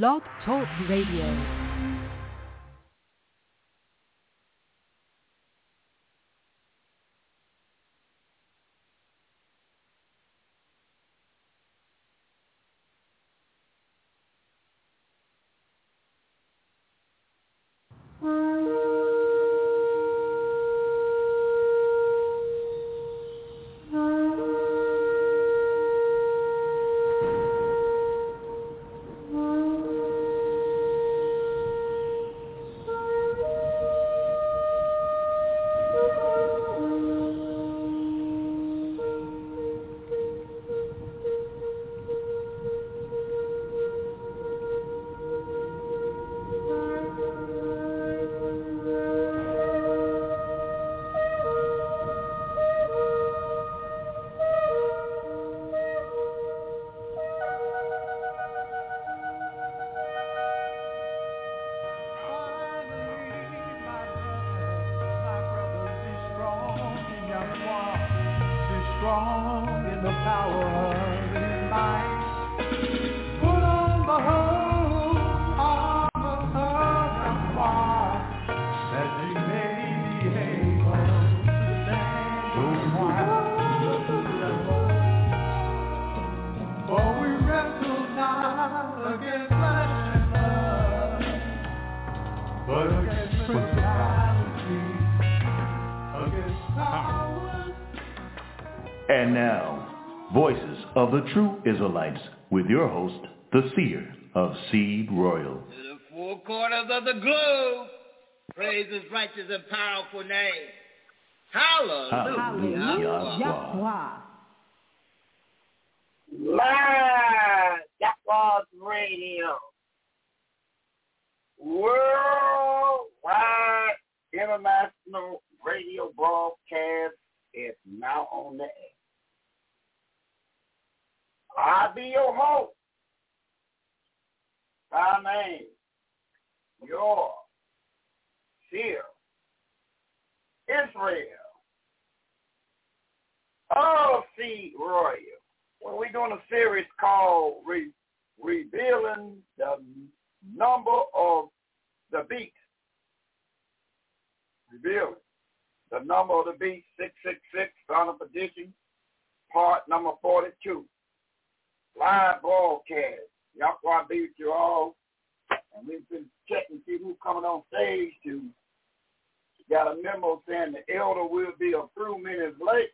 Blog Talk Radio. The True Israelites with your host, the seer of Seed Royal. To the four corners of the globe, praise his righteous and powerful name. Hallelujah. Hallelujah. Live Yahweh's Radio. Worldwide international radio broadcast is now on the air. I'll be your host. My name, your seer, Israel, of Seed Royal. Well, we're doing a series called Re- Revealing the Number of the Beast. Revealing the number of the beast, 666, Son of Perdition, part number 42. Live broadcast. Y'all be with you all. And we've been checking to see who's coming on stage to got a memo saying the elder will be a few minutes late.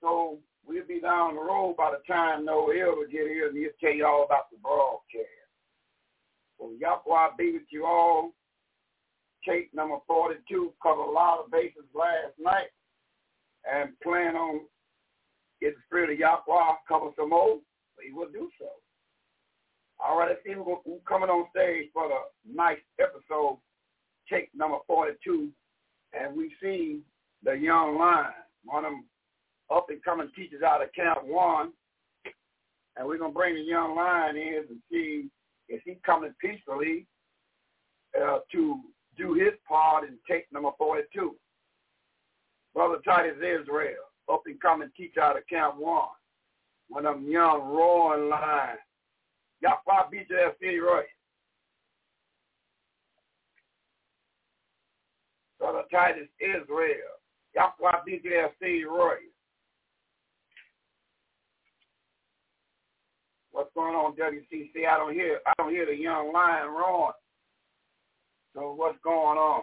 So we'll be down the road by the time no elder get here and he'll tell you all about the broadcast. So Yahweh be with you all. Tape number 42 covered a lot of bases last night and plan on get the spirit of Yahweh cover some more. He will do so. All right, let's see who's who coming on stage for the nice episode, take number 42. And we see the young lion, one of them up and coming teachers out of Camp One. And we're going to bring the young lion in and see if he's coming peacefully uh, to do his part in take number 42. Brother Titus Israel, up and coming teacher out of Camp One. One of them young roaring lions. Yahweh beat your city right. Brother Titus Israel. Yahweh beat your city right. What's going on, WCC? I don't hear I don't hear the young lion roaring. So what's going on?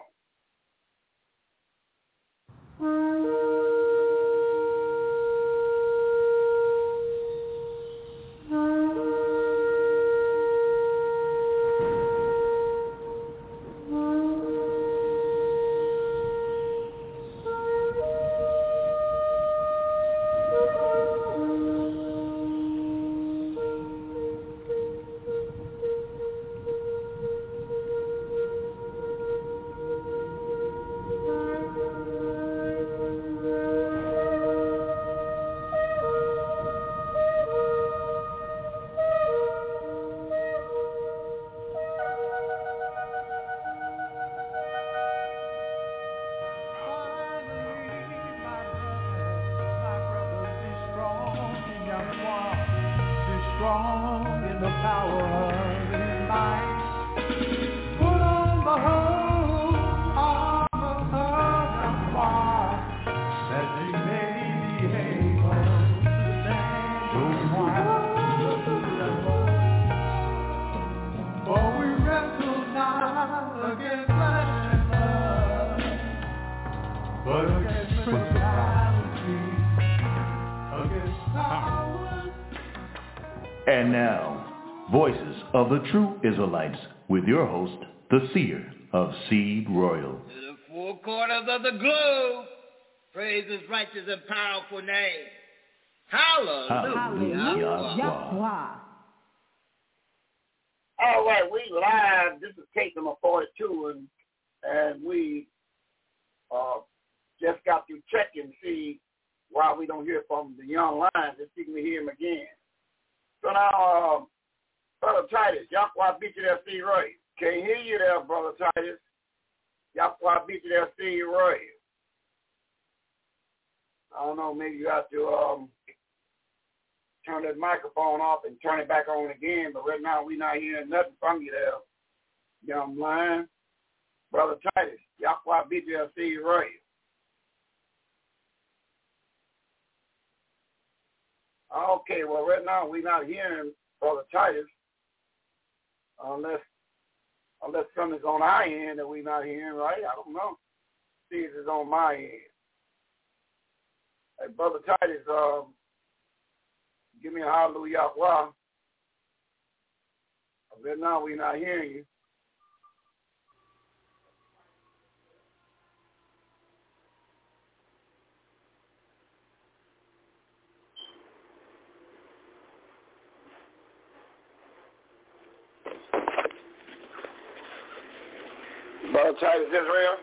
The True Israelites with your host, the seer of Seed Royal. To the four corners of the globe, praise his righteous and powerful name. Hallelujah. Hallelujah. Yahweh. All right, we live. This is case number 42, and and we uh, just got to check and see why we don't hear from the young lion. Just see if we hear him again. So now, uh, Brother Titus, Yahweh beat you there, Seed Royal. Can't hear you there, Brother Titus. Yahweh beat you there, Seed Royal. I don't know, maybe you have to um, turn that microphone off and turn it back on again, but right now we're not hearing nothing from you there. You know what I'm lion. Brother Titus, Yahweh Seed Royal. Okay, well, right now we're not hearing Brother Titus unless unless something's on our end that we're not hearing right. I don't know. See if it's on my end. Hey, Brother Titus, um, give me a hallelujah. Wow. Right now we're not hearing you. Titus Israel.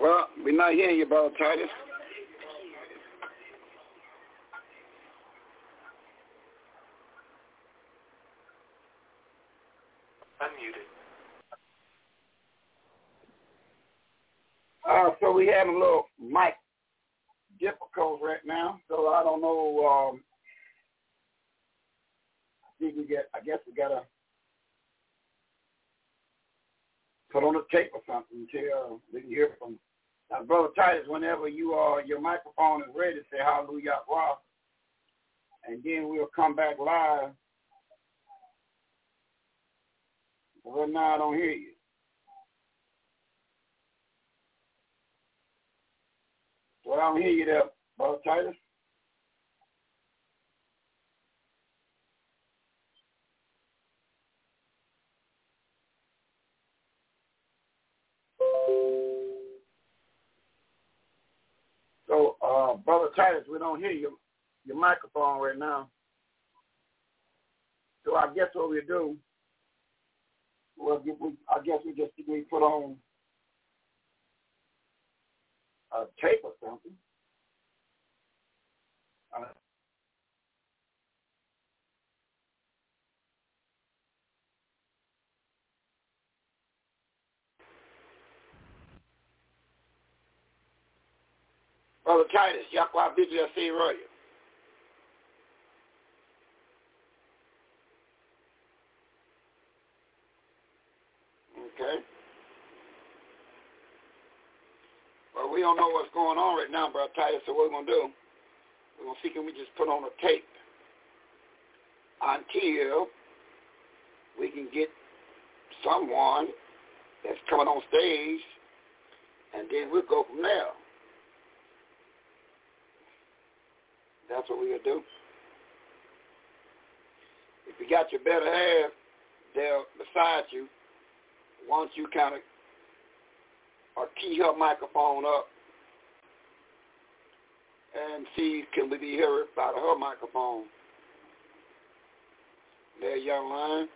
Well, we're not hearing you, Brother Titus. Unmuted. Uh, so we having a little mic difficult right now, so I don't know. Um, think we get. I guess we gotta put on a tape or something until we can hear from. Now, brother Titus, whenever you are, your microphone is ready, say Hallelujah, Rob, and then we'll come back live. But now, I don't hear you. Well, I don't hear you there, brother Titus. We don't hear you, your microphone right now. So I guess what we do, well, we, I guess we just we put on a tape or something. Uh, Brother Titus, Yahweh Biblia C. Royal. Okay. Well, we don't know what's going on right now, Brother Titus, so what we're going to do, we're going to see can we just put on a tape until we can get someone that's coming on stage, and then we'll go from there. That's what we'll do. If you got your better half there beside you, once you kind of or key her microphone up and see can we be heard by her microphone. There, young lion.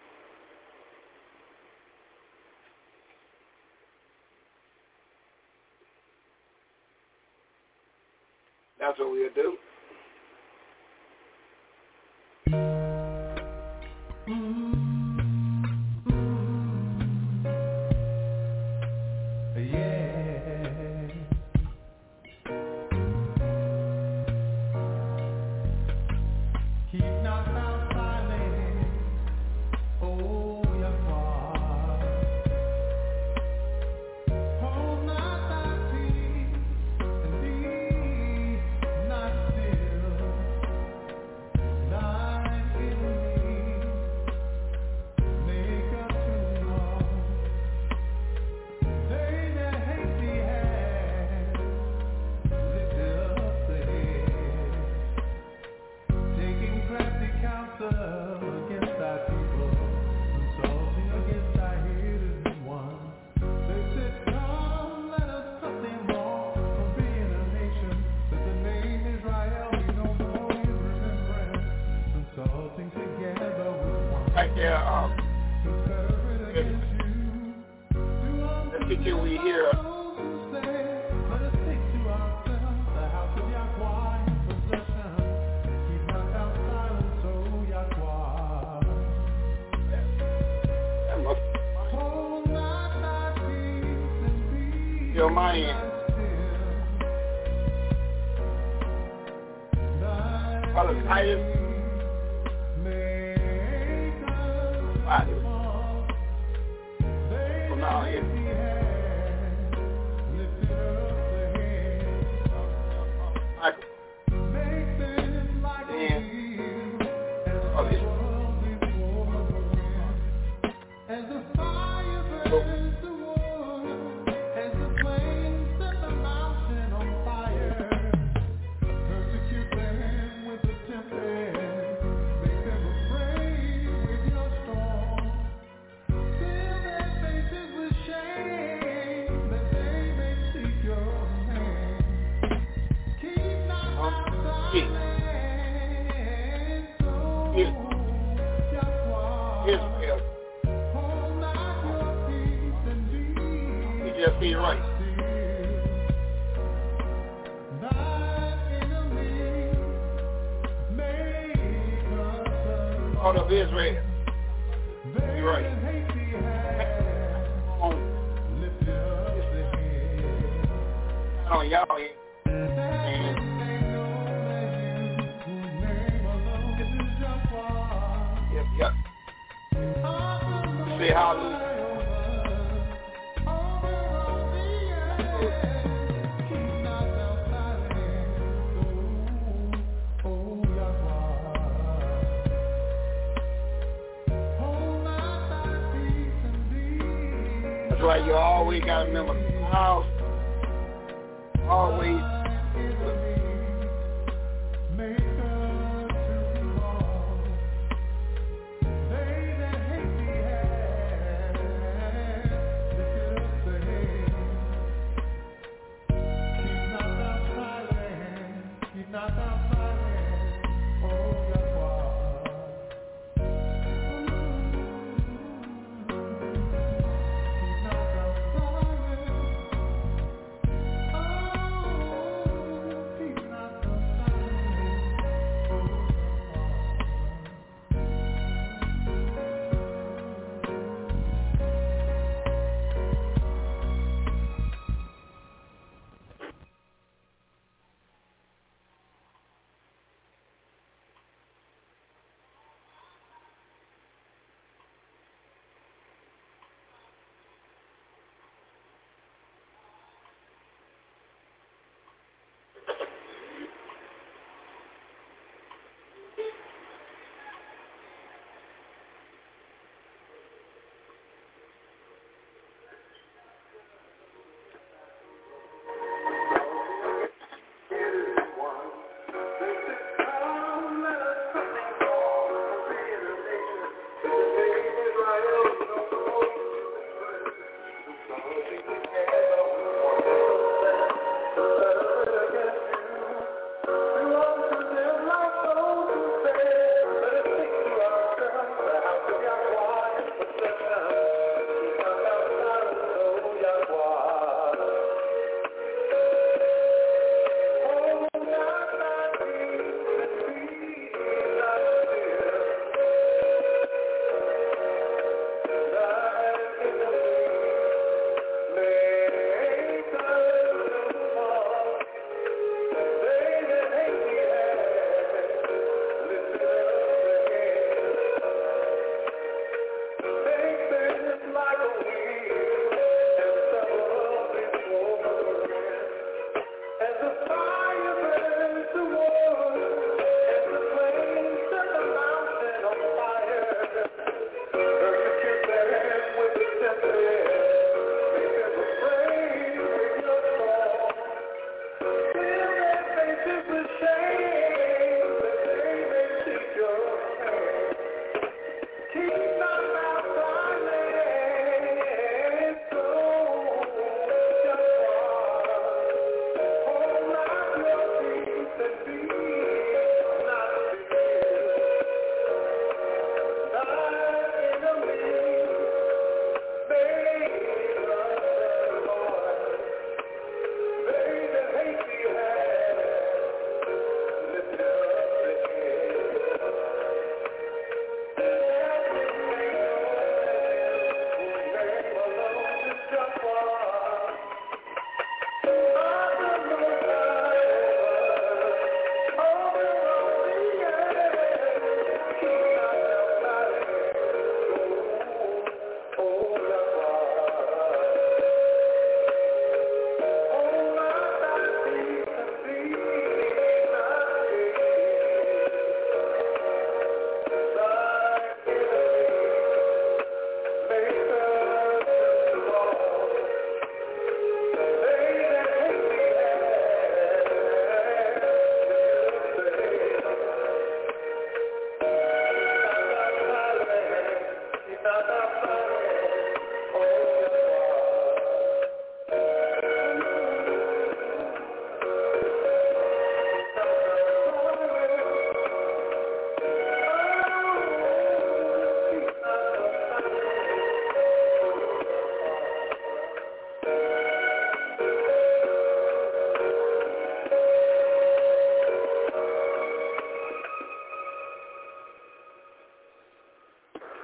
That's what we'll do.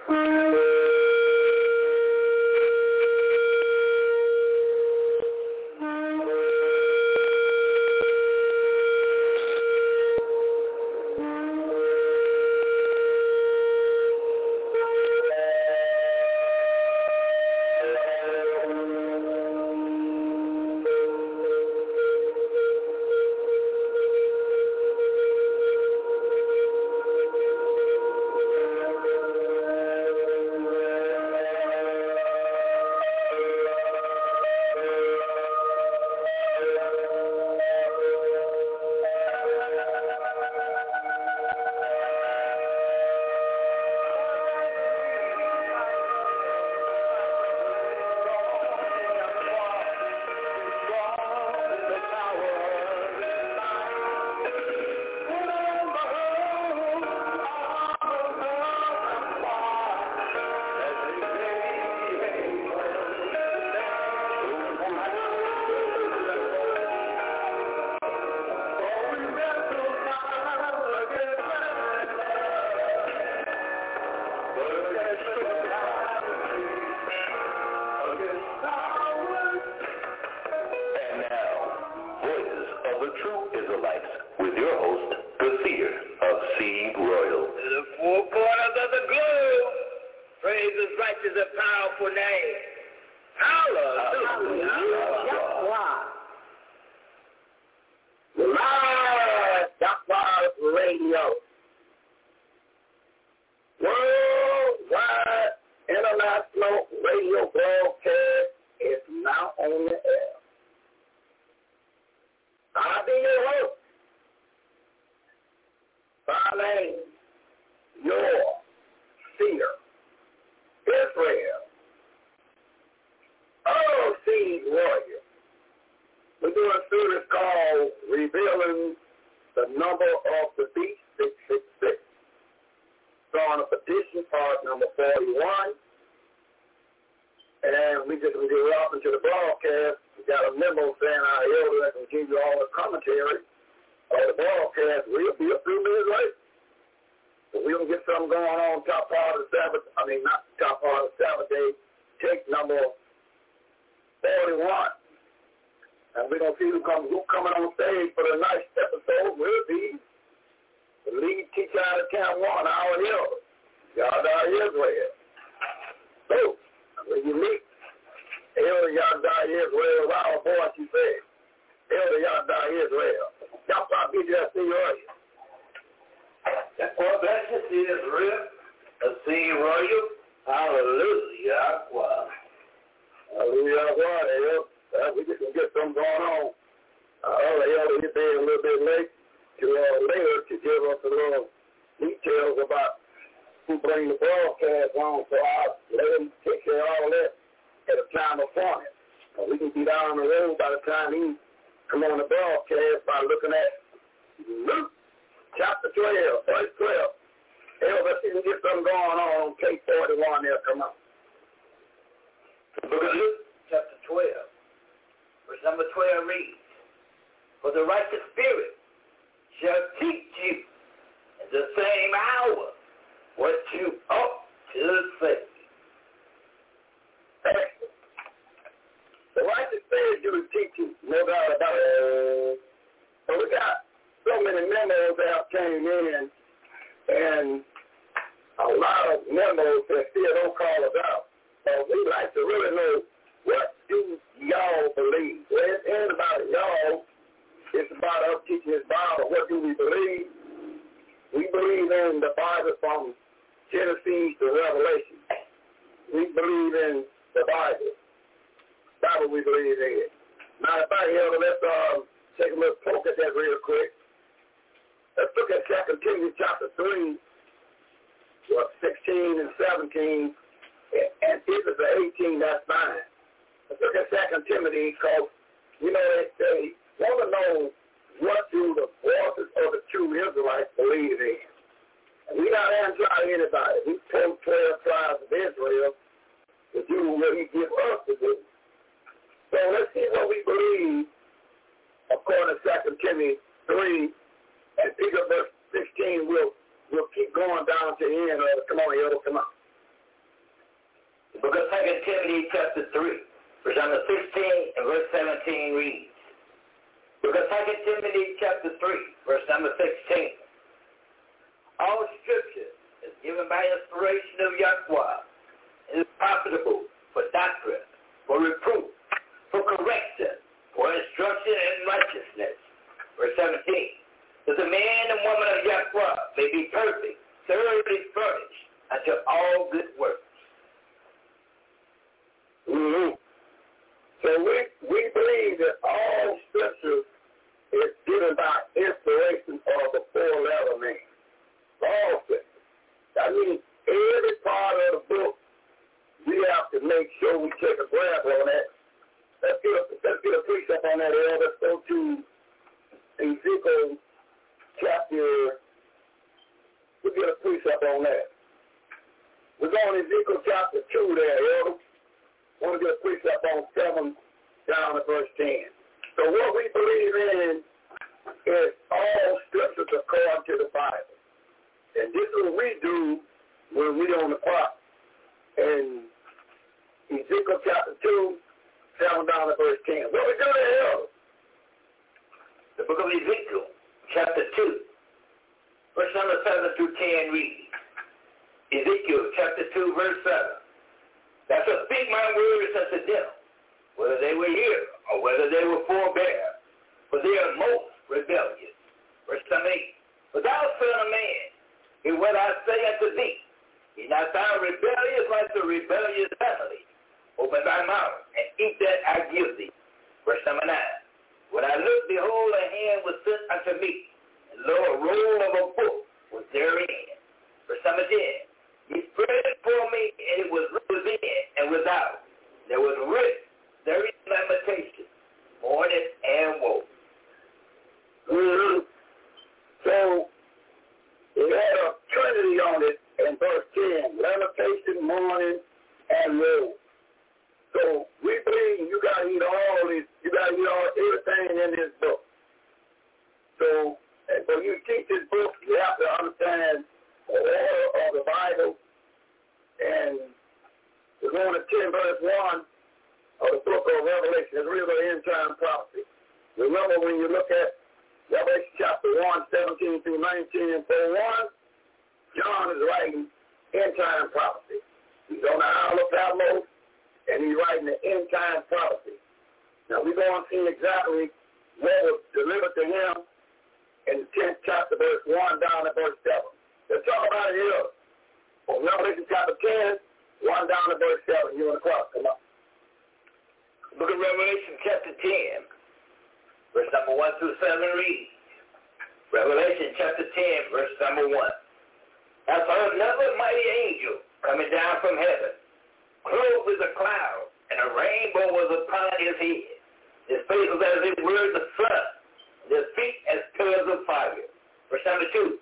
Mm-hmm. every part of the book, we have to make sure we take a grab on that. Let's get a, let's get a piece up on that, L. Let's go to Ezekiel chapter, we'll get a piece up on that. We're going to Ezekiel chapter 2 there, Elder. Want to get a precept on 7 down to verse 10. So what we believe in is all scriptures according to the Bible. And this is what we do when we on the clock. And Ezekiel chapter 2, seven down to verse 10. What we go to hell? The book of Ezekiel, chapter 2, verse number 7 through 10 reads, Ezekiel chapter 2, verse 7. That shall speak my words unto them, whether they were here or whether they were forbear, for they are most rebellious. Verse number 8. For thou, son of man, hear what I say unto thee. Be not thou rebellious like the rebellious family. Open thy mouth and eat that I give thee. Verse number 9, When I looked, behold, a hand was sent unto me, and lo, a roll of a book was therein. Verse number 10, He spread it for me, and it was within and without. There was written, there is lamentation, mourning, and woe. Mm-hmm. So it had a trinity on it in verse 10, lamentation, mourning, and woe. So we believe you got to eat all this, you got to eat all everything in this book. So and when you teach this book, you have to understand the order of the Bible. And we're going to 10 verse 1 of the book of Revelation. It's really an end time prophecy. Remember when you look at Revelation chapter 1, 17 through 19 and 41, John is writing end time prophecy. He's on the Isle of Patmos, and he's writing the end time prophecy. Now we're going to see exactly what was delivered to him in the 10th chapter, verse 1 down to verse 7. Let's talk about it here. From Revelation chapter 10, 1 down to verse 7. You want to cross? Come on. Book of Revelation chapter 10, verse number 1 through 7 reads. Revelation chapter 10, verse number 1. I saw another mighty angel coming down from heaven, clothed with a cloud, and a rainbow was upon his head. His face was as it were the sun, and his feet as pillars of fire. Verse number 2.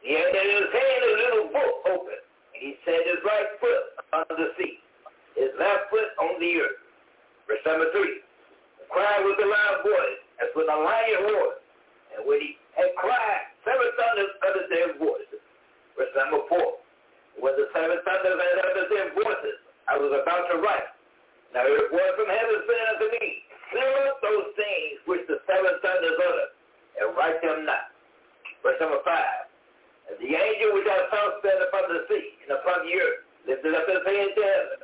He had in his hand a little book open, and he set his right foot on the sea, his left foot on the earth. Verse number 3. The cry with a loud voice, as when a lion roars, and when he had cried, seven thunders uttered their voices. Verse number 4. When the seven thunders had uttered their voices, I was about to write. Now a voice from heaven said unto me, Seal up those things which the seven thunders uttered, and write them not. Verse number 5. And the angel which I saw stand upon the sea and upon the earth lifted up his hand to heaven.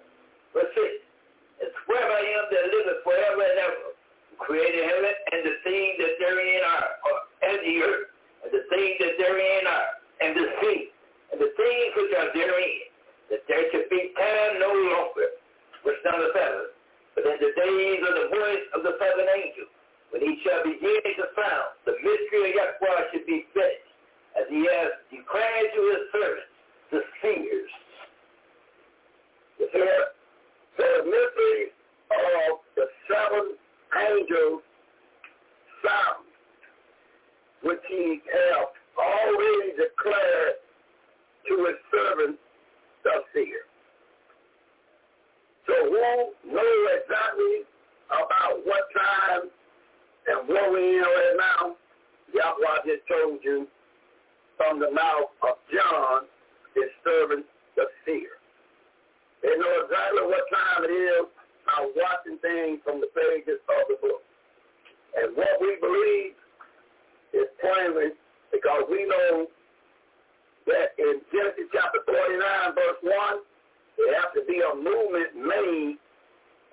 Verse 6. And swear by him that liveth forever and ever, who created heaven and the things that therein are, and the earth, and the things that therein are, and the sea, the things which are therein, that there should be time no longer. Verse number 7. But in the days of the voice of the seven angels, when he shall begin to sound, the mystery of Yahweh should be finished, as he has declared to his servants, the seers. So the mystery of the seven angels sound, which he has already declared to his servant, the seer. So who know exactly about what time and where we in right now? Yahweh just told you from the mouth of John, his servant, the seer. They know exactly what time it is by watching things from the pages of the book. And what we believe is plainly because we know that in Genesis chapter 49, verse 1, there has to be a movement made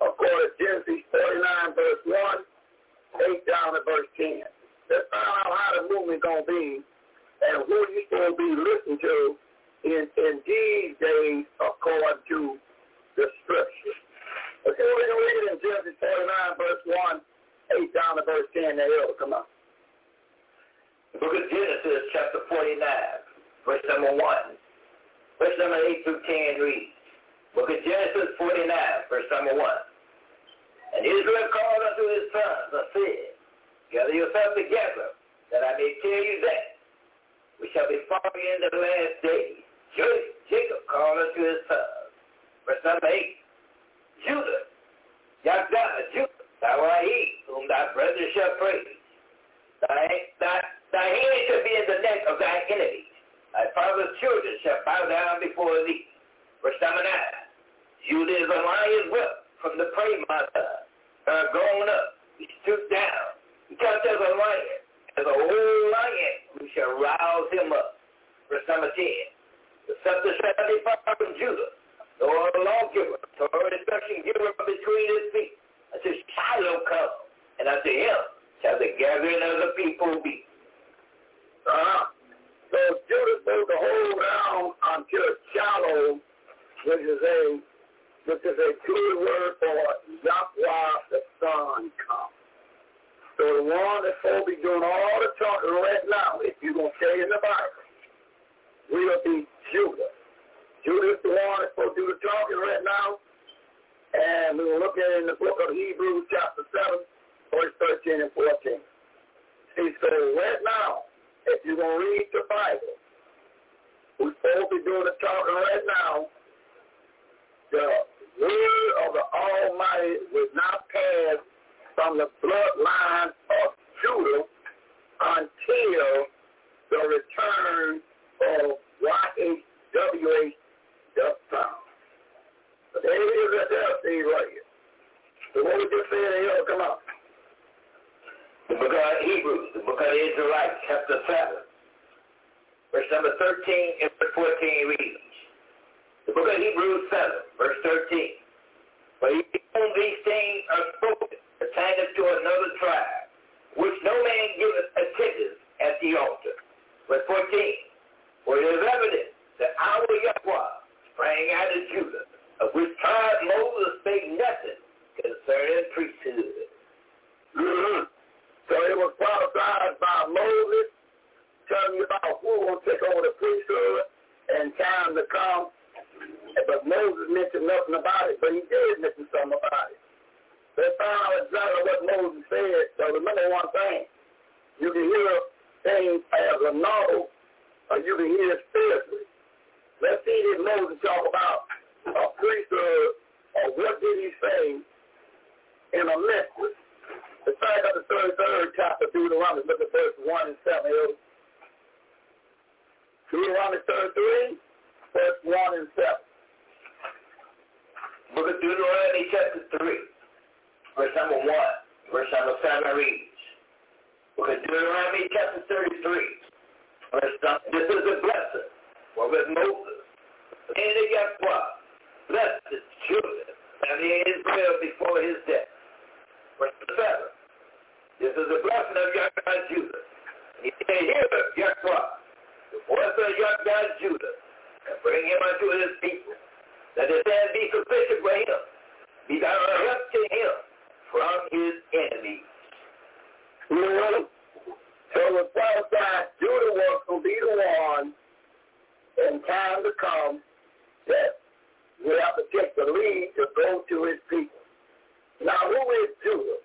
according to Genesis 49, verse 1, 8 down to verse 10. Let's find out how the movement going to be and who you going to be listening to in, in these days according to the scripture. Let's see what we can read in Genesis 49, verse 1, 8 down to verse 10. There you go. Come. The book of Genesis, chapter 49, verse number 1. Verse number 8 through 10 reads, Book of Genesis 49, verse number 1. And Israel called unto his sons and said, Gather yourselves together, that I may tell you that we shall be far in the last days. Jacob called unto his sons. Verse number 8. Judah, Yahdah, Judah, thou art he, whom thy brethren shall praise. Thy, thy, thy hand shall be in the neck of thy enemies. Thy father's children shall bow down before thee. Verse number 9. Judah is a lion's whelp from the prey mother. Uh, grown up, he stooped down. He comes as a lion, as a old lion, we shall rouse him up. Verse number 10. The scepter shall depart from Judah, or a lawgiver, or an instruction giver between his feet. Until Shiloh come, and unto him shall the gathering of the people be. Uh-huh. So Judas moved the whole until Shiloh, which is a which is a good word for Yahweh the Son come. So the one that's supposed to be doing all the talking right now, if you're going to stay in the Bible, will be Judah. Judah is the one that's supposed to do the talking right now. And we will look at it in the book of Hebrews chapter 7, verse 13 and 14. See, so right now, if you're going to read the Bible, we're be doing the talking right now. The word of the Almighty will not pass from the bloodline of Judah until the return of YHWH the Son. But there it is right there, Steve, right here. So what we just said here, come on. The book of Hebrews, the book of Israelites, chapter 7, verse number 13 and verse 14 reads. The book of Hebrews 7, verse 13. For even these things are spoken pertaining to another tribe, which no man giveth attendance at the altar. Verse 14. For it is evident that our Yahweh sprang out of Judah, of which tribe Moses spake nothing concerning priesthood. Mm-hmm. So it was prophesied by Moses, telling you about who will take over the priesthood and time to come. But Moses mentioned nothing about it, but he did mention something about it. They found out exactly what Moses said. So remember one thing. You can hear things as a novel, or you can hear it spiritually. Let's see if Moses talk about a priesthood, or what did he say in a message. The fact of the 33rd chapter, Deuteronomy, look at verse 1 and 7. Deuteronomy 33, verse 1 and 7. Book of Deuteronomy chapter 3, verse number 1, verse number 7 reads. Book of Deuteronomy chapter 33, verse number, this is a blessing with Moses. In the Yahweh, blessed his children, and he Israel before his death. Verse 7. This is a blessing of Yahweh Judah. He said, Hear Yahweh, the voice of Yahweh Judah, and bring him unto his people, that his hand be sufficient for him, be thou a help to him from his enemies. Mm-hmm. So the prophesied Judah was to be the one in time to come that we have to take the lead to go to his people. Now, who is Judah?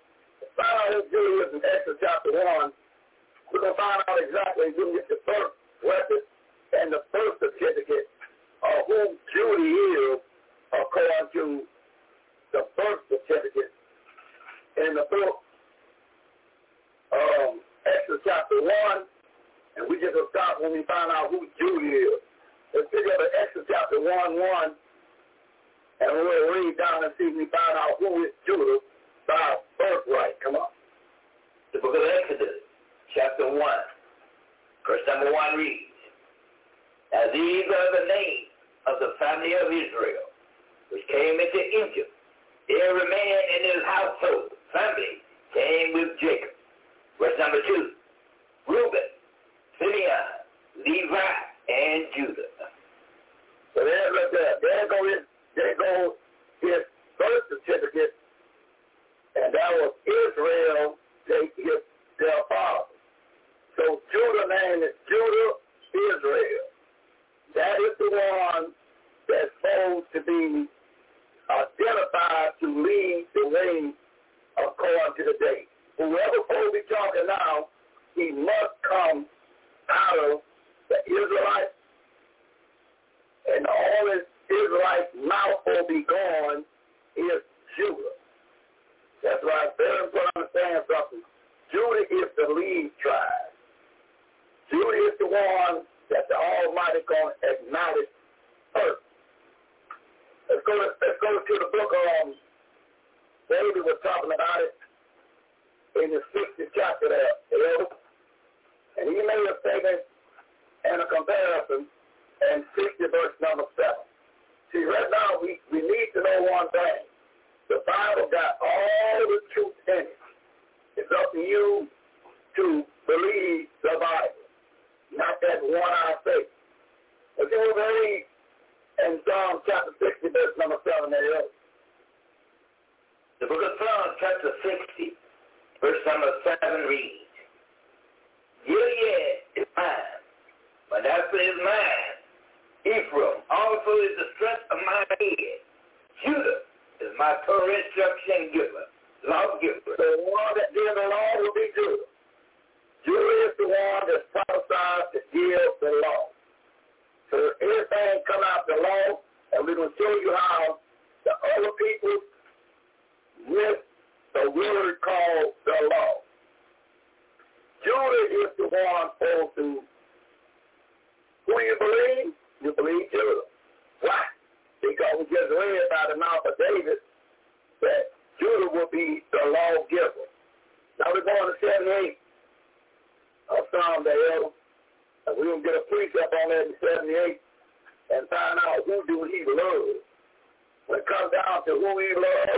Find out who Judah is in Exodus chapter 1. We're going to find out exactly who gets the first record and the first certificate of who Judah is according to the birth certificate in the book um, Exodus chapter 1. And we just will stop when we find out who Judah is. Let's pick up Exodus chapter 1, 1. And we'll read down and see if we find out who is Judah by birthright. Come on. The book of Exodus, chapter 1, verse number 1 reads, Now these are the names of the family of Israel, which came into Egypt. Every man in his household, family, came with Jacob. Verse number 2, Reuben, Simeon, Levi, and Judah. So there's right there. There go his, there go his birth certificate, and that was Israel, his, their father. So Judah name is Judah Israel. That is the one that's supposed to be identified to lead the way according to the day. Whoever to be talking now, he must come out of the Israelites and all his Israelites' mouth will be gone is Judah. That's right. Very important understand something. Judah is the lead tribe. Judah is the one that the Almighty going to acknowledge first. Let's go, to, let's go to the book of um, David was talking about it in the 60th chapter there. You know? And he made a statement and a comparison in 60 verse number 7. See, right now we, we need to know one thing. The Bible got all the truth in it. It's up to you to believe the Bible not that one-eyed faith. If you would read in Psalm chapter 60, verse number 7 and 8. The book of Psalms, chapter 60, verse number 7 reads, Gilead yeah, yeah, is mine, Manasseh is mine, Ephraim also is the strength of my head, Judah is my poor instruction giver, lawgiver. The one that did the law will be good. She is the one that's prophesied to give the law. So everything come out the law, and we're going to show you how Amen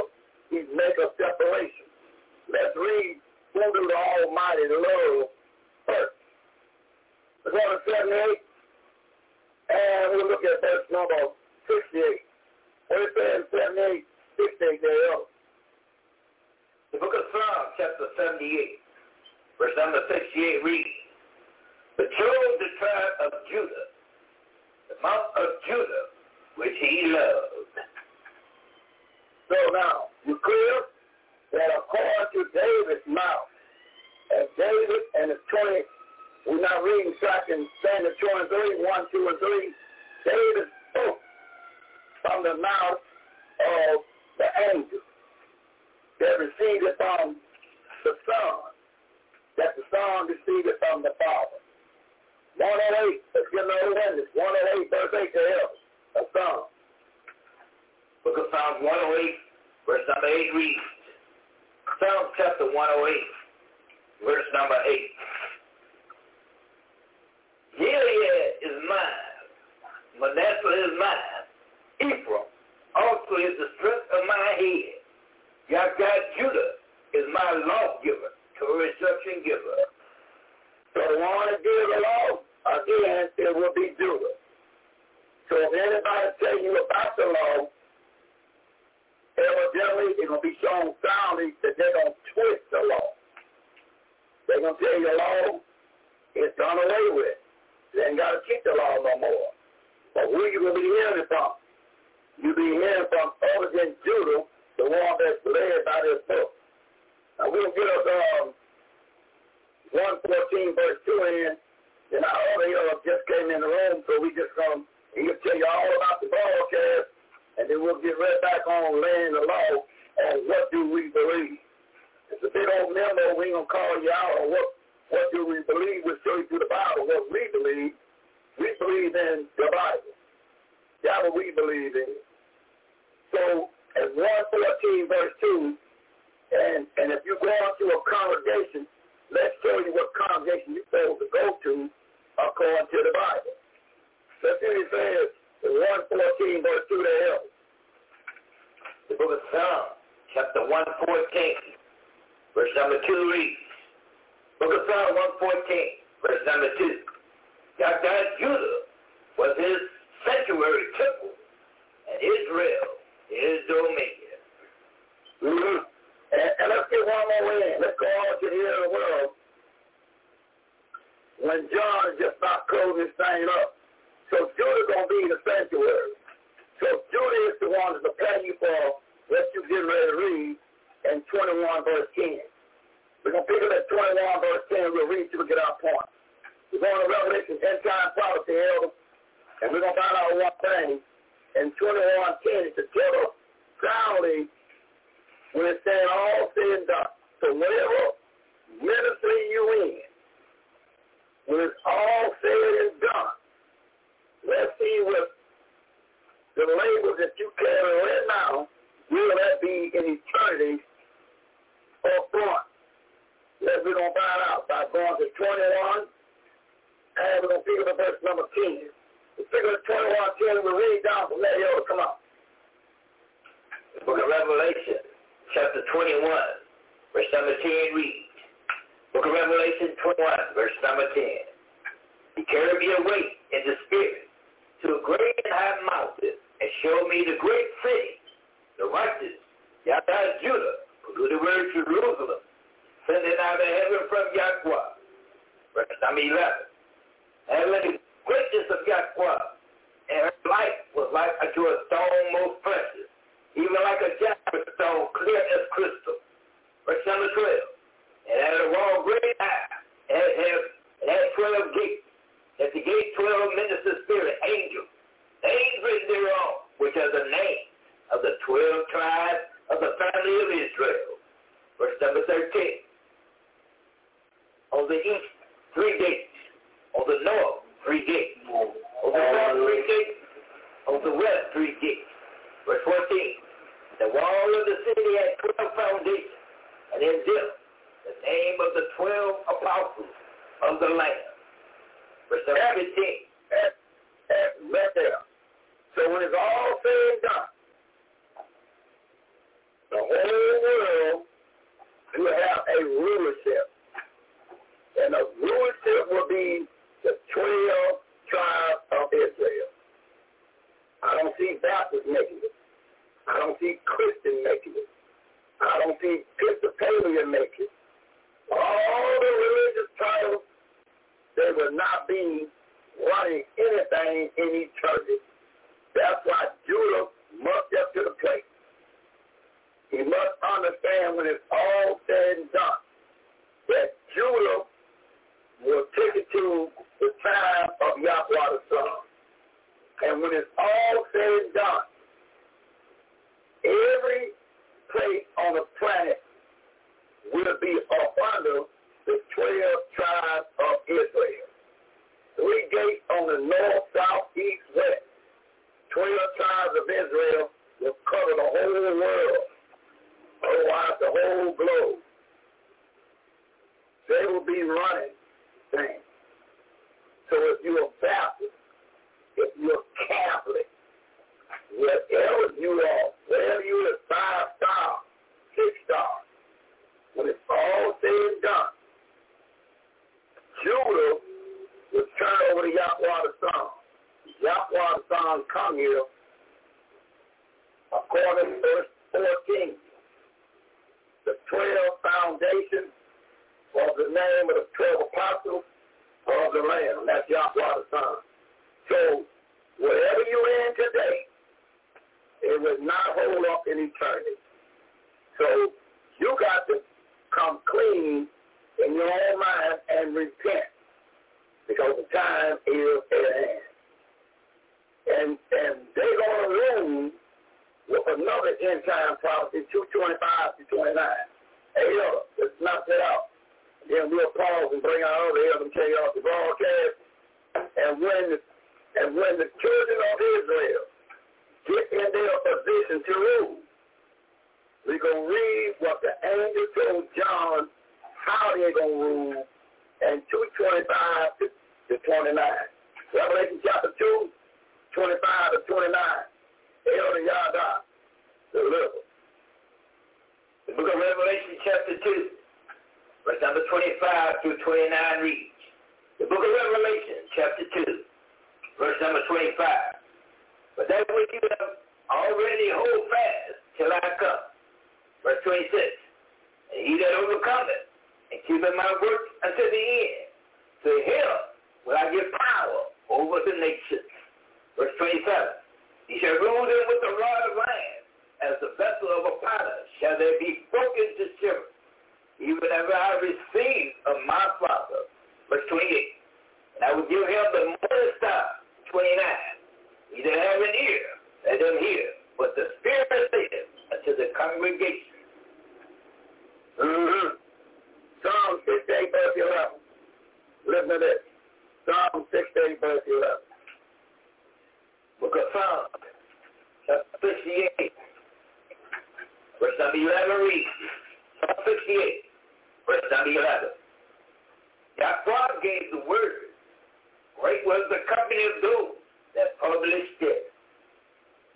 Episcopalian making. All the religious titles, they will not be running anything in these churches. That's why Judah must get to the plate. He must understand when it's all said and done that Judah will take it to the time of Yahweh the Son. And when it's all said and done, every place on the planet will be up under the 12 tribes of Israel. Three gates on the north, south, east, west. 12 tribes of Israel will cover the whole world. Otherwise, the whole globe. They will be running things. So if you're Baptist, if you're Catholic, whatever you are, whatever you are, five stars, six stars, when it's all said and done, Judah was turned over to Yahweh the Son. Yahweh the Son come here according to verse 14. The 12 foundations was the name of the 12 apostles of the Lamb. That's Yahweh the Son. So whatever you're in today, it will not hold up in eternity. So you got to come clean in your own mind and repent because the time is at hand. And and they're going to rule with another end time prophecy, 225 to 29. Hey, yo, let's knock that out. Then we'll pause and bring our other tell y'all the broadcast. And when the, and when the children of Israel get in their position to rule, we're going to read what the angel told John how they're going to rule and 225 to, to 29. Revelation chapter 2, 25 to 29. Elder Yada, deliver. The book of Revelation chapter 2, verse number 25 through 29 reads. The book of Revelation chapter 2, verse number 25. But that which you have already hold fast till I come. Verse 26. And he that overcometh and keepeth my work unto the end, to him will I give power over the nations. Verse 27. He shall rule them with the rod of iron, as the vessel of a potter shall they be broken to shivers, even as I received of my Father. Verse 28. And I will give him the morning star. 29. He that have an ear, let them hear what the Spirit says unto the congregation. Mm-hmm. Psalm 68, verse 11. Listen to this. Psalm 68, verse 11. Book of Psalms, chapter 68, verse number 11 reads, Psalm 68, verse number 11. Yahweh gave the word. Great was the company of those that published it.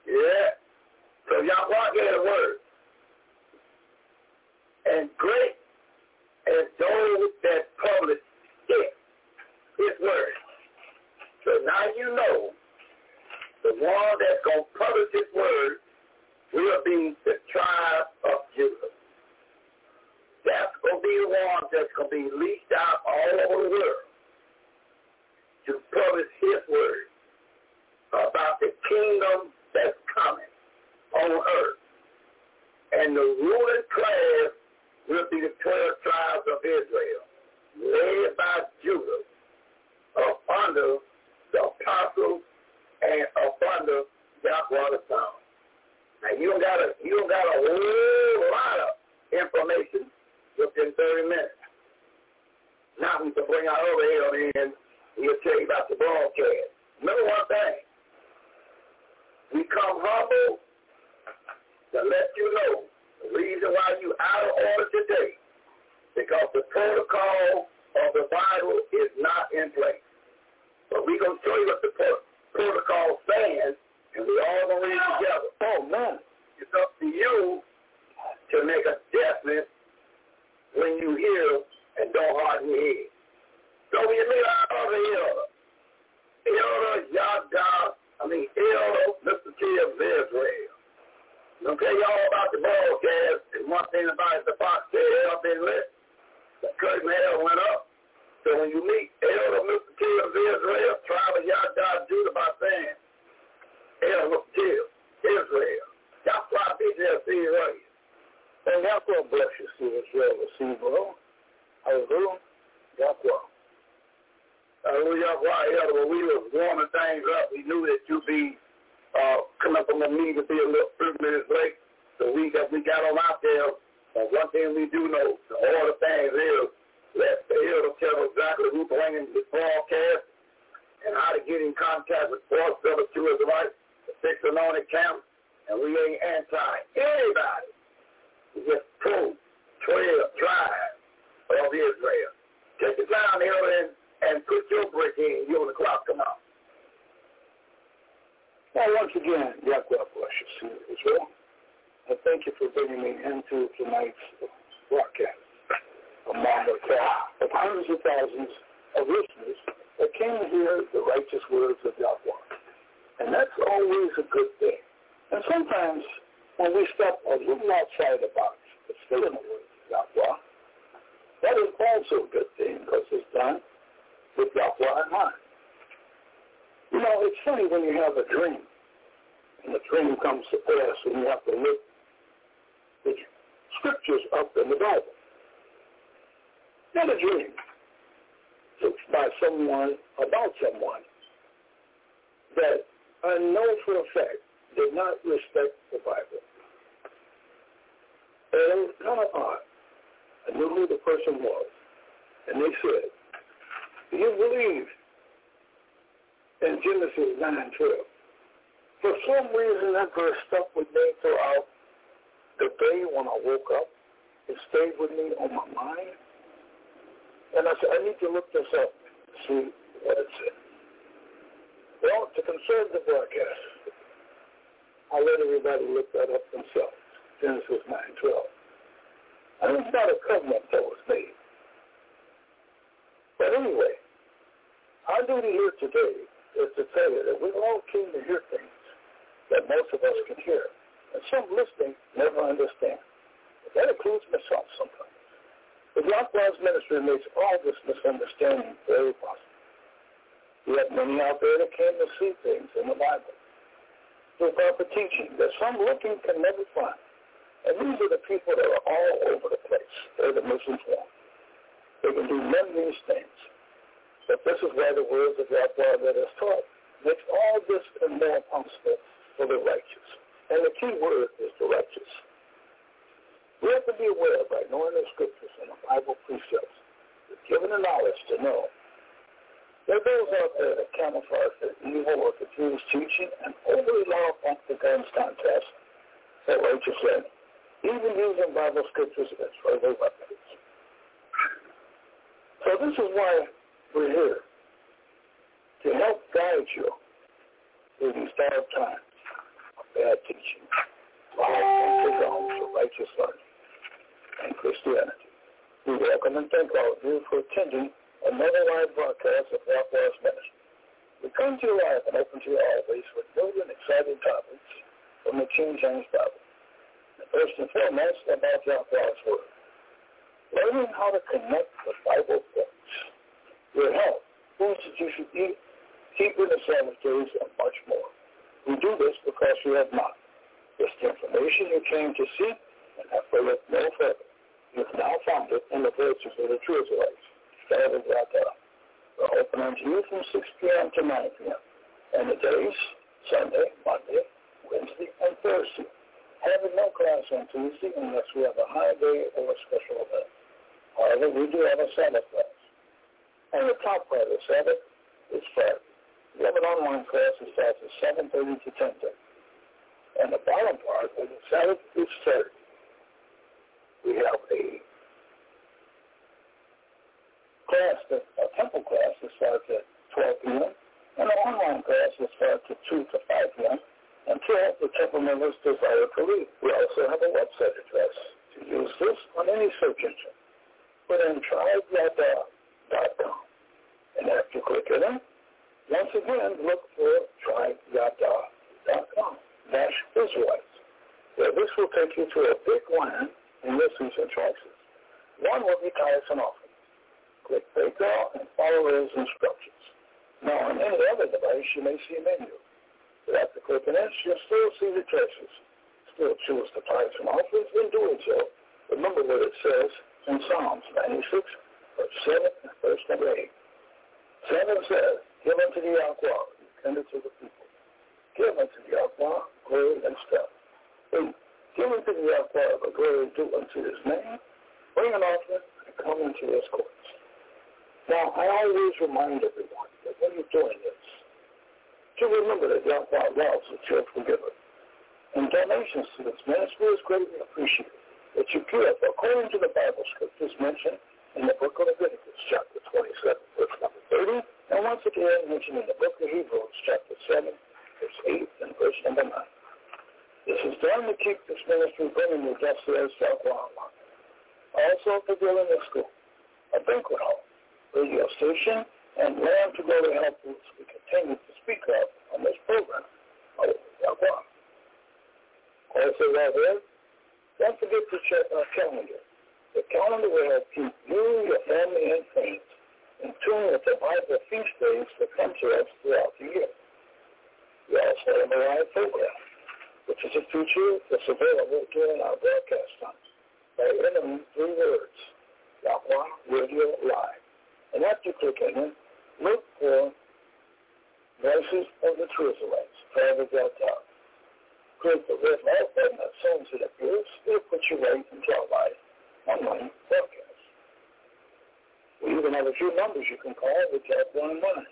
Yeah. So Yahweh gave a word. And great as those that publish it, his word. So now you know the one that's going to publish his word will be the tribe of Judah. That's going to be the one that's going to be leased out all over the world to publish his word about the kingdom that's coming on earth. And the ruling class will be the 12 tribes of Israel, led by Judah, up under the apostles and up under Yahweh the. Now you don't got a you don't got a whole lot of information within 30 minutes. Now we can bring our other help in. We'll tell you about the broadcast. Remember one thing. We come humble to let you know the reason why you out of order today. Because the protocol of the Bible is not in place. But we're going to show you what the pro- protocol stands, and we all going to read it together. Oh, man. It's up to you to make a judgment when you hear and don't harden your head. So when you meet our other elder, elder Yada, I mean elder Mr. T of Israel. I'm tell you all about the broadcast, and one thing about it, the box said hell been lit. The curtain hell went up. So when you meet elder Mr. T of Israel, tribe of Yada Judah by saying, elder Mr. T of Israel. That's why I be there see you right. And that's what bless you, see Israel, receive, bro. Hallelujah. Yahweh. Hallelujah. Why, Elder, when we were warming things up, we knew that you'd be uh, coming from the meeting to be a little 30 minutes late. So we got, we got on out there. And one thing we do know, all the things is, let the elder tell exactly who's bringing the broadcast and how to get in contact with Force Brother Two is right, the six anointed camp, and we ain't anti anybody. We just pro 12 tribes of Israel. Take the time, elder, and and put your brick in. You on the clock, come out. Well, once again, Yahweh bless you, Israel. I thank you for bringing me into tonight's broadcast among the crowd of hundreds of thousands of listeners that came to hear the righteous words of Yahweh. And that's always a good thing. And sometimes when we step a little outside the box, but still in the words of Yahweh, that is also a good thing because it's done with Yahweh in mind. You know, it's funny when you have a dream, dream comes to pass, and you have to look the scriptures up in the Bible. Not a dream. It's by someone, about someone, that I know for a fact did not respect the Bible. And it was kind of odd. I knew who the person was. And they said, do you believe in Genesis 9 and 12? For some reason, that verse stuck with me throughout the day when I woke up. It stayed with me on my mind. And I said, I need to look this up see what it said. Well, to conserve the broadcast, I let everybody look that up themselves. Genesis 9 12. And it's not a covenant that was made. But anyway, our duty here today is to tell you that we're all keen to hear things that most of us can hear. And some listening never understand. That includes myself sometimes. But Yahweh's ministry makes all this misunderstanding very possible. We have many out there that came to see things in the Bible through proper teaching that some looking can never find. And these are the people that are all over the place. They're the misinformed. They can do none of these things. But this is why the words of Yahweh that is taught makes all this and more possible for the righteous. And the key word is the righteous. We have to be aware by knowing the scriptures and the Bible precepts, given the knowledge to know there are those out there that camouflage the evil the Jews' teaching and overly love guns contests that righteous end, even using Bible scriptures as further weapons. So this is why we're here, to help guide you through these dark times bad teaching, and take on for righteous learning and Christianity. We welcome and thank all of you for attending another live broadcast of Northwest Ministry. We come to you live and open to you always with new and exciting topics from the King James Bible. First and foremost, about God's Word. Learning how to connect the Bible books, your health, foods that you should eat, keeping the Sabbath days, and much more. We do this because you have not. This information you came to seek and have to look no further. You've now found it in the verses of the true Israelites. Right. Uh, we're open unto you from 6 p.m. to 9 p.m. And the days, Sunday, Monday, Wednesday, and Thursday. Having no class on Tuesday unless we have a high day or a special event. However, we do have a Sabbath class. And the top part of the Sabbath is Friday. We have an online class that starts at 7.30 to 10.30. And the bottom part the Sabbath is Saturday. We have a class, that, a temple class that starts at 12 p.m. and an online class that starts at 2 to 5 p.m. until the temple members desire to leave. We also have a website address to use this on any search engine. Put in tribeyada.com. And after clicking it, once again, look for tribeyada.com, dash Israelites. Where this will take you to a big land in this recent choices. One will be tithes and offerings. Click Break Out and follow those instructions. Now, on any other device, you may see a menu. But after clicking this, you'll still see the choices. Still choose the tithes and offerings. In doing so, remember what it says in Psalms 96, verse 7 and verse number 8. 7 says, Give unto the Yahweh, tender to the people. Give unto the Yahweh glory and stuff. 8. Give unto the Yahweh the glory due unto his name. Bring an offering and come into his courts. Now, I always remind everyone that when you're doing this, to remember that Yahweh loves a cheerful giver. And donations to this ministry is greatly appreciated that you give according to the Bible scriptures mentioned in the book of Leviticus, chapter 27, verse number 30, and once again mentioned in the book of Hebrews, chapter 7, verse 8, and verse number 9. This is done to keep this ministry bringing you just as Yahweh Also for building a school, a banquet hall, radio station, and land to go to help us we continue to speak of on this program. Oh, Also, while there, don't forget to check our calendar. The calendar will help keep you, your family, and friends in tune with the Bible feast days that come to us throughout the year. We also have a live program, which is a feature that's available during our broadcast times by entering three words, Yahweh Radio Live. And after clicking it, look for Voices of the Travis Top click the red light button soon as it appears. It'll put you right into our live online broadcast. Even have a few numbers you can call which have one in mind.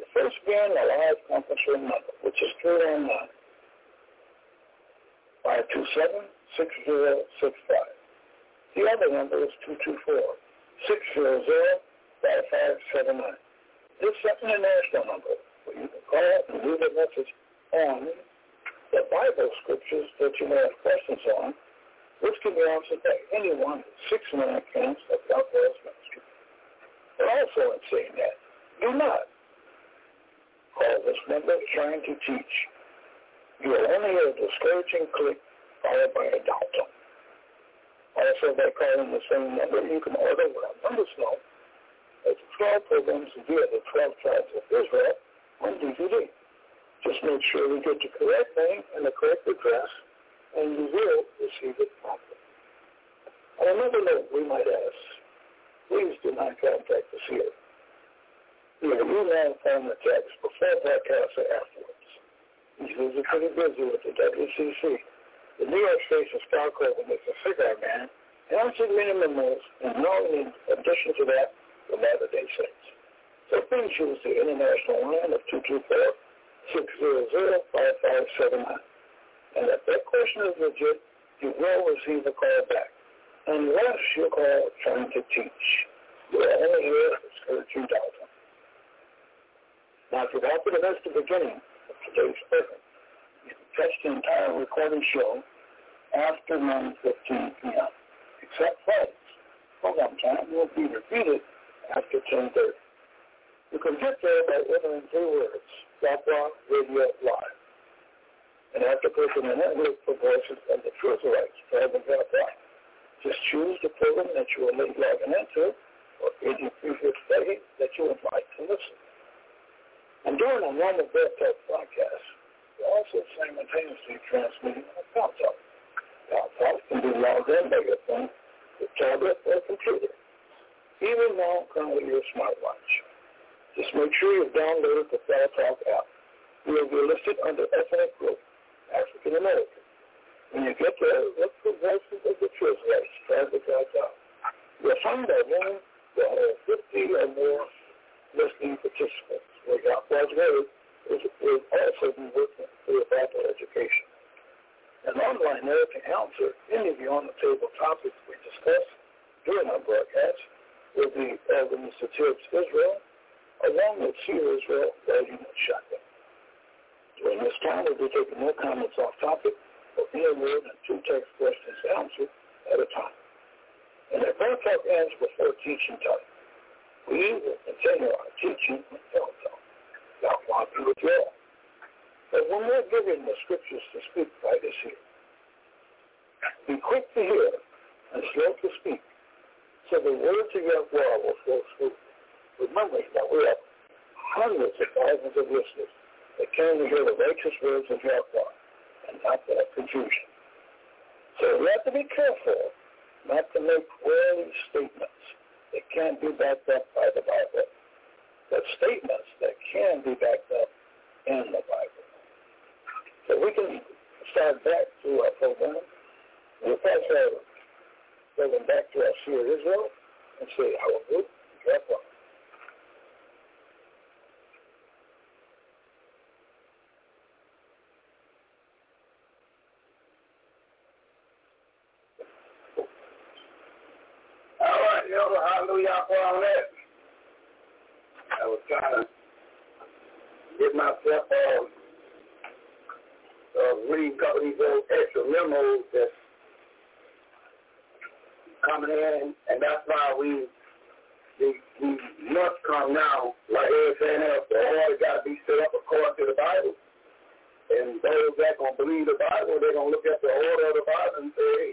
The first being the live conference room number, which is 319 527 6065. The other number is 224 600 5579. This is an international number where you can call and leave a message on the Bible scriptures that you may have questions on, which can be answered by anyone six minute accounts of God's ministry. But also in saying that, do not call this number trying to teach. You will only hear a discouraging click followed by a download. Also, by calling the same number, you can order what numbers know as 12 programs via the 12 tribes of Israel on DVD. Just make sure we get the correct name and the correct address, and you will receive it promptly. On another note, we might ask, please do not contact us here. Either email, phone, or text before broadcast or afterwards. He's usually pretty busy with the WCC. The New York Station stockholder is a cigar man, and many memos, and now in addition to that, the Latter-day Saints. So please use the international line of 224 600-5579. And if that question is legit, you will receive a call back. Unless you call trying to teach. You are only here to discourage you doubt. Now, if you got to the best the beginning, stays open. You can catch the entire recorded show after 9.15 p.m. Except Fridays. Program time will be repeated after 10.30. You can get there by entering three words, Yahweh Radio Live. And after clicking the network for voices of the Trutherites, Private Yahweh, just choose the program that you will be logging into or any previous study that you would like to listen. And during a normal broadcast, we're also simultaneously transmitting Talk. Talk Talk can be logged in by your phone, your tablet, or computer, even now currently your smartwatch. Just make sure you've downloaded the Talk Talk app. You will be listed under ethnic group, African American. When you get there, look for Voices of the Truth Race, Private Talk. You'll find that woman will have 50 or more listening participants. Where Yahweh's Word is, will also be working through a Bible education. An online there can answer any of the on-the-table topics we discuss during our broadcast will be Elder Mr. Tibbs Israel, along with Seer Israel, Volume and Shotgun. During this time, we'll be taking no comments off topic, but word and two text questions answered at a time. And if prayer talk ends before teaching time, we will continue our teaching with prayer talk. God want to withdraw. But when we're given the scriptures to speak by this year, be quick to hear and slow to speak, so the words of your word will flow through. Remember that we have hundreds of thousands of listeners that came to hear the righteous words of your word and not that confusion. So we have to be careful not to make worldly statements that can't be backed up by the Bible, but statements that can be backed up in the Bible. So we can start back to our program. We'll pass our back to our Seer Israel and say, our group, drop off. All right, Elder, hallelujah for all that. I was trying to get myself uh, uh, read a couple of these old extra memos that's coming in, and that's why we we, we must come now, like everything else. The order got to be set up according to the Bible. And those that gonna believe the Bible, they're gonna look at the order of the Bible and say, hey,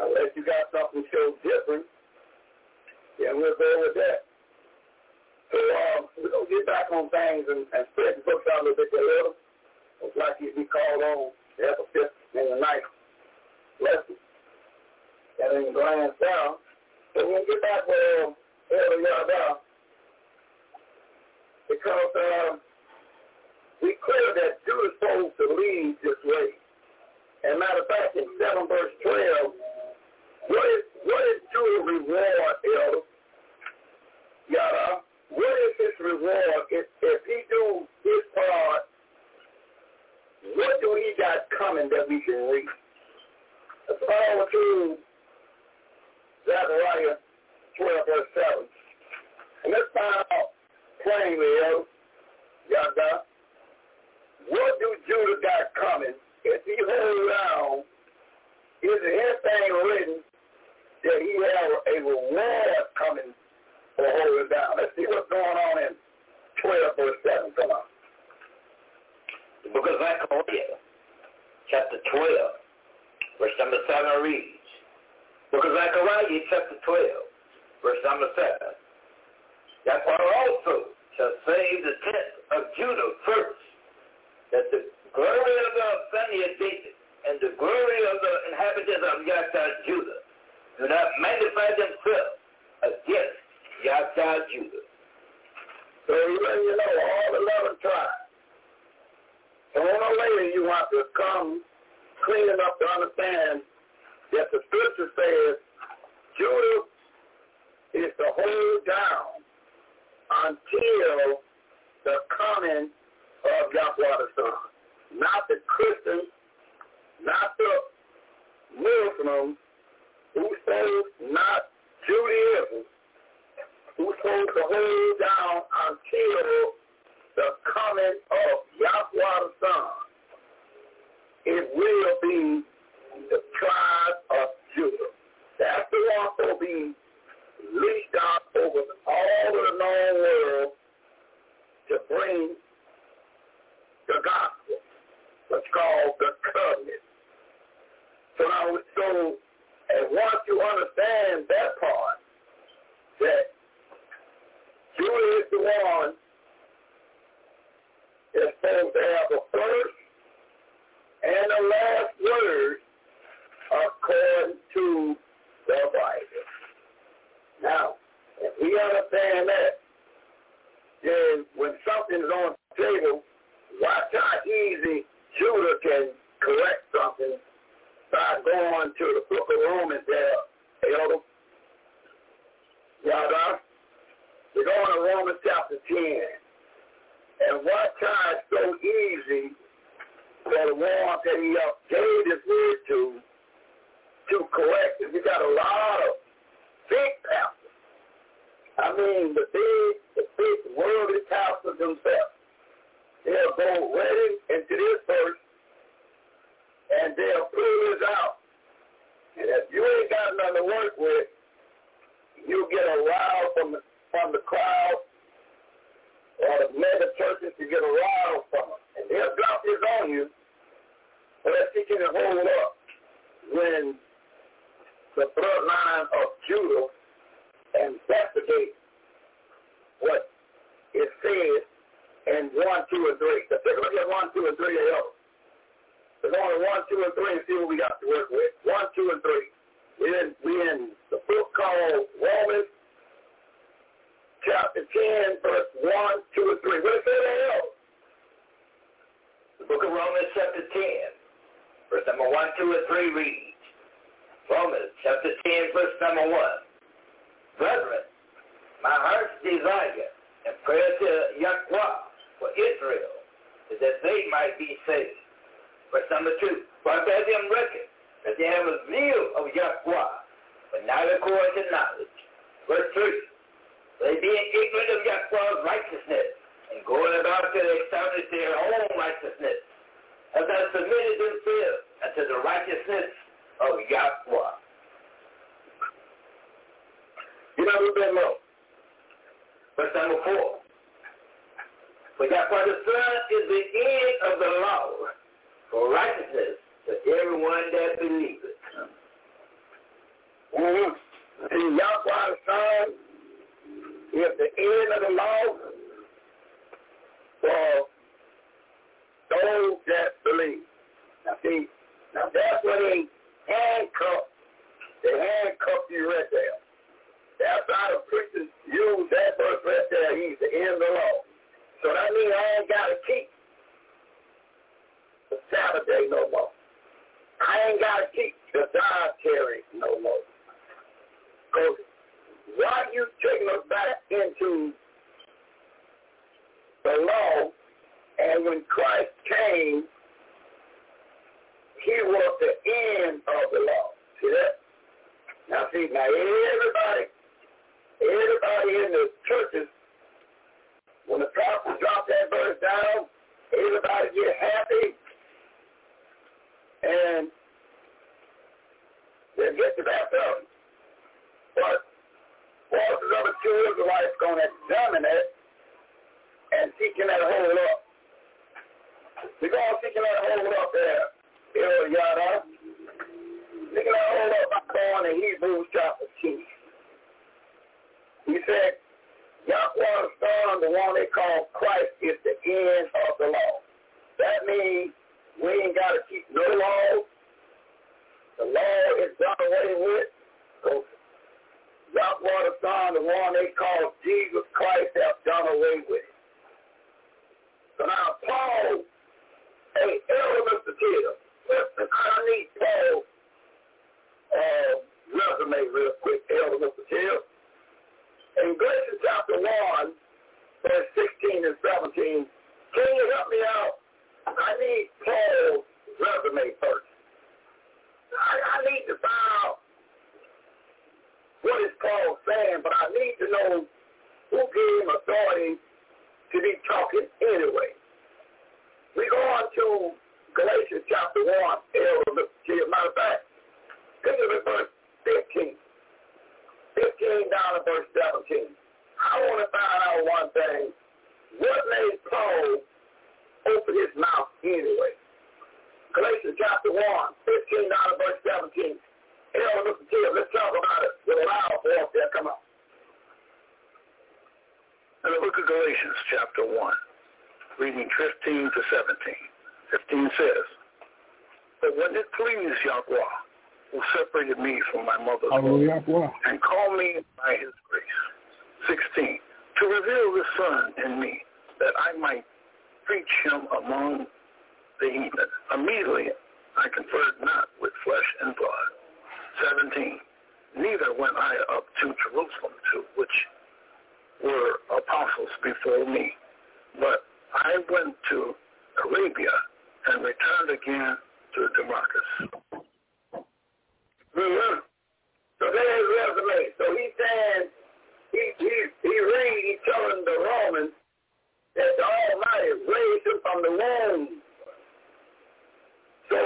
unless you got something so different, then we'll go with that. So um, we're going to get back on things and, and spread the books out a little bit later. It's like you'd be called on to have a fifth and a ninth lesson. And then glance down. So we'll get back with um, Elder Yada because uh, we clear that Judas supposed to lead this way. And matter of fact, in 7 verse 12, what is what is Judas' reward, Elder? Yada, what is his reward if, if he do his part? What do he got coming that we can read? Let's follow to Zechariah 12 verse 7. And let's find out plainly, Yada, what do Judah got coming if he hold down? Is anything written that he have a reward coming for holding down? Let's see what's going on in 12 verse 7. Come on. The book of Zechariah, chapter 12, verse number 7 reads, Book of Zechariah, chapter 12, verse number 7. Zechariah also shall save the tent of Judah first, that the glory of the family of David and the glory of the inhabitants of Yahtah Judah do not magnify themselves against Yahtah Judah. So you you know all the 11 tribes. Sooner or later you have to come clean enough to understand that the scripture says Judah is to hold down until the coming of Yahweh the Son. Not the Christians, not the Muslims, whoso not Judaism, whoso to hold down until the coming of Yahweh the Son, it will be the tribe of Judah. That's the one who will be leased out over all of the known world to bring the gospel. What's called the covenant. So now, so and once you understand that part, that Judah is the one that's supposed to have the first and the last word according to the Bible. Now, if we understand that, then when something's on the table, watch how easy Judah can correct something by going to the book of Romans there, Elder. Yada. We're going to Romans chapter 10. And how it's so easy for the ones that he up gave his word to, to correct it. We got a lot of big pastors. I mean, the big, the big worldly pastors themselves. They'll go right into this verse and they'll pull this out. And if you ain't got nothing to work with, you get a rile from the, from the crowd or the mega churches to get a rile from them. And they'll drop this on you unless he can hold up when the bloodline of Judah investigate what is said in 1, 2, and 3. Let's take a look at 1, 2, and 3 of. There's only 1, 2, and 3 and see what we got to work with. 1, 2, and 3. We're in, we're in the book called Romans chapter 10, verse 1, 2, and 3. What does it there? The book of Romans chapter 10, verse number 1, 2, and 3 reads, Romans chapter 10, verse number 1. Brethren, my heart's desire and prayer to Yahweh for Israel is that they might be saved. Verse number 2. For I bear them record that they have a zeal of Yahweh, but not according to knowledge. Verse 3. They being ignorant of Yahweh's righteousness and going about to establish their own righteousness, have not submitted themselves unto the righteousness of Yahweh. You know who been low? Verse number 4. For Yahweh the Son is the end of the law for righteousness to everyone that believeth. Mm-hmm. And Yahweh Son is the end of the law for those that believe. Now see, now that's when they handcuff, they handcuff you right there. That's how the preachers use that verse right there. He's the end of the law. So that means I ain't got to keep the Saturday no more. I ain't got to keep the dietary no more. Because why you taking us back into the law, and when Christ came, he was the end of the law. See that? Now see, now everybody, everybody in the churches, when the prophet dropped that verse down, everybody get happy, and they get to that baptism. But of the two Israelites going to examine it and seeking that hold up. To seeking that hold up there. El Yada. Seeking that hold up by going to Hebrews chapter 2. He said, Yahweh the Son, the one they call Christ, is the end of the law. That means we ain't got to keep no law. The law is done away with. So Yahweh the Son, the one they call Jesus Christ, have done away with. So now Paul, hey, Elder listen, I need Paul's uh, resume real quick, Elder Mr. Taylor. In Galatians chapter 1, verse 16 and 17, can you help me out? I need Paul's resume first. I, I need to find what is Paul saying, but I need to know who gave him authority to be talking anyway. We go on to Galatians chapter 1, Elder, matter of fact, think of it verse 15. 15 down to verse 17. I want to find out one thing. What made Paul open his mouth anyway? Galatians chapter 1, 15 down to verse 17. Hell, look at here. Let's talk about it with a loud voice there. Come on. In the book of Galatians, chapter 1, reading 15 to 17. 15 says, But when it pleased Yahweh, who separated me from my mother's womb, and called me by his grace. 16. To reveal the Son in me, that I might preach him among the heathen. Immediately I conferred not with flesh and blood. 17. Neither went I up to Jerusalem, to which were apostles before me, but I went to Arabia and returned again to Damascus. Mm-hmm. So there's resume. So he's saying, he, he, he read, he's telling the Romans that the Almighty raised him from the womb. So,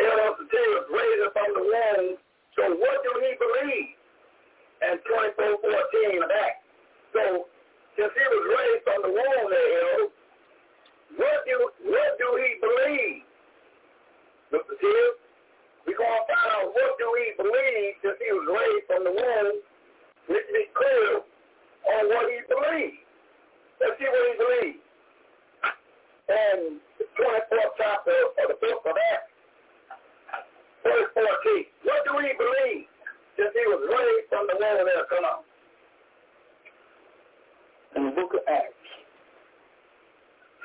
Eros raised him from the womb. So what do he believe? And 2414 of that. So, since he was raised from the womb there, what do, what do he believe? Look, see, we're to find out what do he believe since he was raised from the womb. Let's be clear on what he believes. Let's see what he believes. And the 24th chapter of the book of Acts, verse 14. What do we believe since he was raised from the womb there? Come on. In the book of Acts,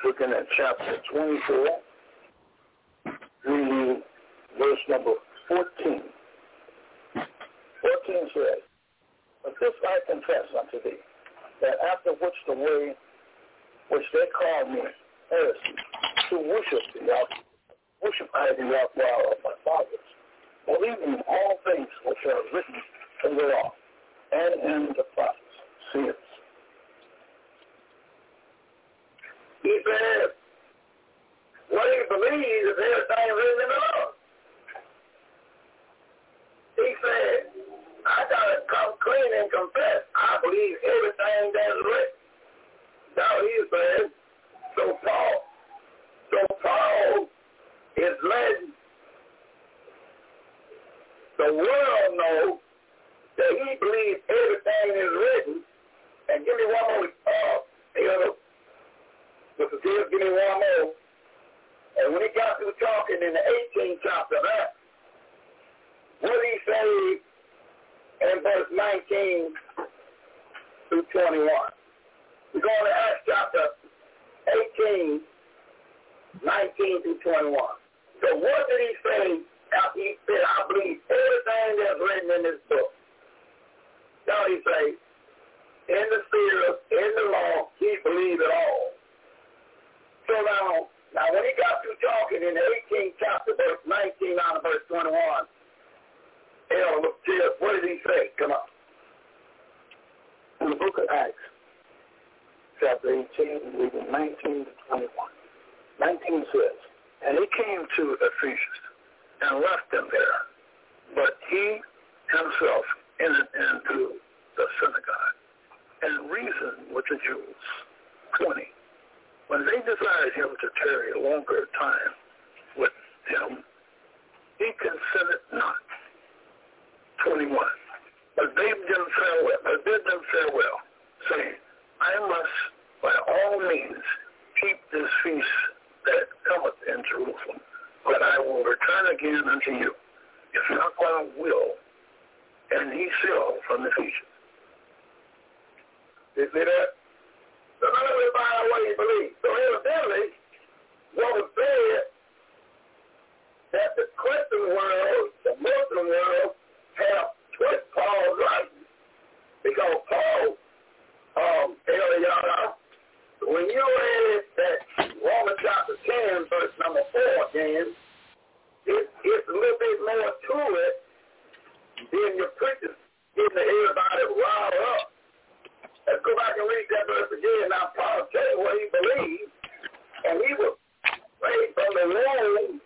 looking at chapter 24, reading verse number 14. 14 says, But this I confess unto thee, that after which the way which they call me heresy, to worship the Yahweh, worship I the Yahweh of my fathers, believing in all things which are written in the law and in the prophets. See it. He said, what he believes is everything written in the law. He said, I got to come clean and confess. I believe everything that's written. Now he said, so Paul, so Paul is letting the world know that he believes everything is written. And give me one more, uh, you know, Mr. Gibbs, give me one more. And when he got through talking in the 18th chapter of Acts, what he say in verse 19 through 21? We're going to Acts chapter 18, 19 through 21. So what did he say after he said, I believe everything that's written in this book? Now he say, in the spirit, in the law, he believed it all. So now, now when he got through talking in the 18th chapter, verse 19 on verse 21, look, what did he say? Come on. In the book of Acts, chapter 18, reading 19 to 21. 19 says, And he came to Ephesus and left them there, but he himself entered into the synagogue and reasoned with the Jews. 20. When they desired him to tarry a longer time with him, he consented not. 21. But bade them farewell, but bid them farewell, saying, I must by all means keep this feast that cometh in Jerusalem, but I will return again unto you, if not by will. And he sailed from the feast. You see that? So let me what he believes. So evidently, what was said that the Christian world, the Muslim world, have twist Paul's writing. Because Paul, um, Eliana, when you read that Romans chapter 10, verse number 4 again, it, it's a little bit more to it than your preachers getting everybody riled up. Let's go back and read that verse again. Now, Paul tell you what he believed, and he was raised from the womb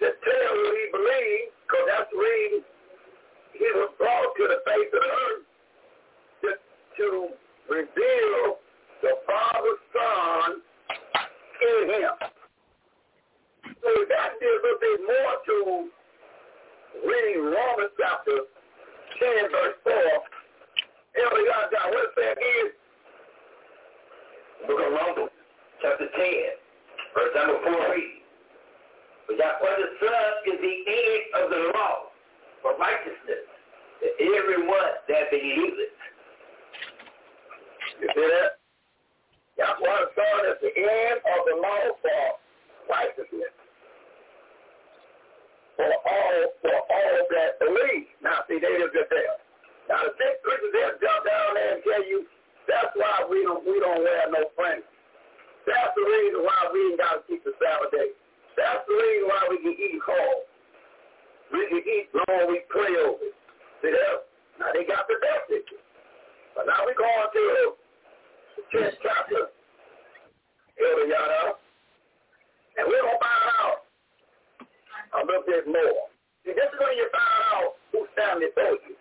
to tell what he believed, because that's reason he was brought to the face of the earth just to reveal the Father's Son in him. So that got to a bit more to reading Romans chapter 10, verse 4. And we got to what it says is, Book of Romans, chapter 10, verse number 4 reads, For Yahweh the Son is the end of the law for righteousness to everyone that believeth. You see that? The Son is the end of the law for righteousness. For all, for all that believe. Now, see, they just there. Now, the big Christians, they'll jump down there and tell you that's why we don't we don't wear no fringes. That's the reason why we ain't got to keep the Sabbath day. That's the reason why we can eat cold. We can eat long we pray over it. See that? Now they got the ticket. But now we're going to the 10th chapter. Elder Yada. And we're going to find out a little bit more. See, this is when you find out who standing before you.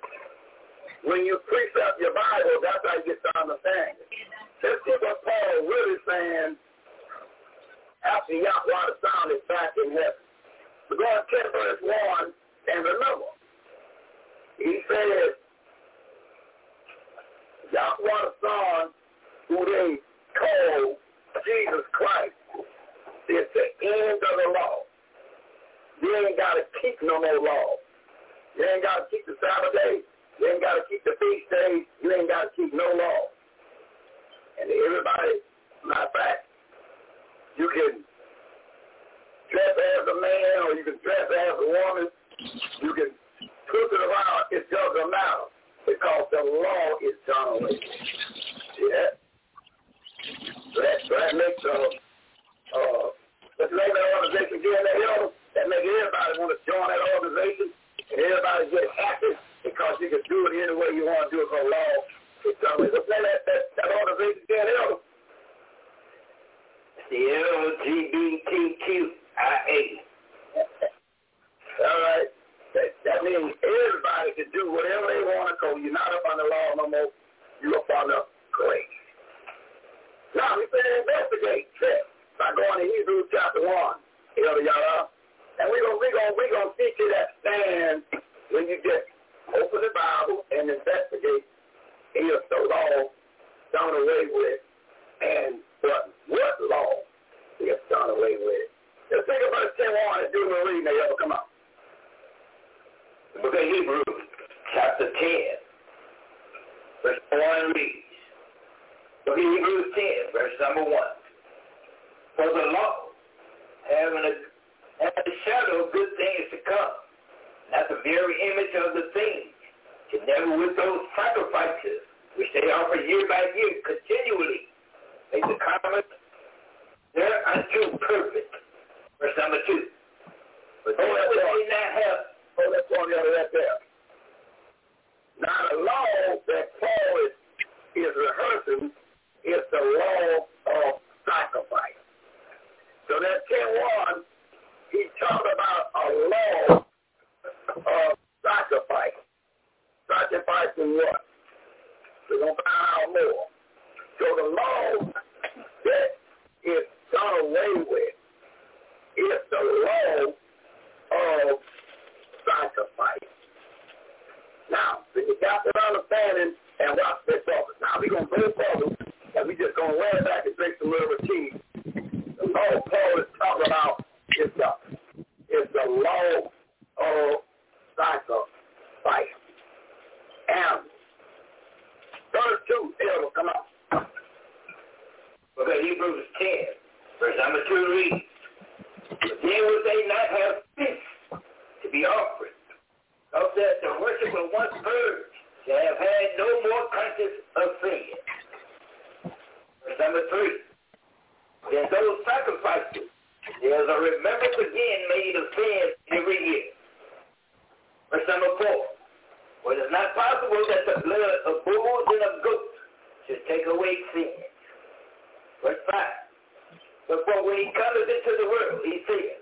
When you precept your Bible, that's how you get to understand it. Let's see what Paul really saying after Yahweh sound is back in heaven. Going to 10 verse 1, and remember, he says, the Son, who they call Jesus Christ, is the end of the law. You ain't got to keep no more law. You ain't got to keep the Sabbath day. You ain't got to keep the feast days. You ain't got to keep no law. And everybody, matter of fact, you can dress as a man or you can dress as a woman. You can twist it around. It doesn't matter because the law is done away. Yeah. So that, so that makes uh, uh, let's name that organization again, that help. That makes everybody want to join that organization and everybody get happy because you can do it any way you want to do it for law. It's done away. Let's name that, that, that organization again, help. The LGBTQIA. All right. That, that means everybody can do whatever they want to go. You're not up on the law no more. You're up on the grace. Now, we can investigate this by going to Hebrews chapter 1. Elder Yada. And we're going we gonna, we gonna teach you that stand when you just open the Bible and investigate is the law done away with and what, what law is done away with. Let's think about 10 1 and do a reading there, y'all. Come. The book of Hebrews, chapter 10, verse 1 reads, Book of Hebrews 10, verse number 1. For the law, having a, having a shadow of good things to come, not the very image of the things, can never with those sacrifices which they offer year by year continually make the common thereunto perfect. Verse number 2. But they would they not have Oh, that's on the other right there. Now, the law that Paul is, is rehearsing is the law of sacrifice. So that 10-1, he talked about a law of sacrifice. Sacrifice Sacrificing what? We're going to find out more. So the law that is done away with is the law of sacrifice. Now, when you got that understanding and watch this over. Now we're gonna go further and we just gonna lay back and drink some little tea. The law Paul is talking about is the is the law of sacrifice. And verse two, Elder, come on. Book of Hebrews 10, verse number 2 reads, then would they not have feasts to be offered, of that the worshiper once purged to have had no more conscience of sin. Verse number 3. Then those sacrifices, there's a remembrance again made of sin every year. Verse number 4. For it is not possible that the blood of bulls and of goats should take away sin. Verse 5. But when he cometh into the world, he saith,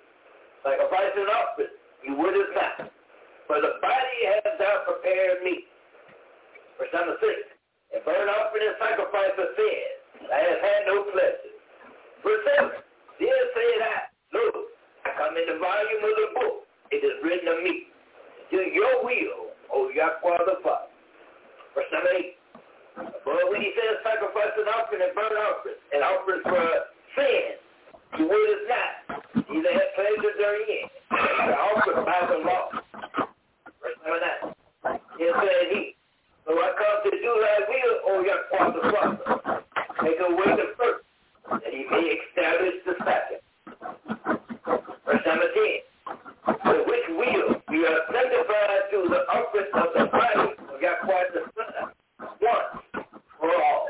like a rising offering, he would have not. For the body has thou prepared me. Verse number six. And burnt offering and sacrifice of sin, I have had no pleasure. Verse seven. Then said I, Look, I come in the volume of the book. It is written of me. Do your will, O Yahweh the Father. Verse number eight. But when he says sacrifice and offering and burnt offering and offerings for said, you will not. Either have pleasure therein. The offering by the law. Remember that. nine. Said he, so I come to do thy will, O your father, father. Take away the first, that he may establish the second. Verse number 10. To which will we are sanctified through the offering of the body of your father, son, once for all.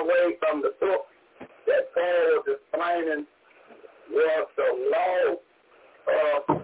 away from the book that Paul was explaining was the law of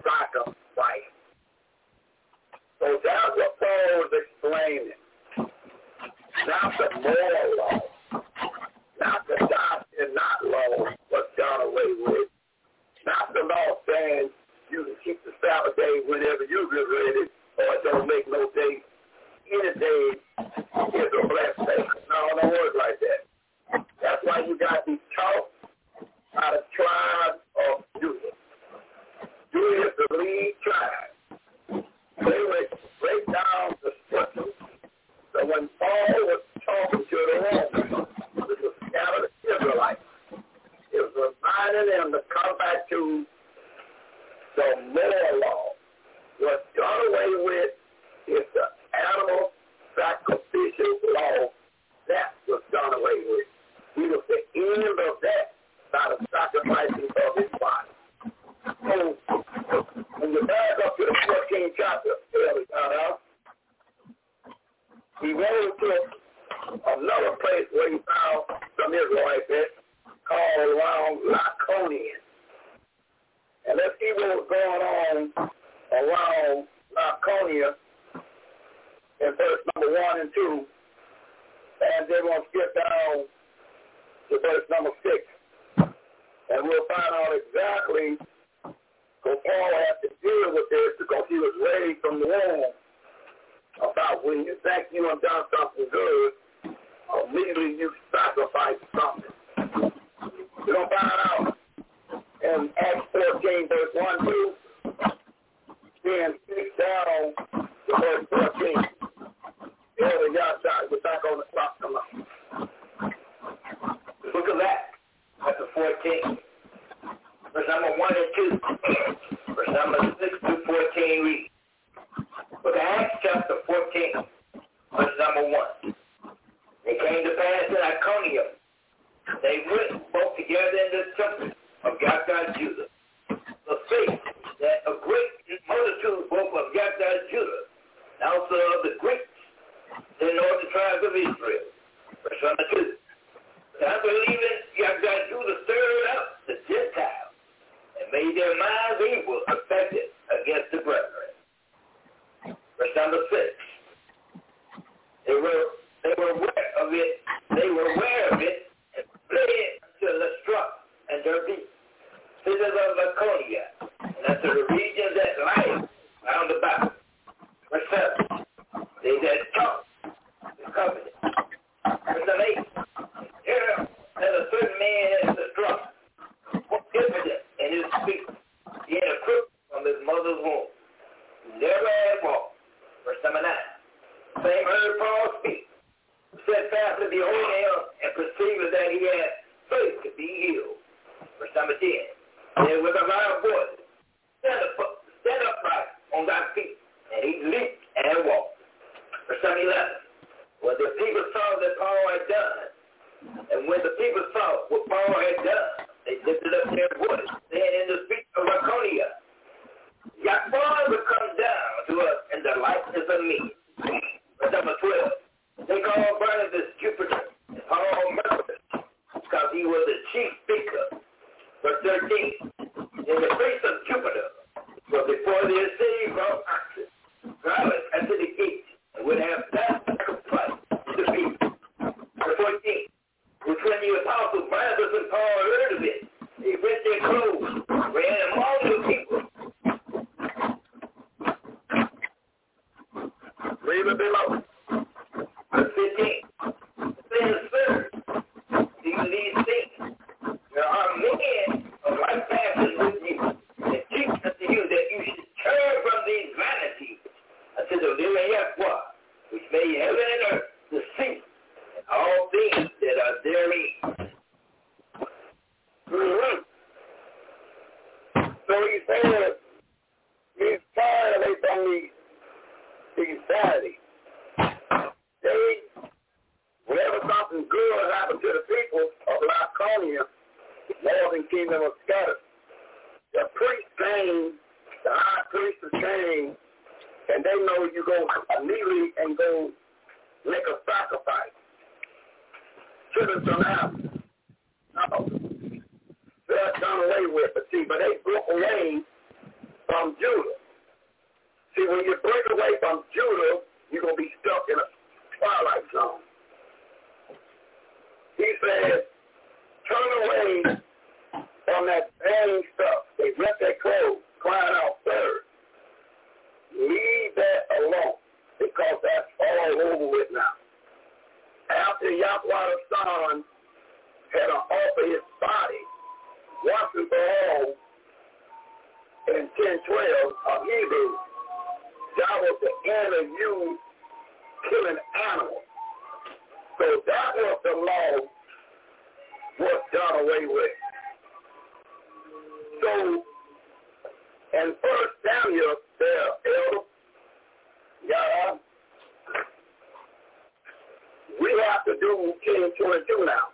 do King 22 now.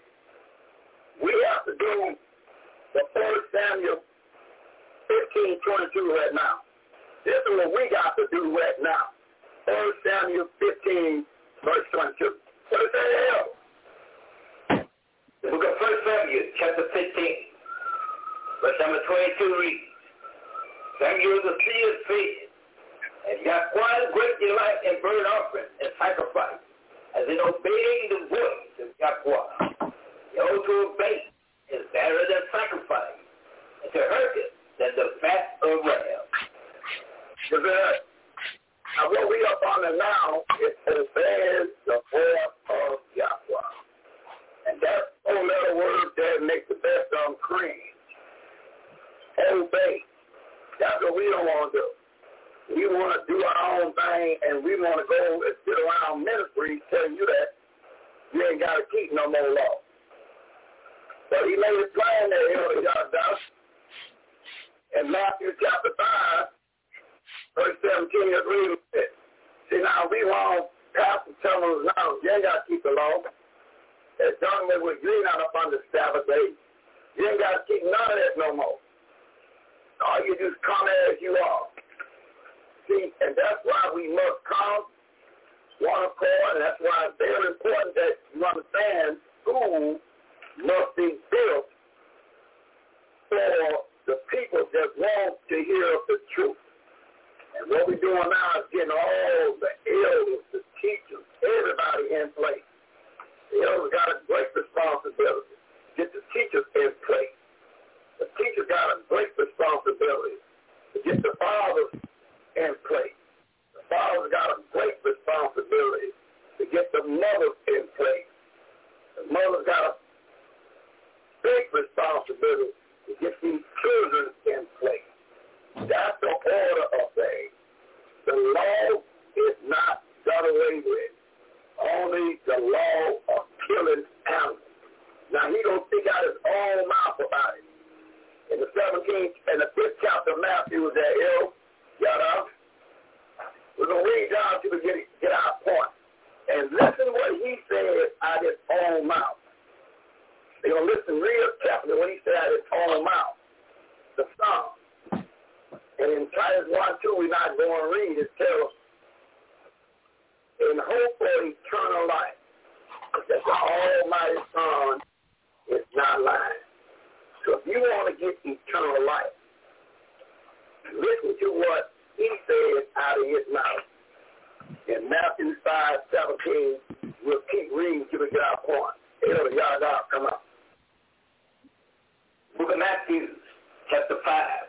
We have to do the First Samuel 15, 22 right now. This is what we got to do right now. First Samuel 15, verse 22. What is that, elder? The book of First Samuel, chapter 15, verse number 22 reads, Samuel the seer said, and Yahweh's great delight in burnt offering and sacrifice, as in obeying the voice of Yahweh. Yo, to obey is better than sacrifice, and to hearken than the fat of rams. Now what we up on now is obeying the voice of Yahweh. And that four letter word there makes the best on cream. Obey. That's what we don't want to do. We want to do our own thing and we want to go and sit around ministry telling you that you ain't got to keep no more law. But he made it plain that Elder does. In Matthew chapter 5, verse 17 is reading it. See, now we want Pastor telling us now, you ain't got to keep the law. As done with you not up on the Sabbath day. You ain't got to keep none of that no more. All you just come as you are. See, and that's why we must come one accord, and that's why it's very important that you understand school must be built for the people that want to hear the truth. And what we're doing now is getting all the elders, the teachers, everybody in place. The elders got a great responsibility. Get the teachers in place. The teachers got a great responsibility get the fathers in place. The fathers got a great responsibility to get the mothers in place. The mothers got a big responsibility to get these children in place. That's the order of things. The law is not done away with. Only the law of killing animals. Now he gonna speak out his own mouth about it. In the 17th and the 5th chapter of Matthew was that ill. Yada. We're gonna read down to get get our point. And listen what he said out his own mouth. You're gonna listen real carefully what he said out his own mouth. The Psalm. And in Titus 1, 2, we're not going to read. It tells, in hope for eternal life, that the Almighty Son is not lying. So if you want to get eternal life, listen to what he says out of his mouth. In Matthew 5, 17, we'll keep reading till we get our point. Elder, y'all come on. Book of Matthew, chapter 5.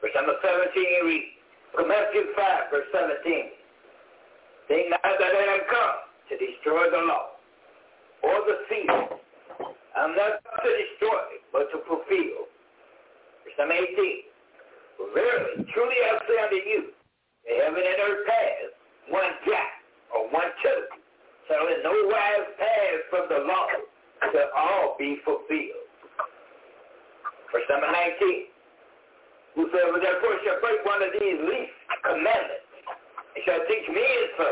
Verse number 17 reads, from Matthew 5, verse 17. Think not that I am come to destroy the law or the seal. I'm not to destroy, but to fulfill. Verse number 18. Verily, truly I say unto you, the heaven and earth pass, one jot or one tittle shall in no wise pass from the law to all be fulfilled. Verse number 19. Whosoever therefore shall break one of these least commandments and shall teach men so,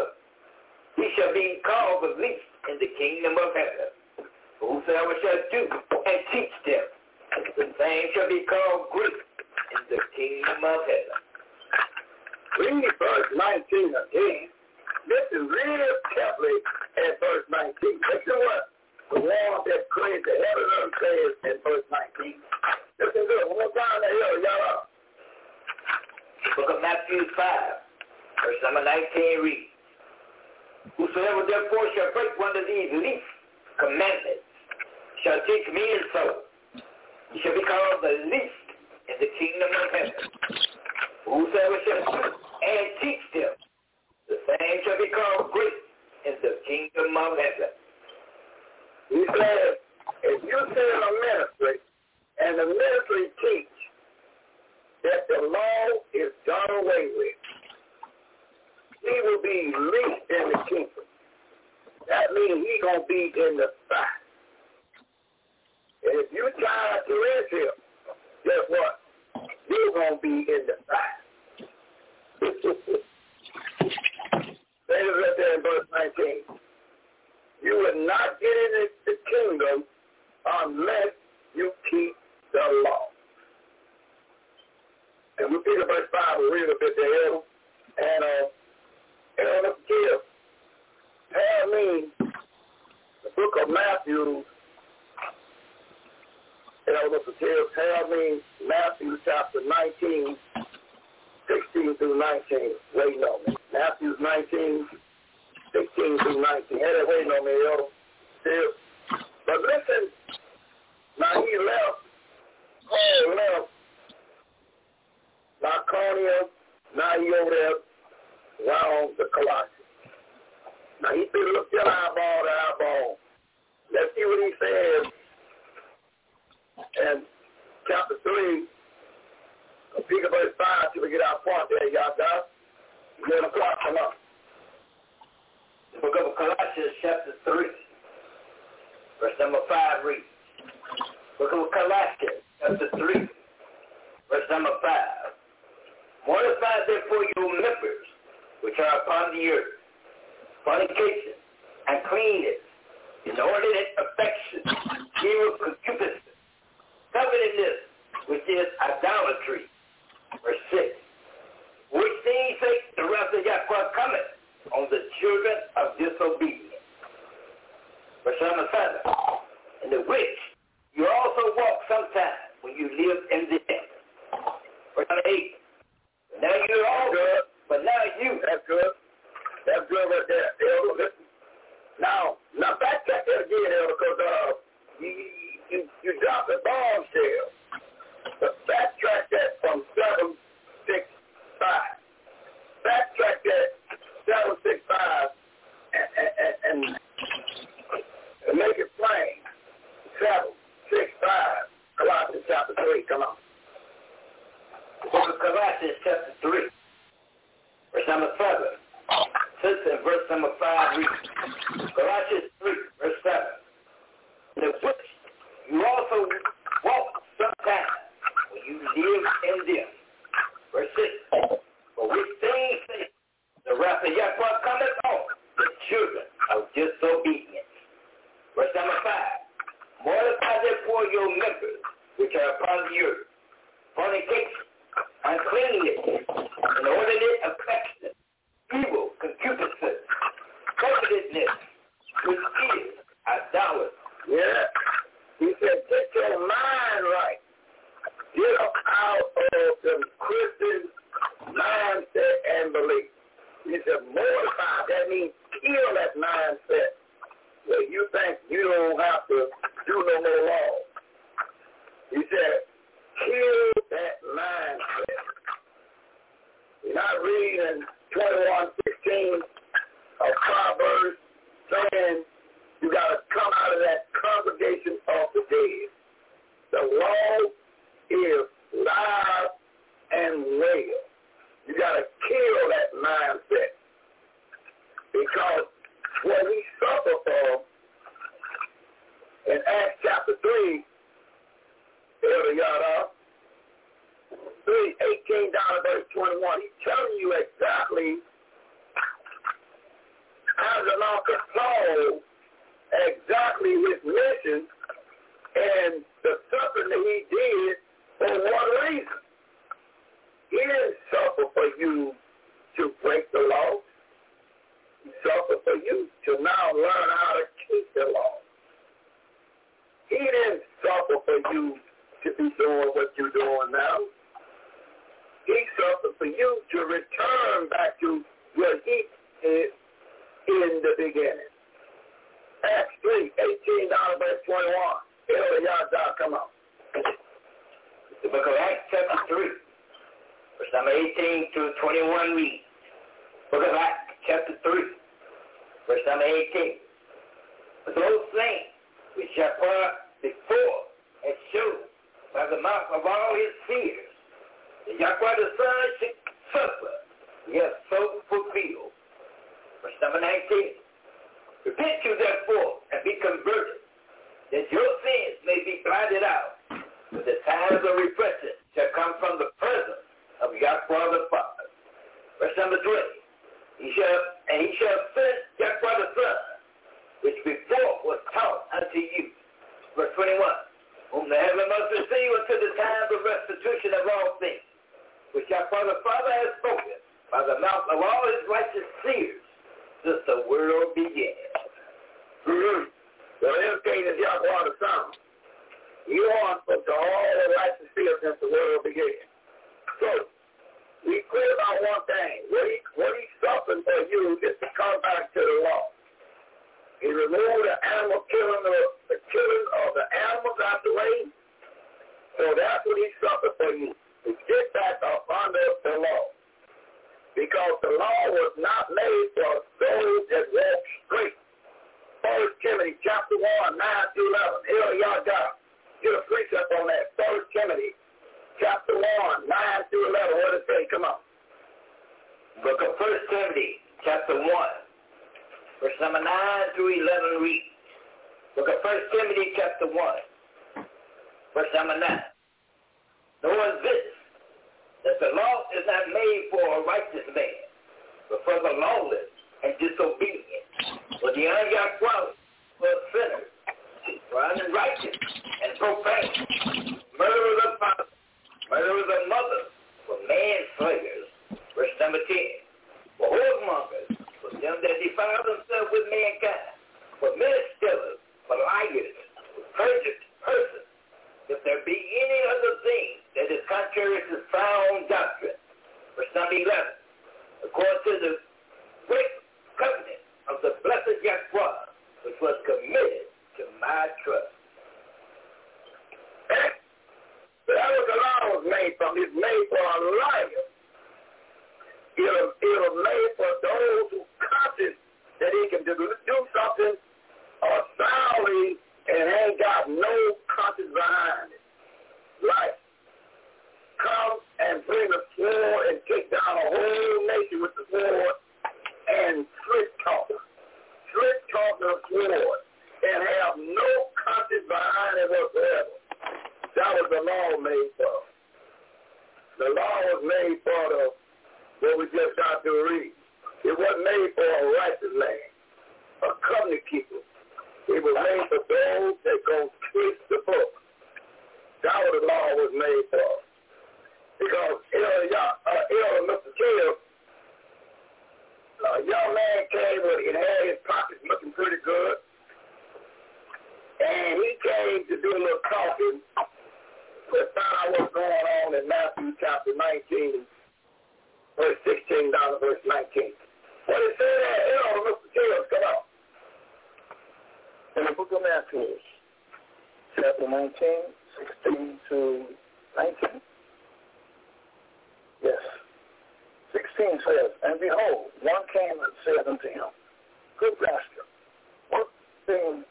he shall be called the least in the kingdom of heaven. Whosoever shall do and teach them, the same shall be called great in the kingdom of heaven. Read verse 19 again. Is real carefully at verse 19. Listen what the one that created the heaven and earth says in verse 19. Listen good. One more time to hear y'all. Book of Matthew 5, verse number 19 reads, Whosoever therefore shall break one of these least commandments shall teach men so, he shall be called the least in the kingdom of heaven. Whosoever shall do and teach them, the same shall be called great in the kingdom of heaven. He said, if you sit in a ministry and the ministry teach that the law is done away with, he will be least in the kingdom. That means he to be in the back. And if you try to rinse him, guess what? You're going to be in the back. Say it right there in verse 19. You will not get into the kingdom unless you keep the law. And we pick up verse 5 and read a bit there. And, uh, and give, tell me the book of Matthew, Elder Patel, tell me Matthew chapter 19, 16 through 19. Waiting on me. Matthew 19, 16 through 19. Had it waiting on me, Elder. Still. But listen, now he left, Paul left now he over there around the Colossus. Now he been looked at eyeball to eyeball. Let's see what he says in chapter 3, pick up verse 5 till we get our point there, y'all done. 11 o'clock, come on. The book of Colossians chapter 3, verse number 5 reads. Book of Colossians chapter 3, verse number 5. Mortify therefore your members which are upon the earth, fornication, uncleanness, inordinate affection, evil concupiscence, covetousness, which is idolatry. Verse 6. Which things sake the wrath of Yahweh cometh on the children of disobedience. Verse number 7. In the which you also walked sometime when you lived in the end. Verse number 8. Now you're all good, but now you. That's good. That's good right there, Elder. Now, now backtrack that again, Elder, because uh, you, you, you dropped the bombshell. But backtrack that from 765. Backtrack that 765 and, and, and, and make it plain. 765, Colossians chapter 3. Come on. Book of Colossians chapter 3, verse number 7. Since in verse number 5 reads, Colossians 3, verse 7. In which you also walked sometime when you lived in them. Verse 6. For which things say the wrath of Yahweh cometh on the children of disobedience. Verse number 5. Mortify therefore your members which are upon the earth. Fornication, uncleanness, inordinate affection, evil, concupiscence, covetousness, which is idolatry. Yeah. He said, get your mind right. Get out of the Christian mindset and belief. He said, mortify. That means kill that mindset where you think you don't have to do no more law. He said, kill that mindset. You're not reading 21:16 of Proverbs saying you got to come out of that congregation of the dead. The law is live and real. You got to kill that mindset because what saw suffer for in Acts chapter 3, Elder Yada, uh, 3, 18 down to verse 21, he's telling you exactly how the law control exactly his mission and the suffering that he did for one reason. He didn't suffer for you to break the law. He suffered for you to now learn how to keep the law. He didn't suffer for you to be doing what you're doing now. He suffered for you to return back to what he is in the beginning. Acts 3, 18 down verse 21. Elder Yada, come on. The book of Acts chapter 3, verse number 18 to 21 reads. Book of Acts chapter 3, verse number 18. But those things which Yahweh before had showed by the mouth of all his seers, that Yahweh the Son should suffer, has so fulfilled. Verse number 19. Repent you therefore and be converted, that your sins may be blotted out, for the times of refreshing shall come from the presence of Yahweh the Father. Verse number 20. He shall, and he shall send Yahweh the Son, which before was taught unto you. Verse 21. Whom the heaven must receive until the times of restitution of all things, which Yahweh the Father has spoken by the mouth of all his righteous seers since the world began. Mm-hmm. Well, is Yahweh the Son. You are to all the righteous seers since the world began. So, we clear about one thing. What he, what he suffered for you is to come back to the law. He removed the animal killing, the, the killing of the animals out the way. So that's what he suffered for you, to get back up under the law. Because the law was not made for those that walk straight. First Timothy chapter 1, 9 to 11. Here y'all got get a precept on that. First Timothy chapter 1, 9 to 11. What does it say? Come on. Book of First Timothy chapter 1, verse number 9 through 11 read. Book of First Timothy chapter 1, verse number 9. Knowing this, that the law is not made for a righteous man, but for the lawless and disobedient, for the ungodly, for sinners, for unrighteous and profane, murderers of fathers, murderers of mothers, for manslayers. Verse number 10. For whoremongers, for them that defile themselves with mankind, for ministers, for liars, for perjured persons, if there be any other thing that is contrary to sound doctrine. Verse number 11. According to the great covenant of the blessed Yahweh, which was committed to my trust. That was the law was made from. It's made for a liar. It was, it was made for those who conscious that he can do, do something or soundly and ain't got no conscience behind it. Like, come and bring a sword and take down a whole nation with the sword and slick talk. Slick talk and a sword and have no conscience behind it whatsoever. That was the law made for. The law was made for the, what we just got to read. It wasn't made for a righteous man, a covenant keeper. It was made for those that go twist the book. That what the law was made for. Because Elder, uh, Elder Mr. Kill, a young man came with and had his pockets looking pretty good. And he came to do a little talking to find out what's going on in Matthew chapter 19, verse 16 down to verse 19. What it say there, Elder Mr. Kill, come on in the book of Matthew, chapter 19, 16 to 19. Yes. 16 says, And behold, one came and said unto him, Good master, what thing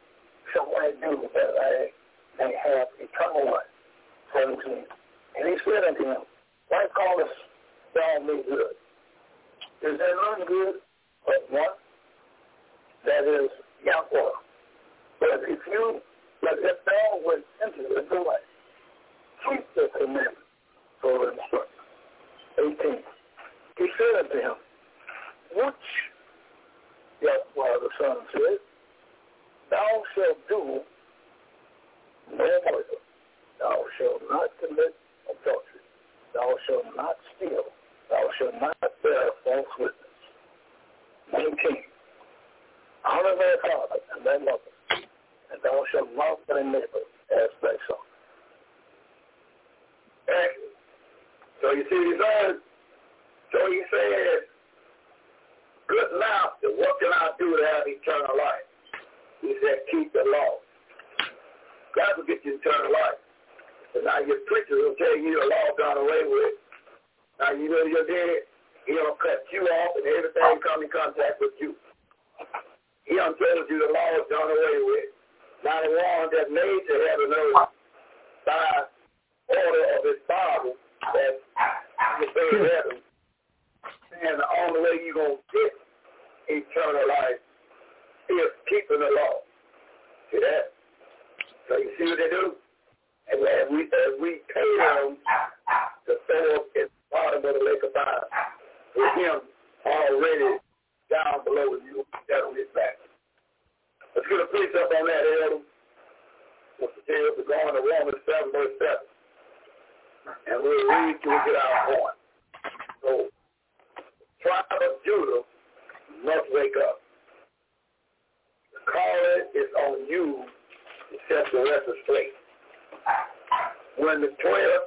shall I do that I may have eternal life? Said unto him. And he said unto him, Why callest thou me good? Is there none good but one? That is Yahweh. But if you, but if thou went into the delight, keep the commandment for instruction. 18. He said unto him, which Yahweh the Son said, thou shalt do no murder. Thou shalt not commit adultery. Thou shalt not steal. Thou shalt not bear false witness. 19. Honor thy father and thy mother, and thou shalt love thy neighbor as thyself. Excellent. So you see, he's on. So he said, good master, what can I do to have eternal life? He said, keep the law. God will get you eternal life. And now your preacher will tell you the law done away with. Now you know you're dead. He'll cut you off and everything come in contact with you. He done told you the law is done away with. Now the one that made the heaven and earth by order of his Bible that the third heaven. And the only way you're going to get eternal life is keeping the law. See that? So you see what they do? And as we, as we pay them to throw up at the bottom of the lake of fire, with him already down below you, that on his back. Let's get a piece up on that, Elder. What's the deal? We're going to Romans 7, verse 7. And we'll read till we get our point. So, tribe of Judah must wake up. The calling is on you to set the rest of straight. When the 12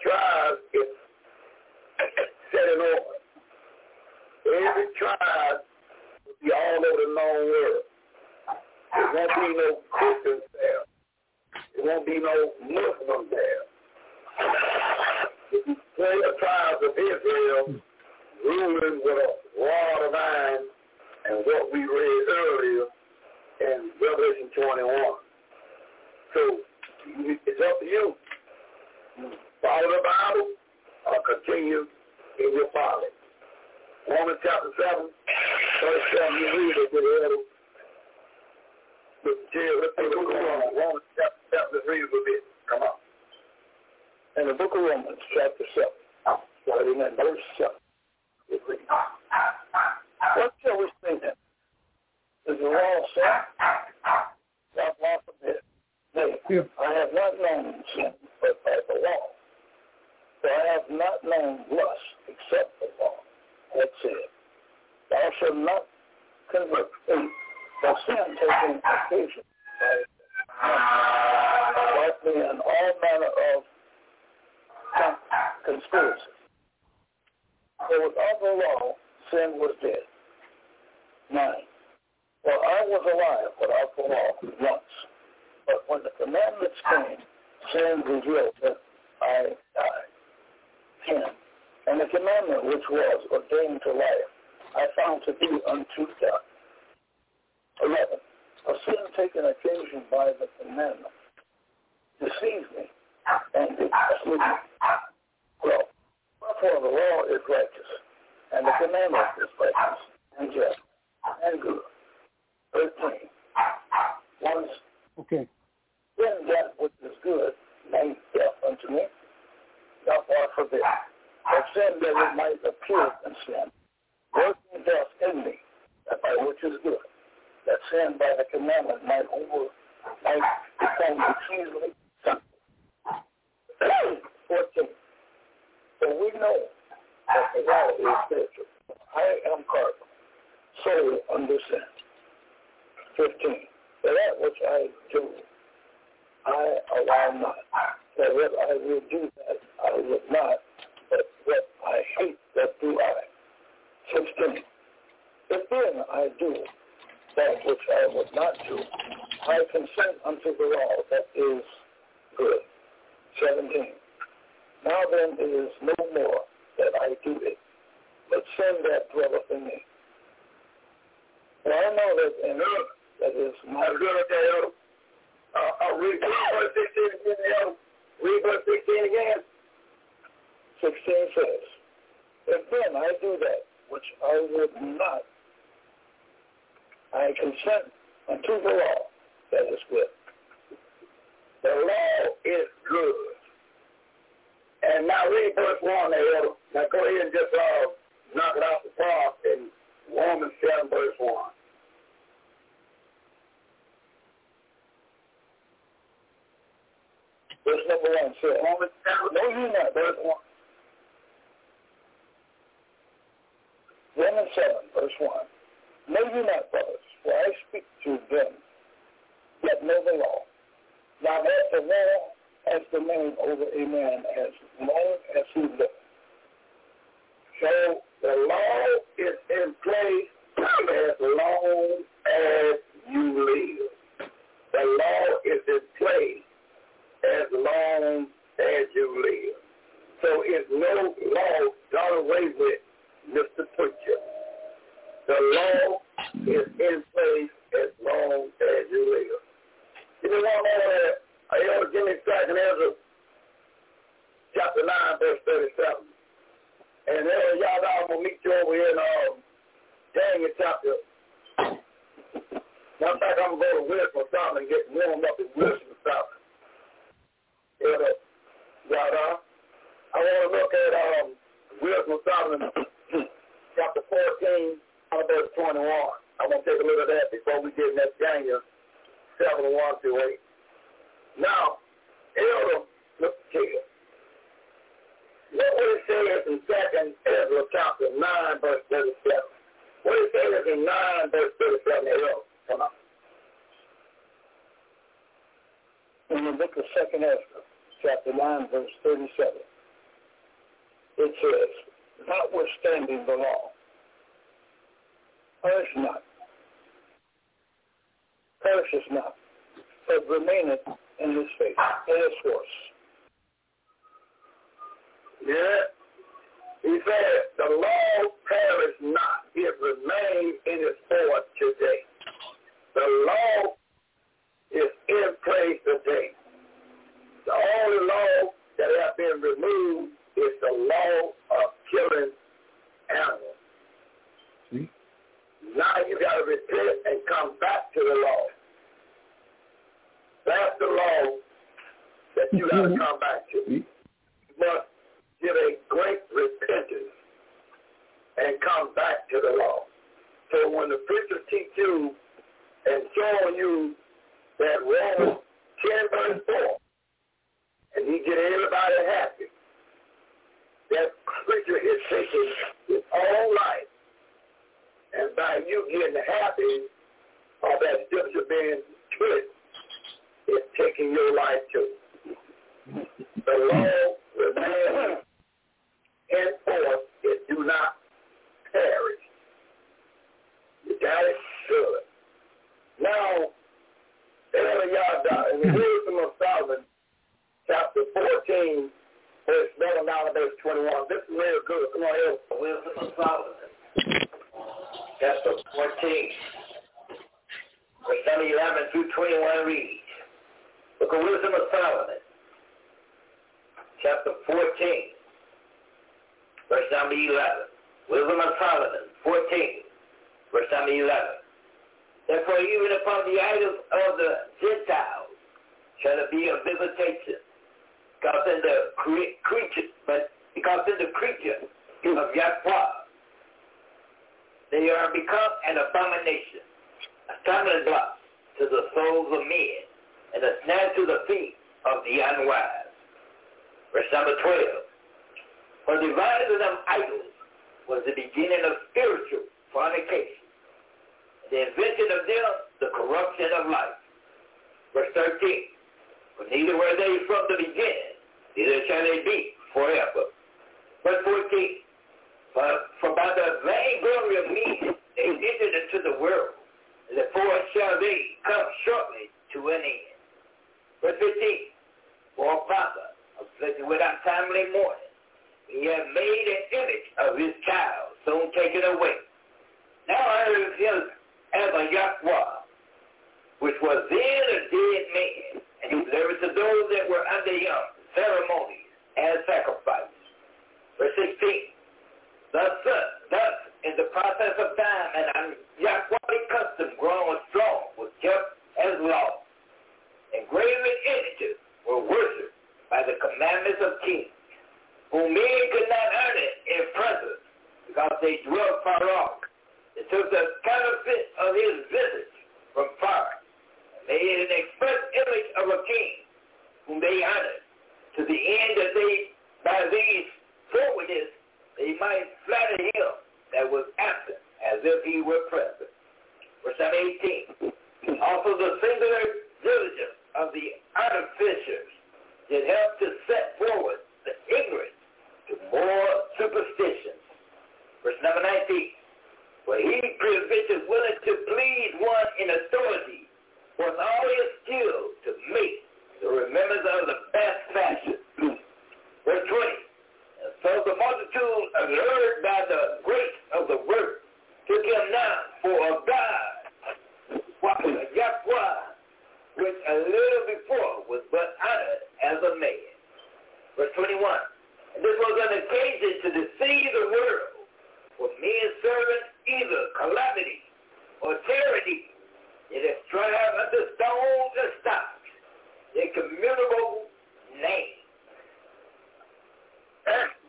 tribes is set in order, every tribe will be all over the known world. There won't be no Christians there. There won't be no Muslims there. The tribes of Israel ruling with a rod of iron and what we read earlier in Revelation 21. So it's up to you. Follow the Bible or continue in your folly. Romans chapter 7, verse 7, you read it with the Mr. Jill, let's take a look at Romans chapter 7, let's read it a bit. Come on. In the book of Romans, chapter 7, starting at verse 7, it reads, What shall we say then? Is the law sin? God law forbid. Nay, Yeah. I have not known sin but by the law. For I have not known lust except the law. That said, Thou shalt not convert faith, for sin taking occasion by like me in all manner of conspiracy. For without the law, sin was dead. Nine. For I was alive without the law once. But when the commandments came, sin revealed that I died. Ten. And the commandment which was ordained to life, I found to be unto death. Eleven. A sin taken occasion by the commandment deceived me and mislead. Well, wherefore the law is righteous, and the commandment is righteous and just and good. Thirteen. Once Okay. then that which is good made death unto me. Thou far forbid. That sin that it might appear in sin, working death in me, that by which is good. That sin by the commandment might over might become simple. winning. Verse 15. For father, afflicted with untimely mourning, he had made an image of his child, soon taken away. Now I heard him as a Yahweh, which was then a dead man, and he delivered to those that were under him ceremonies and sacrifices. Verse 16. Thus, thus, in the process of time, and Yahweh's custom growing strong was kept as law engraven images were worshipped by the commandments of kings, whom men could not earn it in presence, because they dwelt far off. It took the counterfeit of his visage from far, and made an express image of a king, whom they honored, to the end that they, by these forwardness, they might flatter him that was absent, as if he were present. Verse 18. Also the singular diligence of the artificers that help to set forward the ignorant to more superstitions. Verse number 19. For he prevented willing to please one in authority with all his skill to make the remembrance of the best fashion. Verse 20. And so the multitude allured by the grace of the word took him now for a God, Yahweh, which a little before was but honored as a man. Verse 21. And this was an occasion to deceive the world, for men serving either calamity or tyranny. It is strive unto stones and stocks, a commutable name.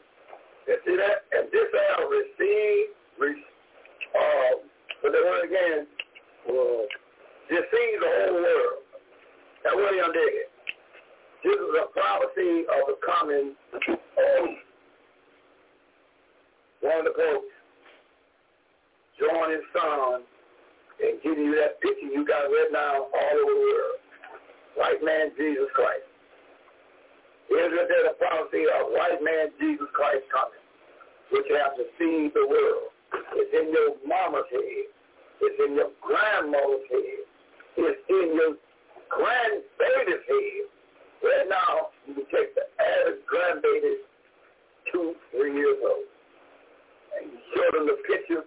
You see that? And this shall receive, re, uh, but the word again, will deceive the whole world. That's what I'm digging. This is a prophecy of the coming of one of the popes join his son and give you that picture you got right now all over the world. White man Jesus Christ. Israel did a prophecy of white man Jesus Christ coming, which has deceived the world. It's in your mama's head. It's in your grandmother's head. It's in your grandbaby's head. Right now, you can take the average grandbaby two, three years old, and you show them the picture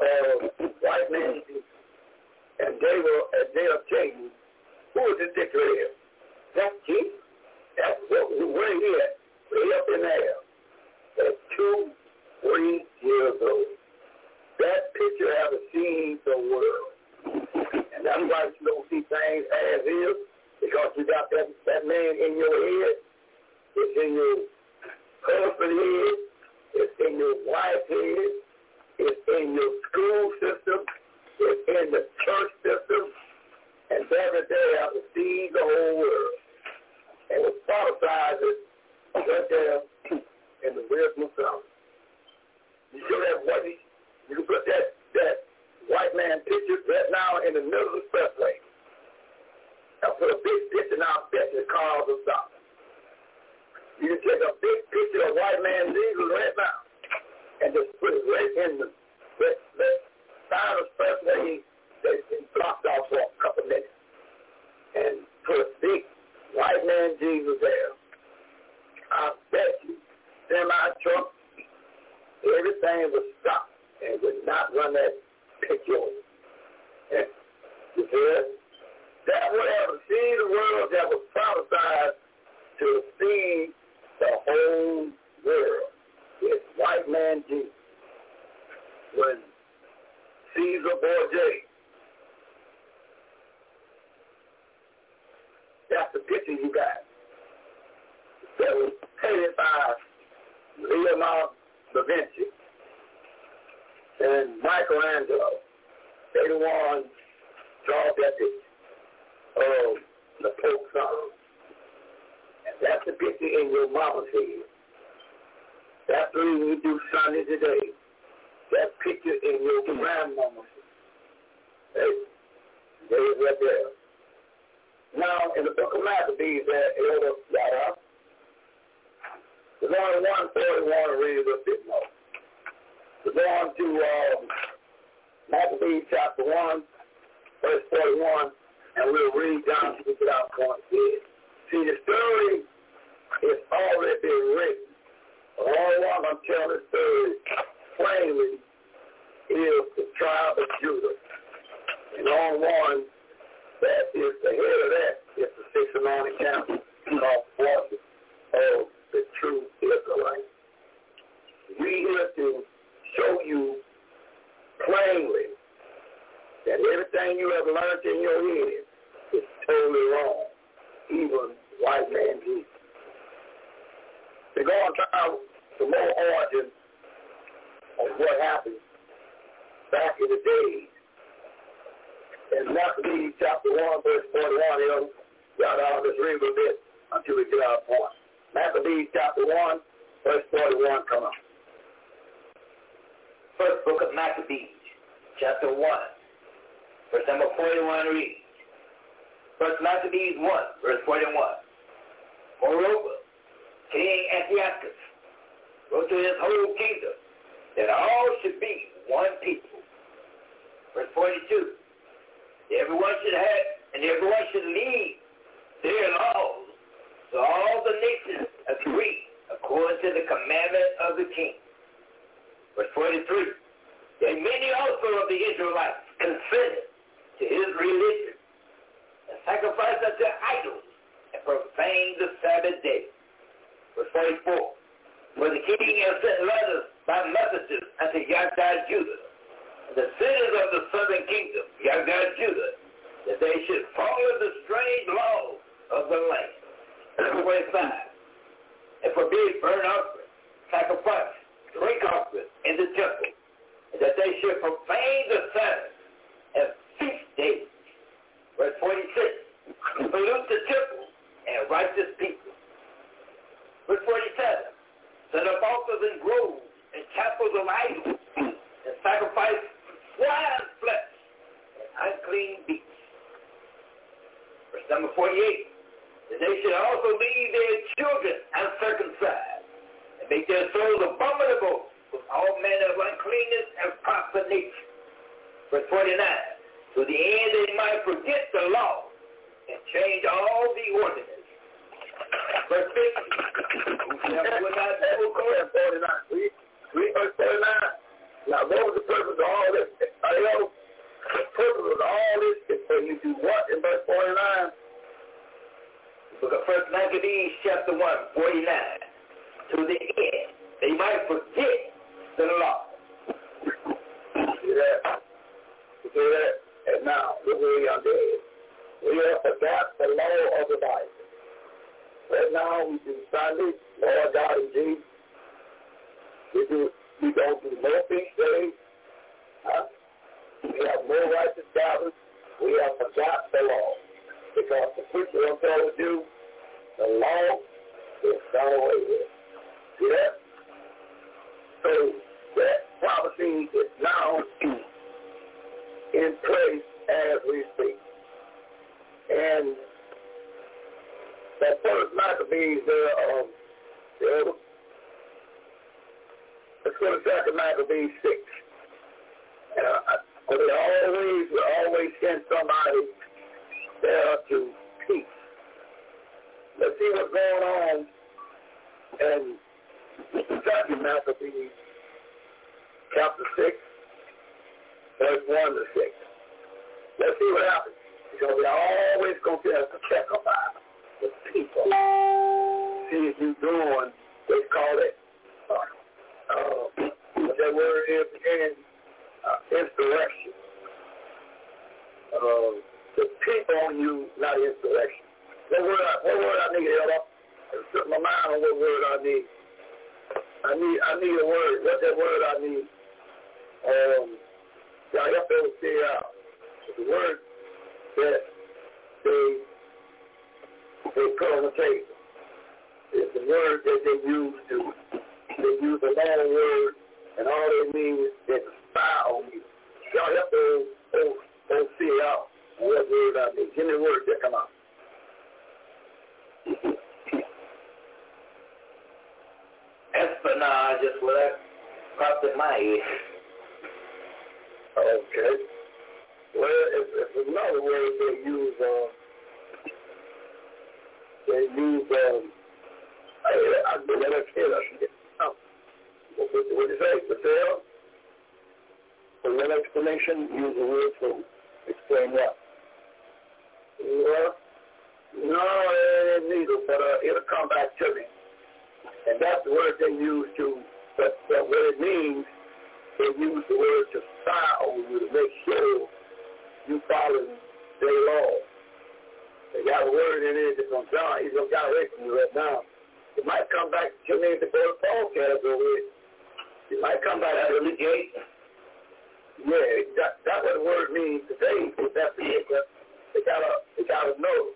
of white man, and they will, and they'll tell you, who is this dictator? That's Jesus. That's what, where he at? Way up in there. At two, three years old. That picture has deceived the world. That's why you don't see things as is, because you got that, that man in your head. It's in your husband's head. It's in your wife's head. It's in your school system. It's in the church system. And every day I deceived the whole world and was prophesied right there in the wisdom of. You show that what you can put that that white man picture right now in the middle of the expressway. I put a big picture now, bet the cars will stop. You can take a big picture of white man Jesus right now and just put it right in the that, that side of the expressway that's been blocked off for a couple minutes. And put a big white man Jesus there. I bet you, semi truck, everything would stop and would not run that picture. And you hear? That would have seen the world that was prophesied to see the whole world. It's white man Jesus. When Caesar Borgia That's the picture you got. That was painted by Leonardo da Vinci and Michelangelo. They the ones draw that of the Pope's son. And that's the picture in your mama's head. That's the reason we do Sunday today. That picture in your grandmama's head. Hey, there's right there. Now, in the book of Maccabees, only one story we want to read a bit more. We go on to um, chapter 1, verse 41, and we'll read down to the out point here. See, the story is already been written. One I'm telling the story plainly is the tribe of Judah. And only one that is the head of that is the six anointed county called Forces of the true Israelite. We here to show you plainly that everything you have learned in your head is totally wrong, even white man Jesus. To go on down to more origin of what happened back in the days. In Maccabees chapter 1, verse 41, you know, y'all know, just read a little bit until we get our point. Maccabees chapter 1, verse 41, come on. First book of Maccabees, chapter 1, verse number 41 reads, First Maccabees 1, verse 41. Moreover, King Antiochus wrote to his whole kingdom that all should be one people. Verse 42. Everyone should have, and everyone should lead their laws. So all the nations agree according to the commandment of the king. Verse 43. That many also of the Israelites consented to his religion and sacrificed unto idols and profaned the Sabbath day. Verse 44. For the king has sent letters by messengers unto Yagdad Judah, and the cities of the southern kingdom, Yagdad Judah, that they should follow the strange laws of the land. Verse 45. And forbid burnt offering, sacrifice, drink offering in the temple, that they should profane the Sabbath and feast days. Verse 46. Pollute the temple and righteous people. Verse 47. Set up altars and groves and chapels of idols and sacrifice swine flesh and unclean beasts. Verse number 48. That they should also leave their children uncircumcised and make their souls abominable with all manner of uncleanness and profanation. Verse 49. To the end they might forget the law and change all the ordinances. Verse 50. Whosoever will not double court. 49. Read, read verse 49. Now, what was the purpose of all this? Adios. The purpose of all this is for you to what in verse 49? Look of First Maccabees, chapter 1, 49. To the end, they might forget the law. See that? See that? And now, look where we are dead. We have forgot the law of the Bible. Right now, we do Sunday, Lord God and Jesus. We do, we don't do no. Huh? We have no righteous Sabbath. We have forgot the law. Because the preacher don't tell you, the law is done away with. See? So that prophecy is now in place as we speak. And that first Maccabees there, um, there, let's go to second Maccabees 6. Uh, but they always, we always send somebody there to peace. Let's see what's going on second Maccabees chapter 6, verse 1 to 6. Let's see what happens. Because we're always going to have to check about the people. See if you're doing, they call it, uh, uh, what that word is again, uh, insurrection. Uh, the people on you, not insurrection. What word I, what word I need, Ella? Set my mind on what word I need. I need I need a word. What's that word I need? Um, y'all help me figure out. The word that they they put on the table. It's the word that they use to they use a long word and all they mean is they spy on you. Y'all help me oh, out what word I need. Give me a word that come out. Espionage is what I popped in my head. Okay. Well, it's, it's another word they use. Uh, they use. Um, I, I, I let us hear us. Oh. What, what, what did you say? Patel? For that explanation, use the word to explain what? Well, no, it neither, but uh, it'll come back to me. And that's the word they use to, but, but what it means, they use the word to spy on you to make sure you follow their law. They got a word in it that's to John, he's going to away you right now. It might come back to me to go to Paul category. It might come back That's to the gate. Yeah, that, that's what the word means today. Investigate. But they got a they got another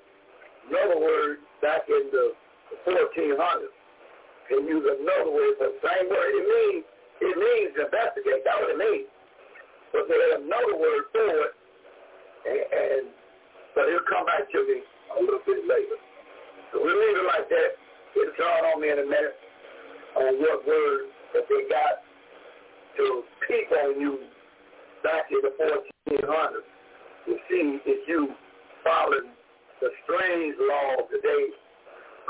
another word back in the 1400s. They use another word, but same word. It means it means investigate. That's what it means. But they had another word for it, and, and but it'll come back to me a little bit later. So we'll leave it like that. It'll dawn on me in a minute on what word that they got to peep on you back in the 1400s to see if you following the strange laws that they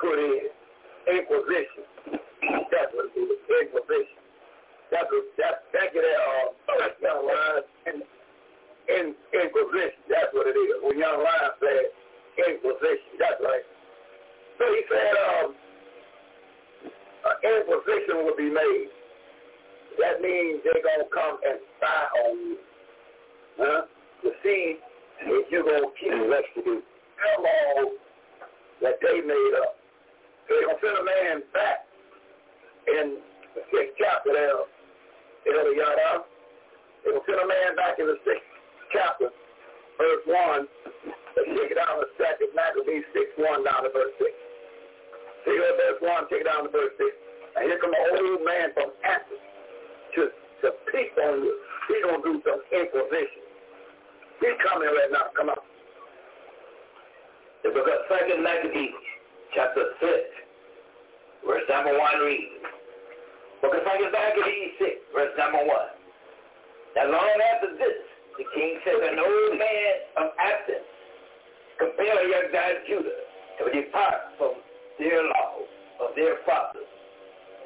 put in. Inquisition. That's what it is. Inquisition. That's what that that get uh that's young line in in inquisition. That's what it is. When young line said inquisition, that's right. So he said um an inquisition will be made. That means they're gonna come and spy on you. Huh? To see if you're gonna keep investigating their laws that they made up. They're gonna send a man back in the sixth chapter there, Elder Yada. They're gonna send a man back in the sixth chapter, verse one, and take it down to second Maccabees six one down to verse six. See what verse one, take it down to verse six. And here come an old man from Athens to to peep on you. He's gonna do some inquisition. He's coming right now. Come on. The book of Second Maccabees, chapter 6, verse number 1 reads. Book of Second Maccabees 6, verse number 1. Now long after this, the king sent an old man of Athens, compel young God Judah to depart from their laws of their fathers,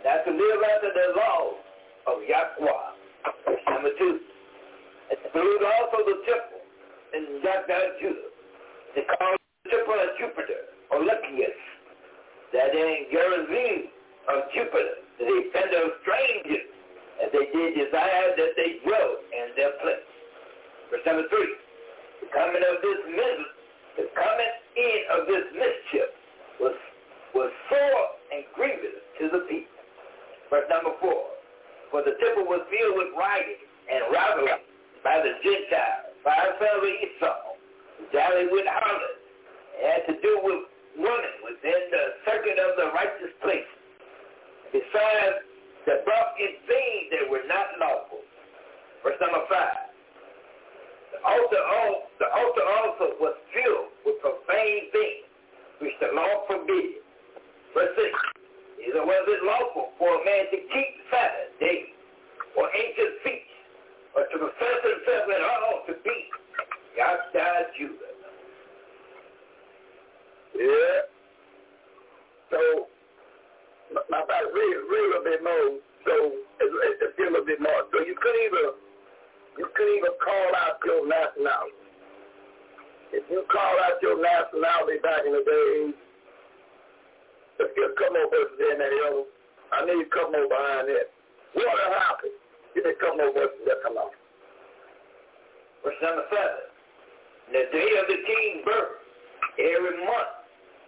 not to live after the laws of Yahweh. Verse number 2. Exclude also the temple in Yahweh Judah. They call the temple of Jupiter, Olympius, that in Gerizim of Jupiter, the defender of strangers, and they did desire that they dwell in their place. Verse number 3. The coming of this mis- the coming in of this mischief was was sore and grievous to the people. Verse number 4. For the temple was filled with rioting and rivalry by the Gentiles, by son of Esau, dallied with harlots, had to do with women within the circuit of the righteous place. Besides, that brought in things that were not lawful. Verse number five. The altar, al- the altar also was filled with profane things, which the law forbid. Verse six. Neither was it lawful for a man to keep Sabbath days or ancient feasts, or to profess himself at all to be Yahshua Judah. Yeah. So, my about read, read a little bit more. So, it's, it's a little bit more. So you could even, you could even call out your nationality. If you call out your nationality back in the days, let's get a couple more verses in there, yo. I need a couple more behind that. What will happen? Give me a couple more verses that come out. Verse number seven. The day of the king's birth, every month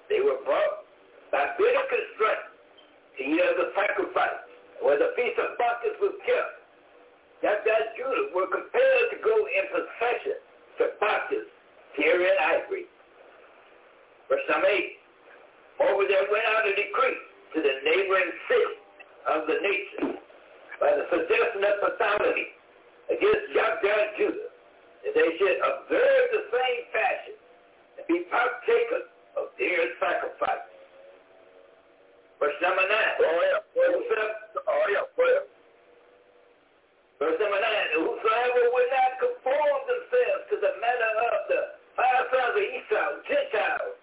they were brought by bitter constraint to eat of the sacrifice, where the feast of Bacchus was kept. That God Judah were compelled to go in procession to Bacchus here in Ivory. Verse number eight. Over there went out a decree to the neighboring city of the nation by the suggestion of Ptolemy against Yahweh Judah that they should observe the same fashion and be partakers of their sacrifice. Verse number 9. Oh, yeah. Oh, yeah. Well, verse number 9. Whosoever would not conform themselves to the manner of the five sons of Esau, Gentiles,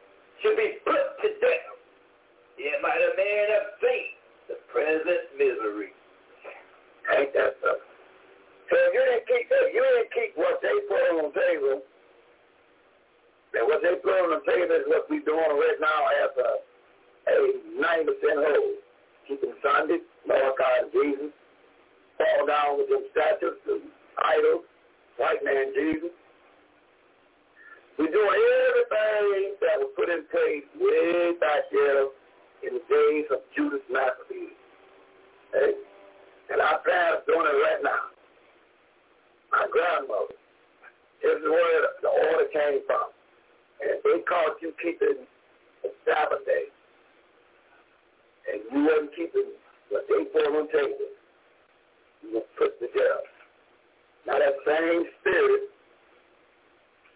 should be put to death. Yet might a man have seen the present misery. ain't that something? So you didn't keep if you didn't keep what they put on the table, then what they put on the table is what we're doing right now as a a ninety percent whole. Keeping Sunday, Malachi and Jesus, fall down with them statues and idols, white man Jesus. We're doing everything that was put in place way back there in the days of Judas Maccabees. Hey? And our parents doing it right now. My grandmother. This is where the order came from. And they caught you keeping the Sabbath day. And you wasn't keeping what they put on table. You were put to death. Now that same spirit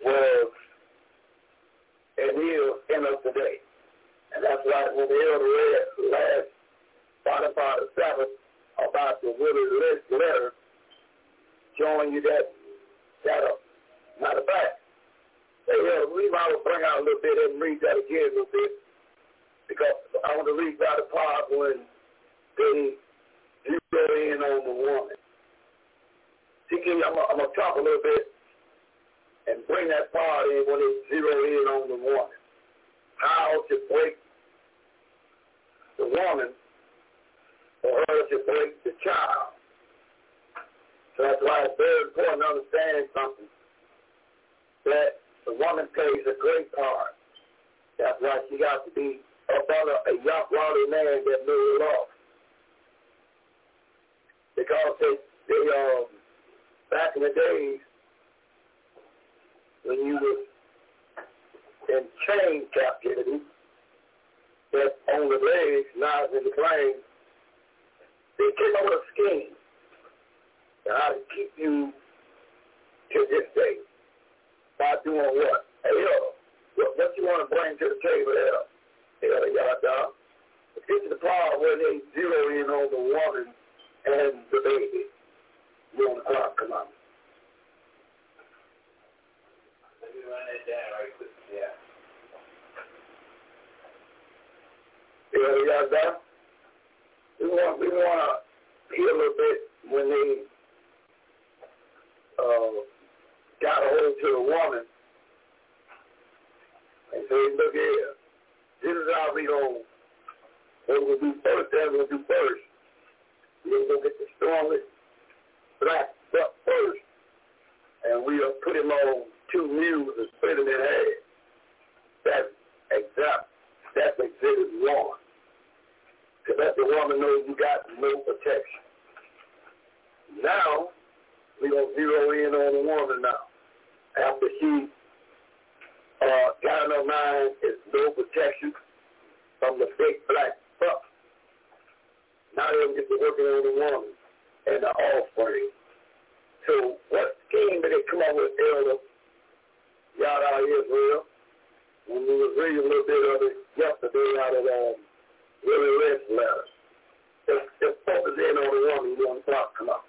was and is in us today. And that's why when we elder read last about the Sabbath about the Willie Lynch letter showing you that that uh, matter of fact, hey, yeah, we might will bring out a little bit and read that again a little bit because I want to read that part when they zero in on the woman. See, I'm to talk a little bit and bring that part in when they zero in on the woman. How to break the woman for her to break the child. So that's why it's very important to understand something. That the woman plays a great part. That's why she got to be up under a young worldly man that knew love. Because they, they um, back in the days, when you were in chain captivity, that on the legs, knives in the plane, they came up with a scheme how to keep you to this day by doing what? Hey, yo, what, what you want to bring to the table there? Hell, y'all dog. This is the part where they zero in on the woman and the baby. You on the clock, come on. run that down right quick. Yeah. Yeah, yeah, that. We want we want to hear a little bit when they uh, got a hold to the woman and say, look here, this is how we going what to do first, going to do first. We're going to get the strongest black buck first, and we'll put him on two mules and split them in half. That's exact. That's exhibit one. To let the woman know you got no protection. Now, we're going to zero in on the woman now. After she uh, got in her mind is no protection from the big black buck. Now they're going to get to working on the woman and the offspring. So what scheme did they come up with, Elder? Y'all out of Israel? When we was reading a little bit of it yesterday out of um, Willie Lynch letter. Just, just focus in on the woman you want to talk about.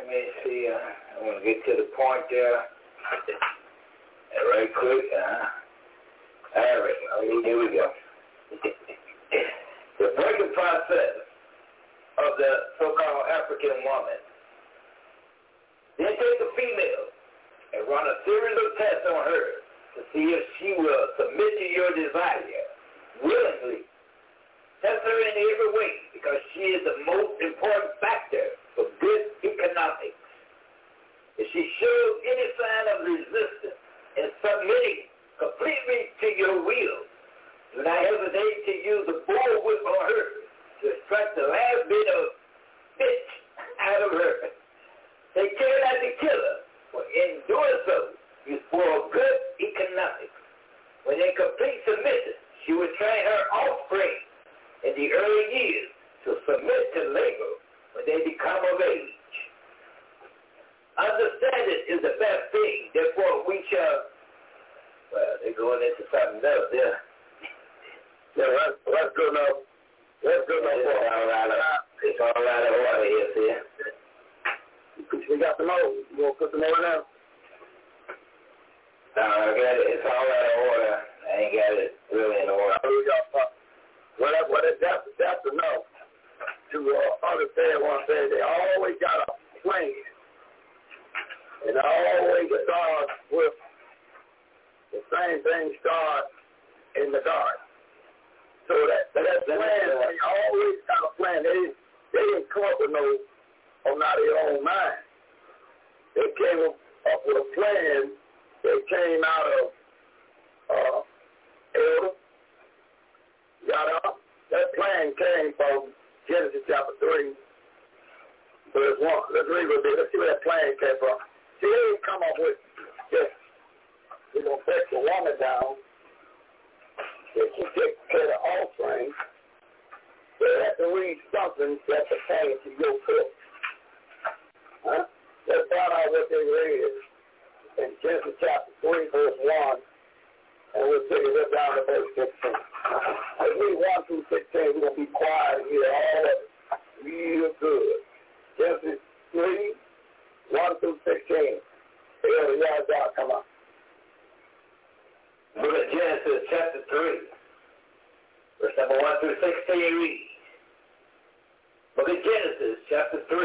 Let me see. Uh, I want to get to the point there. Uh, right quick. Uh, all right. Oh, here we go. the breaking process of the so-called African woman. Then take a female and run a series of tests on her to see if she will submit to your desire willingly. Test her in every way because she is the most important factor for good economics. If she shows any sign of resistance in submitting completely to your will, do not hesitate to use the bull whip on her to extract the last bit of fish out of her. Take care not to kill her, for in doing so, you spoil good economics. When in complete submission, she will train her offspring in the early years to submit to labor when they become of age. Understanding is the best thing. Therefore, we shall, well, they're going into something else there. Yeah, that's, that's good enough. That's good enough. It's all right. It's all right of order here, see? We got the more. You want to put some more there? No, I got it. It's all out of order. I ain't got it really in order. Well that, that's, that's enough to uh, understand what I'm saying. They always got a plan. And it always starts with the same thing starts in the dark. So that, that plan, they always got a plan. They, they didn't come up with no, on out of their own mind. They came up with a plan that came out of uh, Elder got up. That plan came from Genesis chapter 3, verse 1. Let's read a little bit. Let's see where that plan came from. See, they didn't come up with just, we're going to fetch the woman down. That she take care of the offspring. They have to read something that pertains to your foot. Huh? Let's find out what they read in Genesis chapter 3, verse 1. And we'll take it down to verse 16. Let's read 1 through 16. We're going to be quiet here all. Real good. Genesis 3, 1 through 16. Elder Yazar, come on. Book of Genesis chapter 3, verse number 1 through 16 reads. Book of Genesis chapter 3,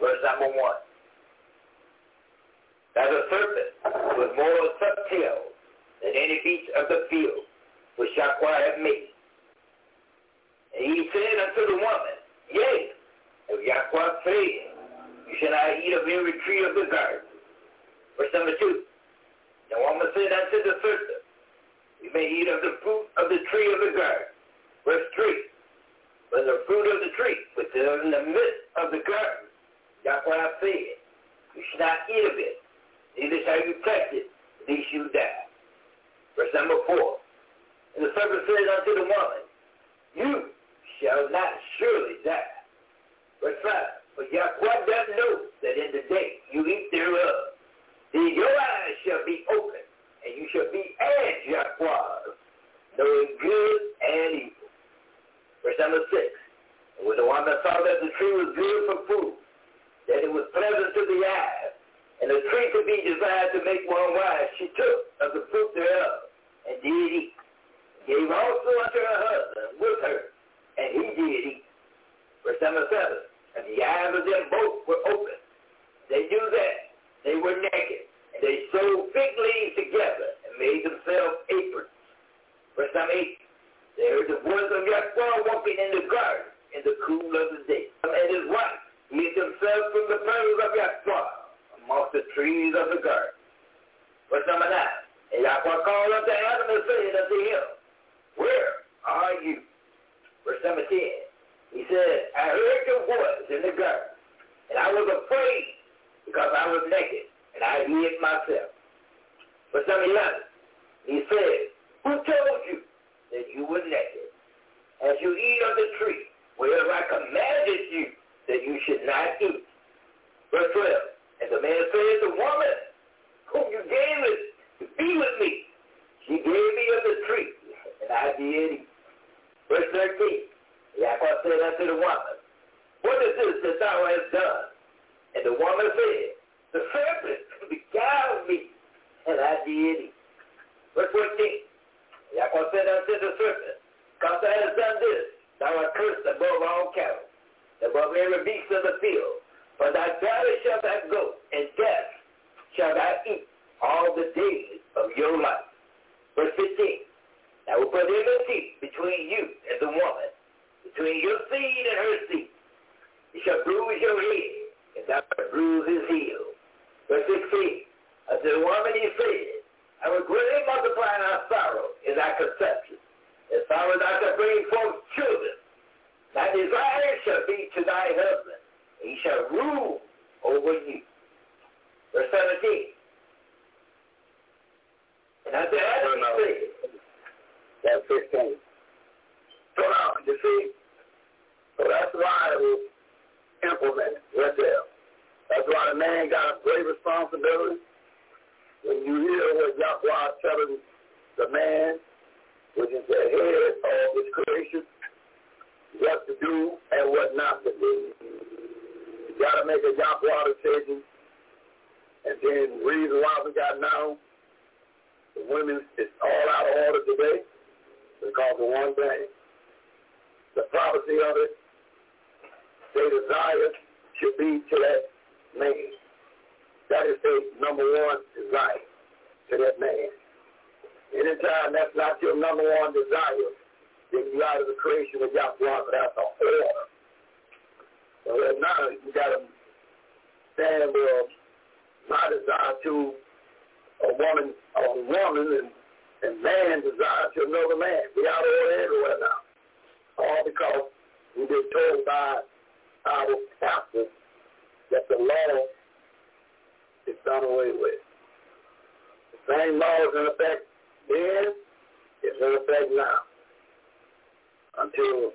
verse number 1. Now the serpent was more subtle than any beast of the field which had made. And he said unto the woman, Yea, if Yahweh said, You shall not eat of every tree of the garden. Verse number 2. The woman said unto the serpent, You may eat of the fruit of the tree of the garden. Verse 3. But the fruit of the tree, which is in the midst of the garden, Yahweh said, You shall not eat of it, neither shall you touch it, lest you die. Verse number 4. And the serpent said unto the woman, You shall not surely die. Verse 5. For Yahweh doth know that in the day you eat thereof, then your eyes shall be open, and you shall be as Yahweh, knowing good and evil. Verse number 6. And when the woman saw that the tree was good for food, that it was pleasant to the eyes, and the tree could be desired to make one wise, she took of the fruit thereof, and did eat. Gave also unto her husband with her, and he did eat. Verse number 7. And the eyes of them both were open. They knew that they were naked, and they sewed fig leaves together and made themselves aprons. Verse number 8. They heard the voice of Yahweh walking in the garden in the cool of the day. And his wife hid themselves from the presence of Yahweh amongst the trees of the garden. Verse number 9. And Yahweh called unto Adam and said unto him, Where are you? Verse number 10. He said, I heard your voice in the garden, and I was afraid because I was naked, and I hid myself. Verse number 11. He said, Who told you that you were naked? As you eat of the tree, whereof I commanded you that you should not eat. Verse 12. And the man said, The woman whom you gave it to be with me, she gave me of the tree, and I did eat. Verse 13. Yahweh said unto the woman, What is this that thou hast done? And the woman said, The serpent beguiled me, and I did eat. Verse 14. Yahweh said unto the serpent, Because thou hast done this, thou art cursed above all cattle, above every beast of the field. For thy body shall thou go, and death shall thou eat all the days of your life. Verse 15. I will put enmity between you and the woman, between your seed and her seed. He shall bruise your head, and thou shalt bruise his heel. Verse 16. Unto the woman he said, I will greatly multiply our sorrow in thy conception. As sorrow thou shalt bring forth children. Thy desire shall be to thy husband, and he shall rule over you. Verse 17. And unto Adam he said, That's 15. Now, you see, so that's why it was implemented right there. That's why the man got a great responsibility. When you hear what Yahweh telling the man, which is the head of his creation, what to do and what not to do. You got to make a Yahweh decision. And then the reason why we got now, the women is all out of order today because of one thing. The prophecy of it, their desire should be to that man. That is their number one desire to that man. Anytime that's not your number one desire, then you out of the creation of Yahweh, that's an order. So if not, you got to stand well, my desire to a woman, a woman, and And man desires to another man. We out of order everywhere now. All because we've been told by our pastors that the law is done away with. The same law is in effect then, is in effect now. Until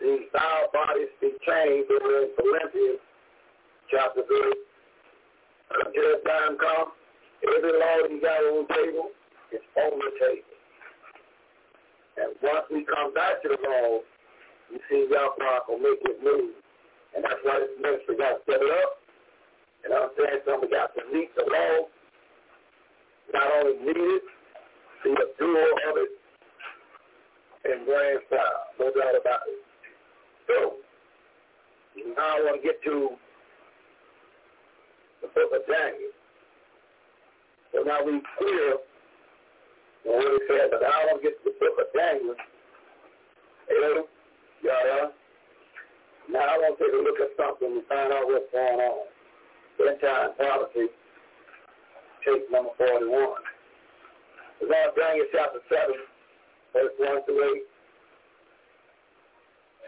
these foul bodies be changed over in Philippians chapter 3. Until that time comes, every law you got on the table is on the table. And once we come back to the law, you see Yahweh will make it move. And that's why this ministry got set it up. And I'm saying something got to meet the law. Not only it, be a doer of it, and grand style. No doubt about it. So, now I want to get to the book of Daniel. So now we clear what he said, but I to get to the book of Daniel. Hello? Yeah, Now I want to take a look at something and find out what's going on. End time prophecy, tape number 41. We're going Daniel chapter 7, verse 1 through 8.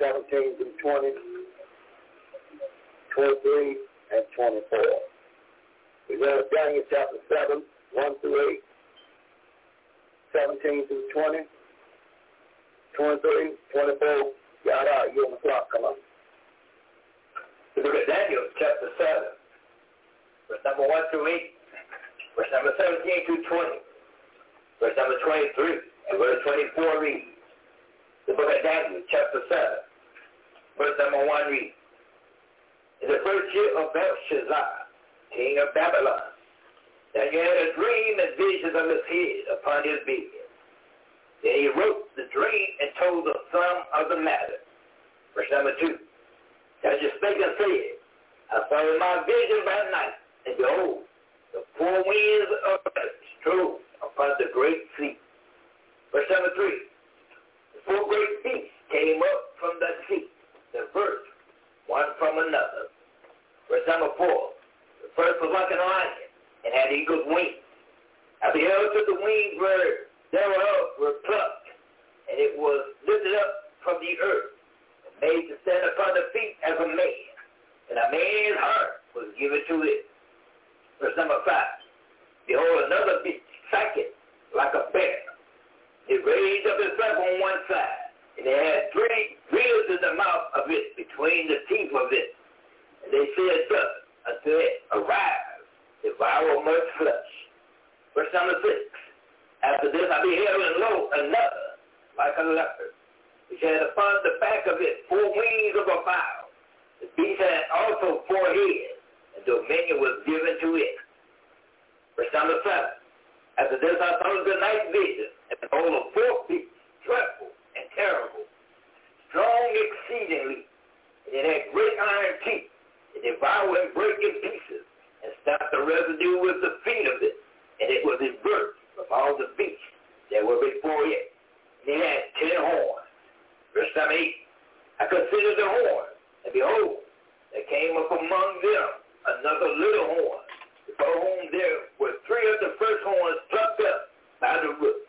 17 through 20, 23, and 24. We go to Daniel chapter 7, 1 through 8, 17 through 20, 23, 24. Got out. You on the clock. Come on. Look at Daniel chapter 7, verse number 1 through 8, verse number 17 through 20, verse number 23, and verse 24 reads, the book of Daniel chapter 7, verse number 1 reads, In the first year of Belshazzar, king of Babylon, Daniel had a dream and visions of his head upon his bed. Then he wrote the dream and told the sum of the matter. Verse number 2. Daniel spake and said, I saw in my vision by night, and behold, the four winds of earth strove upon the great sea. Verse number 3. The four great beasts came up from the sea diverse one from another. Verse number four. The first was like an lion and had eagle's wings. I beheld that the wings were thereof were plucked, and it was lifted up from the earth and made to stand upon the feet as a man. And a man's heart was given to it. Verse number five. Behold, another beast, second, like a bear. It raised up itself on one side and they had three wheels in the mouth of it, between the teeth of it. And they said thus until it arise, devour much flesh. Verse number six. After this I beheld and lo another, like a leopard, which had upon the back of it four wings of a fowl. The beast had also four heads, and dominion was given to it. Verse number seven. After this I saw the night vision, and all the four beasts dreadful and terrible, strong exceedingly, and it had great iron teeth, and devoured and break in pieces, and stopped the residue with the feet of it, and it was birth of all the beasts that were before it. And it had ten horns. Verse 8, I considered the horns, and behold, there came up among them another little horn, before whom there were three of the first horns plucked up by the roots.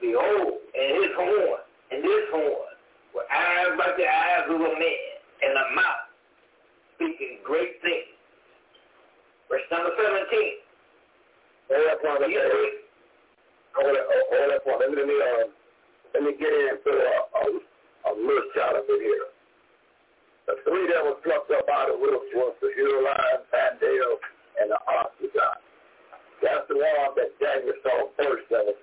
Behold, and his horn and this horn were eyes like the eyes of a man, and a mouth speaking great things. Verse number 17. Hold that point. Let me, hold that, hold that point. Let me, uh, let me get into a, a, a little shot of it here. The three that were plucked up out of roof was the lion, Pandale, and the oxygen. That's the one that Daniel saw first of it.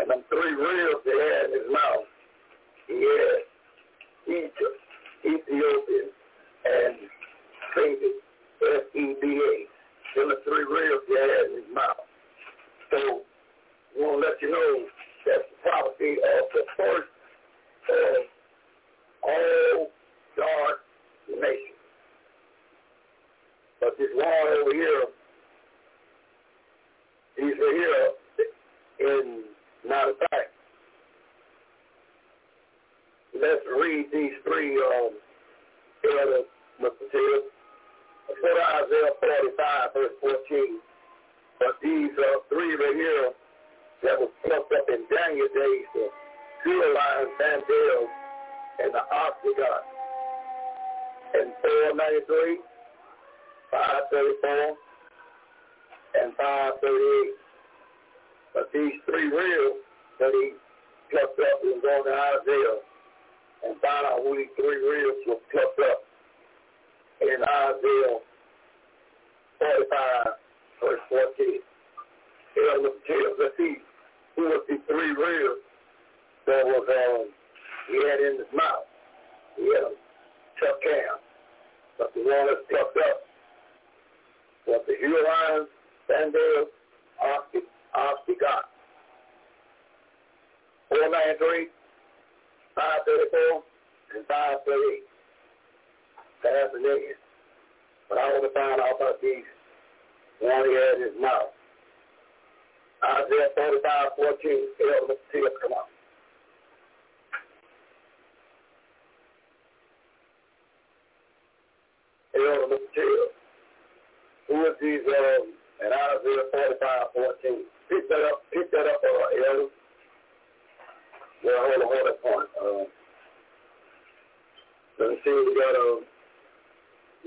And them three reels they had in his mouth, he had Egypt, Ethiopia, and Seba, S-E-B-A. Them the three reels he had in his mouth. So we want to let you know that's the prophecy of the first of all dark nations. But this one over here, he's here in Matter of fact, let's read these three um, Elder Mr. Go Isaiah 45, verse 14. But these uh, three right here that was plucked up in Daniel days, the seer lions, Vandals, and the Octagon. In 493, 534, and 538. But these three reels that he plucked up was going to Isaiah and found out who these three reels were plucked up in Isaiah 45, verse 14. Tell the tales. Let's who was the three reels that was um, he had in his mouth. He had a tough cam. But the one that's plucked up was the Hurons, Vandals, Ostrogoth. 493, 534, and 538. That's an idiot. But I want to find out about these one he had in his mouth. Isaiah 45, 14, let's see us come up. Elder material. Who is these um and Isaiah 45, 14. Pick that up, pick that up, uh, Elder. Well, hold on, hold that point. Um, let me see, we got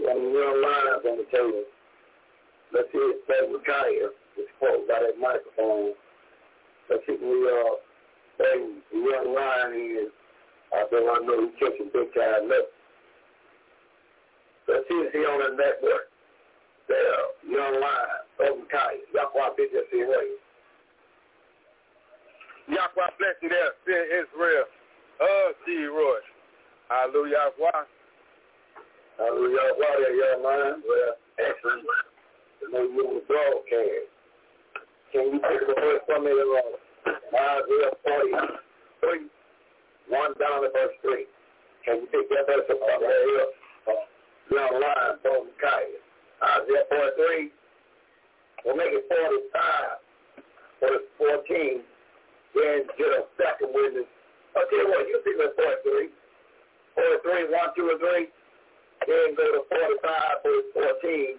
a, one young lines on the table. Let's see, it's Brother Micaiah, which quote by that microphone. We, uh, hey, the young lion is, I don't know he's catching big time nuts. Let's see if he on the network. There, young Brother Micaiah. Yahweh bid you see way. Yahweh bless you there, Israel. Uh, see Roy. Hallelujah, Yahweh. Hallelujah, Yahweh, there, young lion. Well, excellent. The know you on the broadcast. Can you take the verse from me, uh, Isaiah 43, 1 down to verse 3. Can you take that verse from right here? Uh, young lion, Brother Micaiah. Isaiah 43, we'll make it 45, verse 14, then get a second witness. I'll tell you you pick up 43, 43, 1, 2, and 3, then go to 45, verse 14.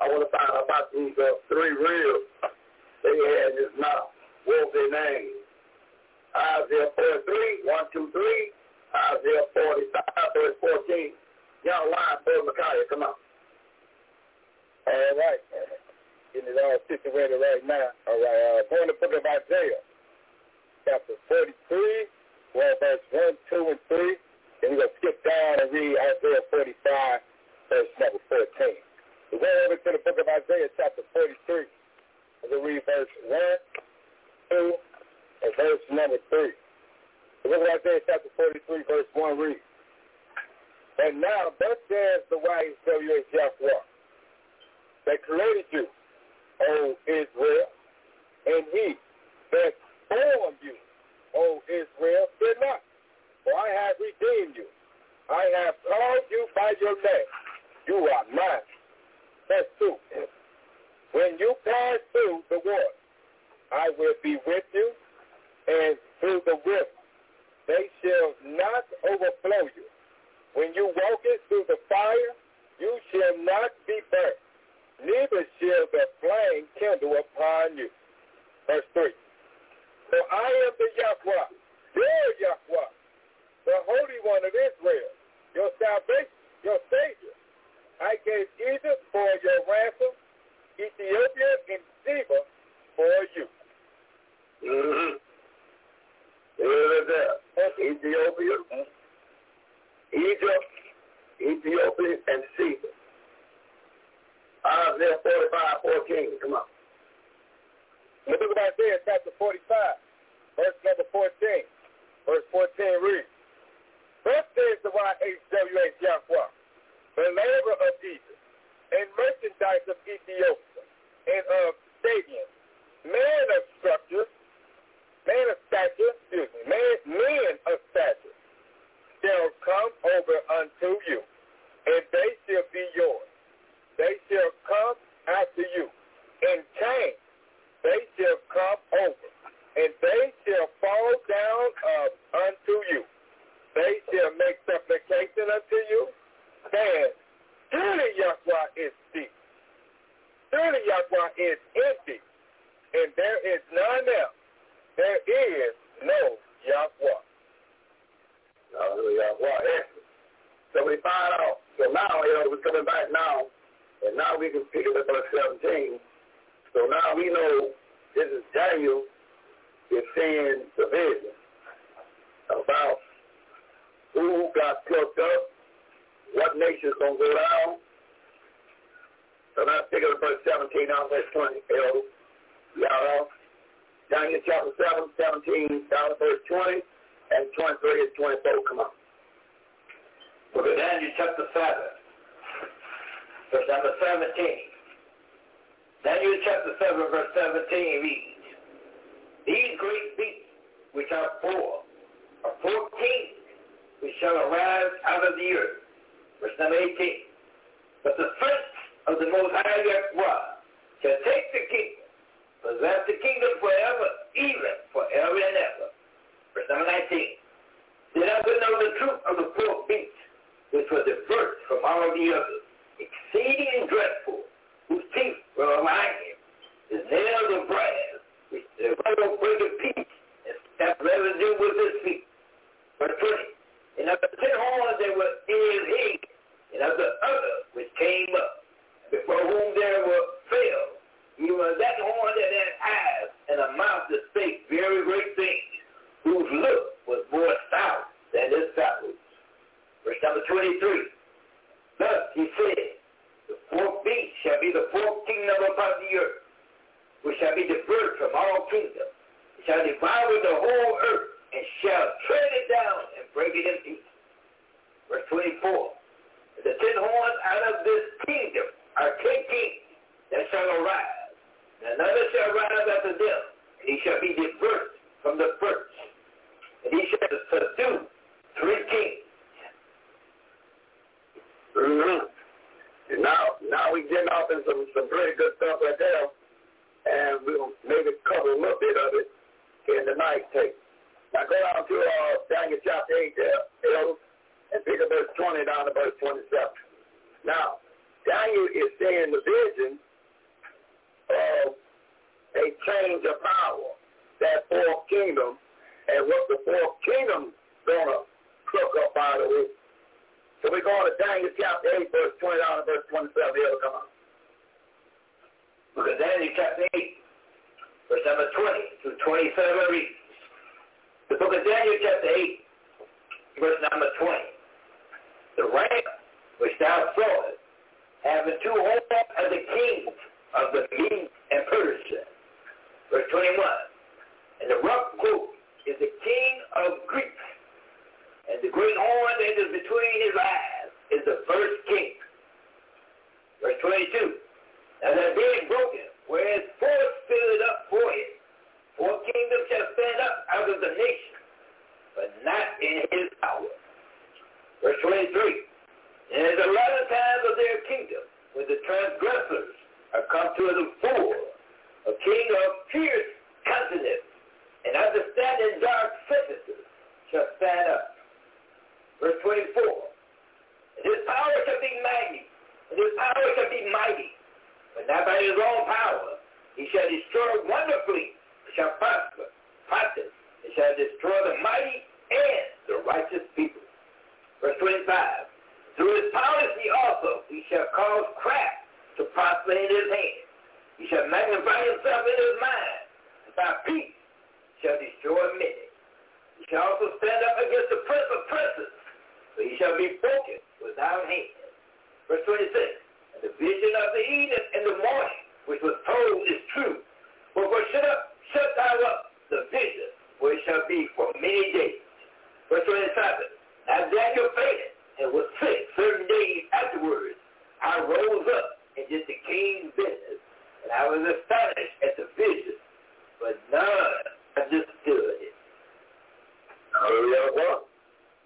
I want to find out about these uh, three reels they had in his mouth. What was their name? Isaiah 43, 1, 2, 3, Isaiah 45, verse 14. Y'all line, Brother Micaiah, come on. All right. Getting it all situated right now. All right. Uh, going to book of Isaiah, chapter 43, well, verse 1, 2, and 3. Then we're going to skip down and read Isaiah 45, verse number 14. We go over to the book of Isaiah, chapter 43. And we'll read verse 1, 2, and verse number 3. The book of Isaiah, chapter 43, verse 1 reads, And now, thus says the wise W.H. Yahweh, that created you, O Israel, and he that formed you, O Israel, did not. For I have redeemed you. I have called you by your name. You are mine. Verse 2. When you pass through the water, I will be with you, and through the river, they shall not overflow you. When you walk it through the fire, you shall not be burnt neither shall the flame kindle upon you. Verse 3. For I am the Yahweh, your Yahweh, the Holy One of Israel, your salvation, your Savior. I gave Egypt for your ransom, Ethiopia and Sheba for you. Mm-hmm. There it is. Ethiopia, Egypt, Ethiopia, and Sheba. Isaiah 45, 14. Come on. The book of Isaiah, chapter 45, verse number 14. Verse 14 reads, Thus says the YHWH Yahweh, the labor of Egypt, and merchandise of Ethiopia, and of Stadium, man of structure, man of stature, excuse me, man, men of stature, shall come over unto you, and they shall be yours. They shall come after you. In time, they shall come over, and they shall fall down uh, unto you. They shall make supplication unto you, and surely Yahweh is deep. Surely Yahweh is empty, and there is none else. There is no Yahweh. Hallelujah. Well, so we find out. So now, you know, we're coming back now, and now we can pick it up on 17. So now we know this is Daniel is seeing the vision about who got plucked up, what nation's going to go down. So now pick up verse 17 down verse 20, elders. Y'all Daniel chapter 7, 17 down to verse 20, and 23 and 24. Come on. Book of Daniel chapter 7, verse number 17. Daniel chapter 7, verse 17 reads, These great beasts, which are four, are four which shall arise out of the earth. Verse number 18. But the prince of the Most High Yahweh shall take the kingdom, possess the kingdom forever, even forever and ever. Verse number 19. Did I know the truth of the four beasts, which were first from all the others, exceeding dreadful, whose teeth were like him, his nails of brass, which the will break a piece, and have residue with his feet. Verse 20. And of the ten horns there were in his and of the other which came up, before whom there were fell, even that horn that had eyes and a mouth that spake very great things, whose look was more stout than his fellows. Verse number 23. Thus he said, the fourth beast shall be the fourth kingdom upon the earth, which shall be diverted from all kingdoms. Shall devour the whole earth, and shall tread it down and break it in pieces. Verse 24. The ten horns out of this kingdom are ten kings that shall arise. And another shall rise after them, and he shall be diverted from the first. And he shall subdue three kings. Mm-hmm. And now, now we getting off in some, some pretty good stuff right there. And we'll maybe cover a little bit of it in the night tape. Now go down to uh, Daniel chapter 8 there, and pick up verse 20 down to verse 27. Now, Daniel is seeing the vision of a change of power, that fourth kingdom, and what the fourth kingdom gonna cook up out of it. So we're going to Daniel chapter 8, verse 20 down to verse 27. Here, come on. Look at Daniel chapter 8, verse number 20 to 27 reads. The book of Daniel chapter 8, verse number 20. The ram which thou sawest, having two horns of the kings of the Medes and Persia. Verse 21. And the rough goat is the king of Greece and the great horn that is between his eyes is the first king. Verse 22. And the being broken, whereas four stood up for him. Four kingdoms shall stand up out of the nation, but not in his power. Verse 23. And at the latter times of their kingdom, when the transgressors are come to the full, a king of fierce countenance and understanding dark sentences shall stand up. Verse 24. And his power shall be mighty, and his power shall be mighty, but not by his own power. He shall destroy wonderfully, shall prosper, practice, and shall destroy the mighty and the righteous people. Verse 25. Through his policy also he shall cause craft to prosper in his hand. He shall magnify himself in his mind, and by peace shall destroy many. He shall also stand up against the prince of princes, so he shall be broken without hand. Verse 26. And the vision of the evening and the morning, which was told, is true. But For shut up, shut thou up the vision, for it shall be for many days. Verse 27. As Daniel fainted and was sick certain days afterwards, I rose up and did the king's business, and I was astonished at the vision, but none understood it. Hallelujah.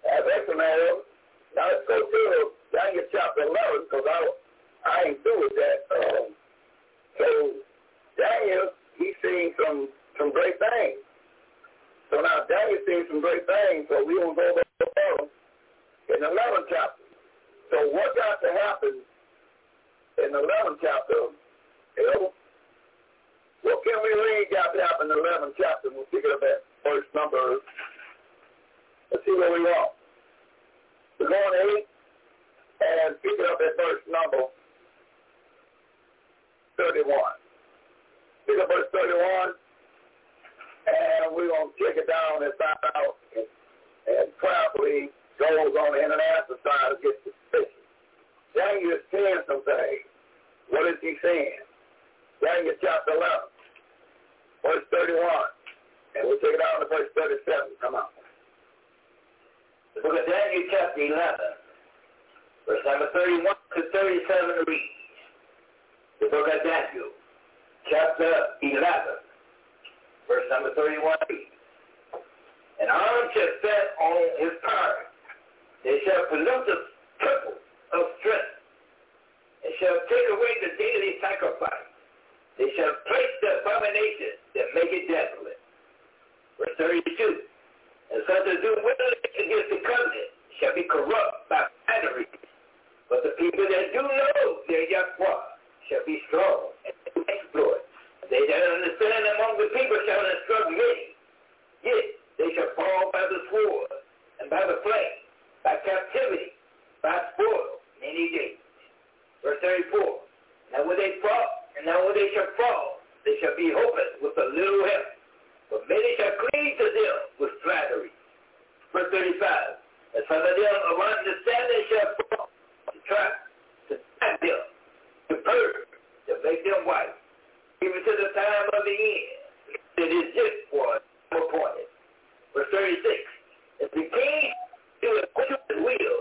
That's excellent. Now let's go to Daniel chapter 11 because I, I ain't with that. Um, so Daniel, he's seen some some great things. So now David's seen some great things, so we will go over in the 11th chapter. So what got to happen in the 11th chapter? What can we read got to happen in the 11th chapter? We'll pick it up at first number. Let's see where we are. We're going 8 and pick it up at first number 31. Pick up verse 31, and we're going to check it down and find out and, and probably goes on the international side to get suspicious. Daniel is saying some things. What is he saying? Daniel chapter 11, verse 31. And we'll take it down to verse 37. Come on. The book of Daniel chapter 11, verse number 31 to 37 reads, the book of Daniel chapter uh, 11, verse number 31 And arm shall set on his power. They shall pollute the temple of strength. They shall take away the daily sacrifice. They shall place the abomination that make it desolate. Verse 32. And such as do willingly against the covenant shall be corrupt by flattery. But the people that do know their Yahweh shall be strong and exploit. They that understand among the people shall instruct many. Yet they shall fall by the sword and by the flame, by captivity, by spoil, many days. Verse 34. Now when they fall, and now when they shall fall, they shall be hopeless with a little help. But many shall cleave to them with flattery. Verse 35. And some of them of understanding shall fall to try to trap them, to purge, to make them white, even to the time of the end. It is just for appointed. Verse 36. If the king do to his will,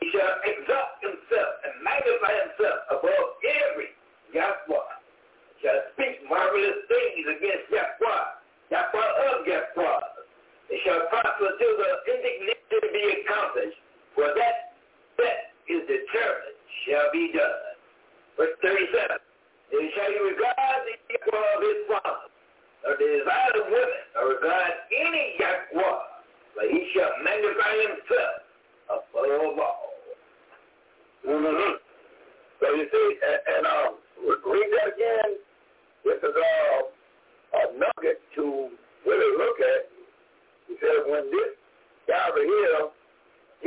he shall exalt himself and magnify himself above every Yahweh. Shall speak marvelous things against Yahweh Yahweh of Yahweh. It shall prosper till the indignation be accomplished, for that that is determined shall be done. Verse 37. Then shall you regard the Yahweh of his father, or the desire of women, or regard any Yahweh, but he shall magnify himself above all. Mm-hmm. So you see, and, and um, read that again. This is uh, a nugget to really look at. He said, when this guy over here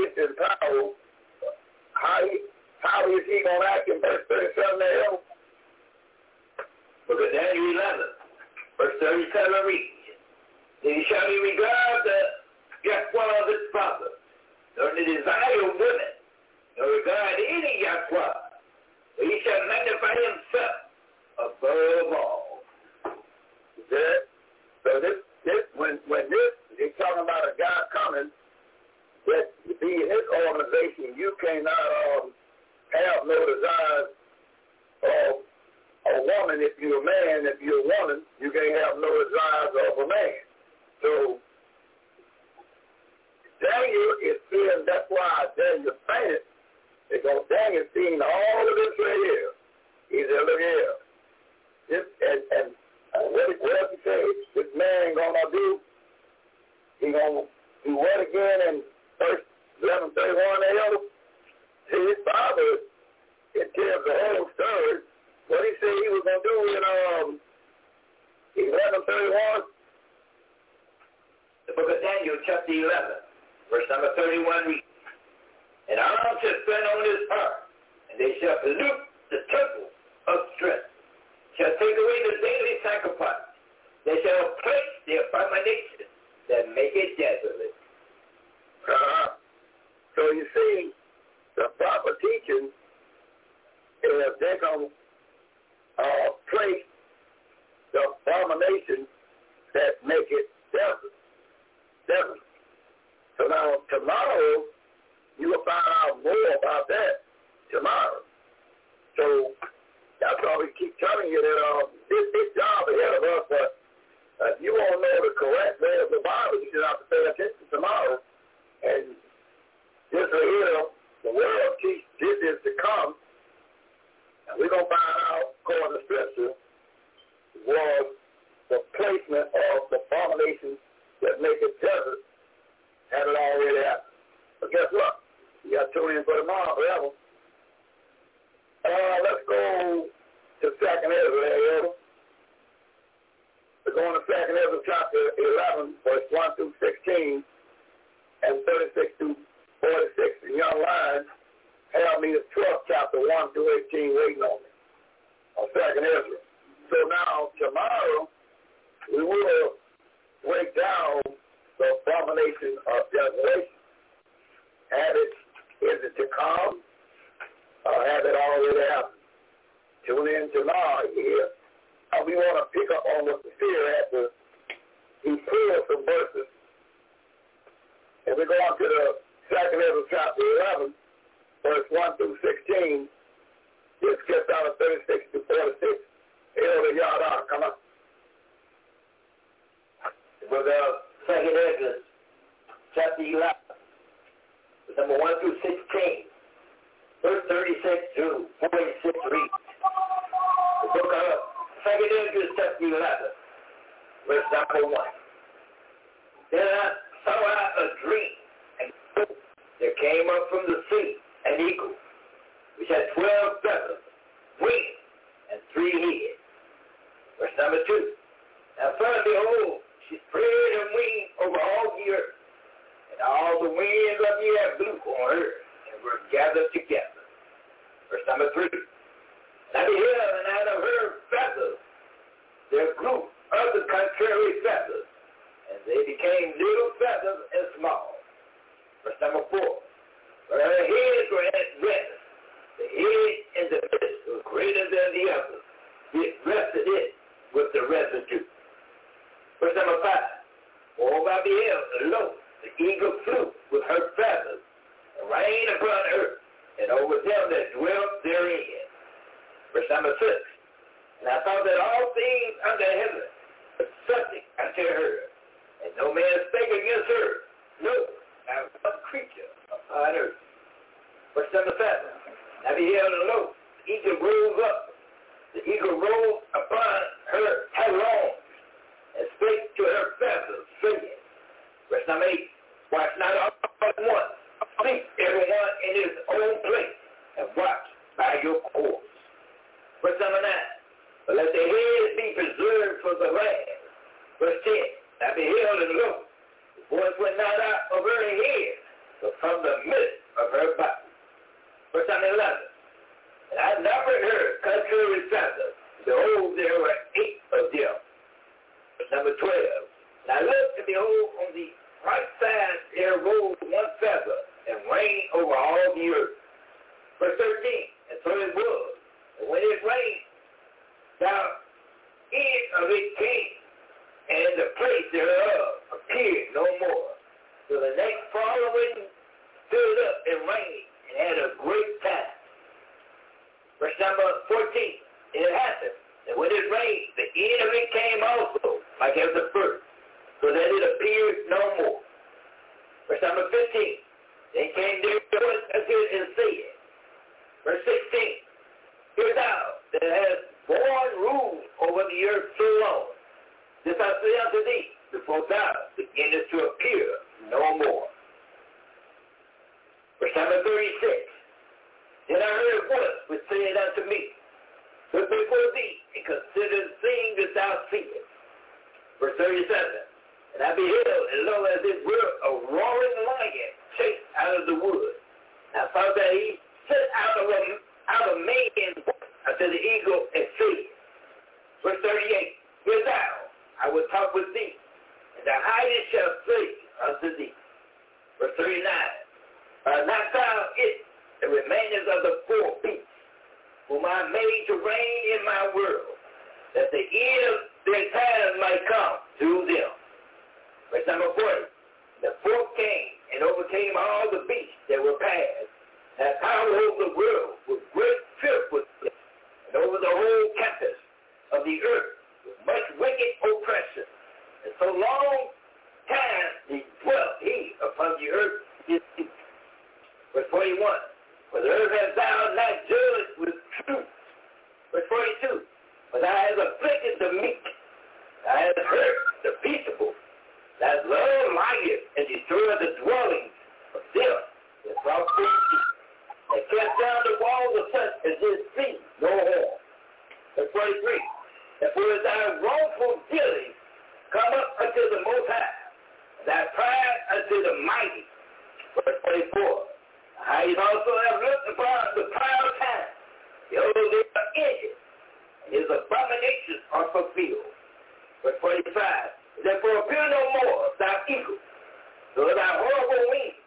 gets in power, how, he, how is he going to act in verse 37 there? Book of Daniel 11, verse 37 reads, Then shall he regard the Yahweh of his father, nor the desire of women, nor regard any Yahweh, but he shall magnify himself above all. That, so this, this, when, when this, he's talking about a guy coming, that be in his organization, you cannot um, have no desires of a woman if you're a man. If you're a woman, you can't have no desires of a man. So Daniel is seeing, that's why Daniel fainted, because Daniel seeing all of this right here. He said, look here. This, and, and uh, what, what else he say? This man gonna do? He gonna do what again in verse 11, 31 there? See, his father, it tells the whole story. What he said he was gonna do in um 11, 31? The book of Daniel, chapter 11, verse number 31 reads, And arm shall stand on his part, and they shall pollute the temple of strength, shall take away the daily sacrifice. They shall place the abomination that make it desolate. Uh-huh. So you see, the proper teaching is they're going to uh, place the abomination that make it desolate. desolate. So now tomorrow, you will find out more about that tomorrow. So that's why we keep telling you that um, this, this job ahead of us, but uh, if you want to know the correct way of the Bible, you just have to pay attention tomorrow. And this right here, the world keeps this is to come. And we're going to find out, according to Scripture, was the placement of the abominations that make it desert had it already happened. But guess what? You got to tune in for tomorrow forever. Uh, let's go to Second Ezra. We're going to Second Ezra chapter 11, verse 1 through 16, and 36 through 46. In your line, have me the 12th chapter 1 through 18 waiting on me. of Second Ezra. So now tomorrow we will break down the abomination of desolation. Have it, is it to come? Or have it already happened? Tune in tomorrow here. And we want to pick up on what the fear after he pulled some verses. And we go on to the second Ezra chapter 11, verse 1 through 16. Just get down to 36 to 46. Elder Yada, come on. With uh, second Ezra, chapter 11, number 1 through 16, verse 36 to 46 reads. The book of second Ezra, chapter 11, verse number 1. Then I saw out a dream, there came up from the sea an eagle, which had twelve feathers, wings, and three heads. Verse number 2. Now suddenly, behold, she spread her wings over all the earth, and all the winds of the air blew on her, and were gathered together. Verse number 3. And I beheld, and out of her feathers there grew other contrary feathers, and they became little feathers and small. Verse number 4. But her heads were at. The head in the midst was greater than the others. It rested it with the residue. Verse number 5. Moreover, I beheld, and lo, the eagle flew with her feathers, and rained upon earth, and over them that dwelt therein. Verse number 6. And I saw that all things under heaven were subject unto her, and no man spake against her. No, not one creature upon earth. Verse number 7. I beheld, and lo, the eagle rose up. The eagle rose upon her talons, and spake to her feathers, saying, Verse number 8. Watch not all at once. Sleep everyone in his own place, and watch by your course. Verse number 9. But let the head be preserved for the land. Verse 10. I beheld and lo, voice went not out of her head, but from the midst of her body. Verse number 11. And I numbered her contrary feathers. Behold, there were eight of them. Number 12. And I looked, and behold, on the right side there rose one feather, and rained over all the earth. Verse 13. And so it was. And when it rained, down end of it came, and the place thereof appeared no more. So the next following stood up and rained, and had a great time. Verse number 14. And it happened that when it rained, the end of it came also, like as the first, so that it appeared no more. Verse number 15. Then came there it and said, verse 16, Hear thou that has born rule over the earth so long. This I say unto thee, before thou beginnest to appear no more. Verse number 36. Then I heard a voice which said unto me, Look before thee, and consider the thing that thou seest. Verse 37. And I beheld, and lo, as it were a roaring lion chased out of the wood. And I saw that he set out of a, out of man unto the eagle and said, Verse 38. Hear thou, I will talk with thee, and the highest shall say unto thee. Verse 39. Uh, not thou it, the remainers of the four beasts, whom I made to reign in my world, that the end of their time might come to them. Verse number 40. The fourth came and overcame all the beasts that were past, that power over the world with great fearful and over the whole campus of the earth with much wicked oppression. And so long time he dwelt he upon the earth. Verse 41. For the earth has thou not judged with truth. Verse 42. For thou hast afflicted the meek. Thou hast hurt the peaceable. Thou hast loved life and destroyed the dwellings of them that brought and cast down the walls of such as did see no harm. Verse 43. And for thy wrongful dealing come up unto the Most High, thy pride unto the mighty. Verse 24. I also have looked upon the proud time. Behold, they are ended. his abominations are fulfilled. Verse 45, Therefore appear no more thy eagle, nor thy horrible wings,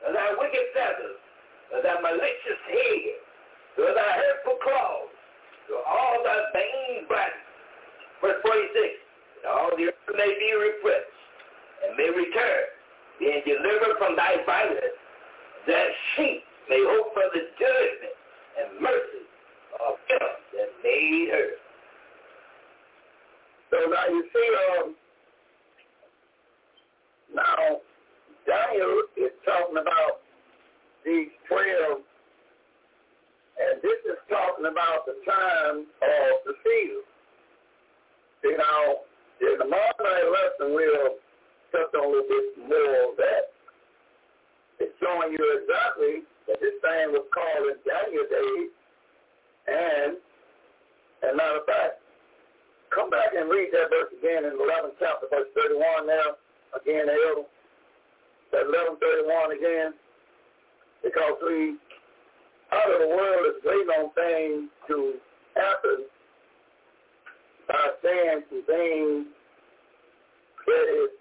nor thy wicked feathers, nor thy malicious head, nor thy hurtful claws, nor all thy vain body. Verse 46, and all the earth may be refreshed, and may return, being delivered from thy violence, that she may hope for the judgment and mercy of him that made her. So now you see, um, now Daniel is talking about these twelve, and this is talking about the time of the season. You know, in the Monday lesson, we'll touch on a little bit more of that. It's showing you exactly that this thing was called in Daniel days, and, as a matter of fact, come back and read that verse again in the 11th chapter, verse 31 now, again, Elder. That 1131 again, because we, out of the world is waiting on things to happen by saying some things that is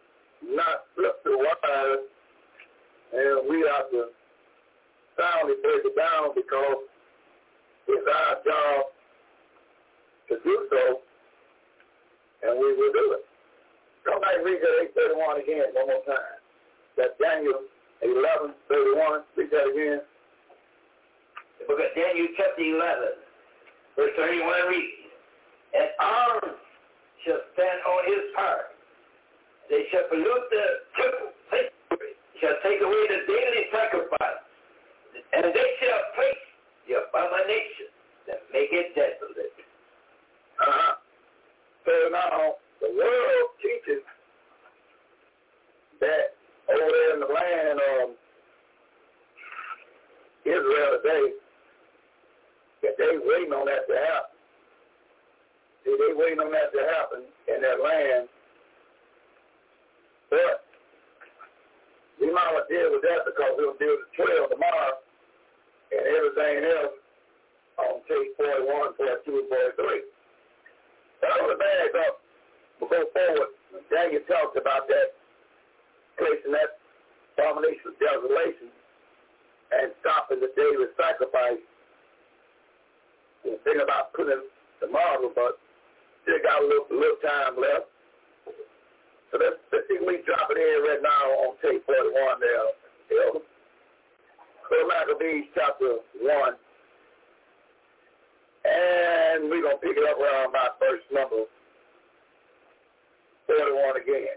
not scripture wise, and we have to soundly break it down because it's our job to do so, and we will do it. Come back and read that 831 again one more time. That's Daniel 11, 31. Read that again. The book of Daniel chapter 11, verse 31 reads, And arms shall stand on his part. They shall pollute the temple, shall take away the daily sacrifice, and they shall place the abomination that make it desolate. Uh-huh. So now the world teaches that over there in the land of Israel today, that they waiting on that to happen. See, they waiting on that to happen in that land. But we might well deal with that because we'll deal with 12 tomorrow and everything else on page 41, 42, and 43. But I want to back up, go forward. Daniel talked about that placing that abomination of desolation and stopping the daily sacrifice. And think about putting the marble, but still got a little, little time left. So let's, let's see if we drop it in right now on tape 41 there. You know. So Maccabees chapter 1. And we're going to pick it up around my verse number 41 again.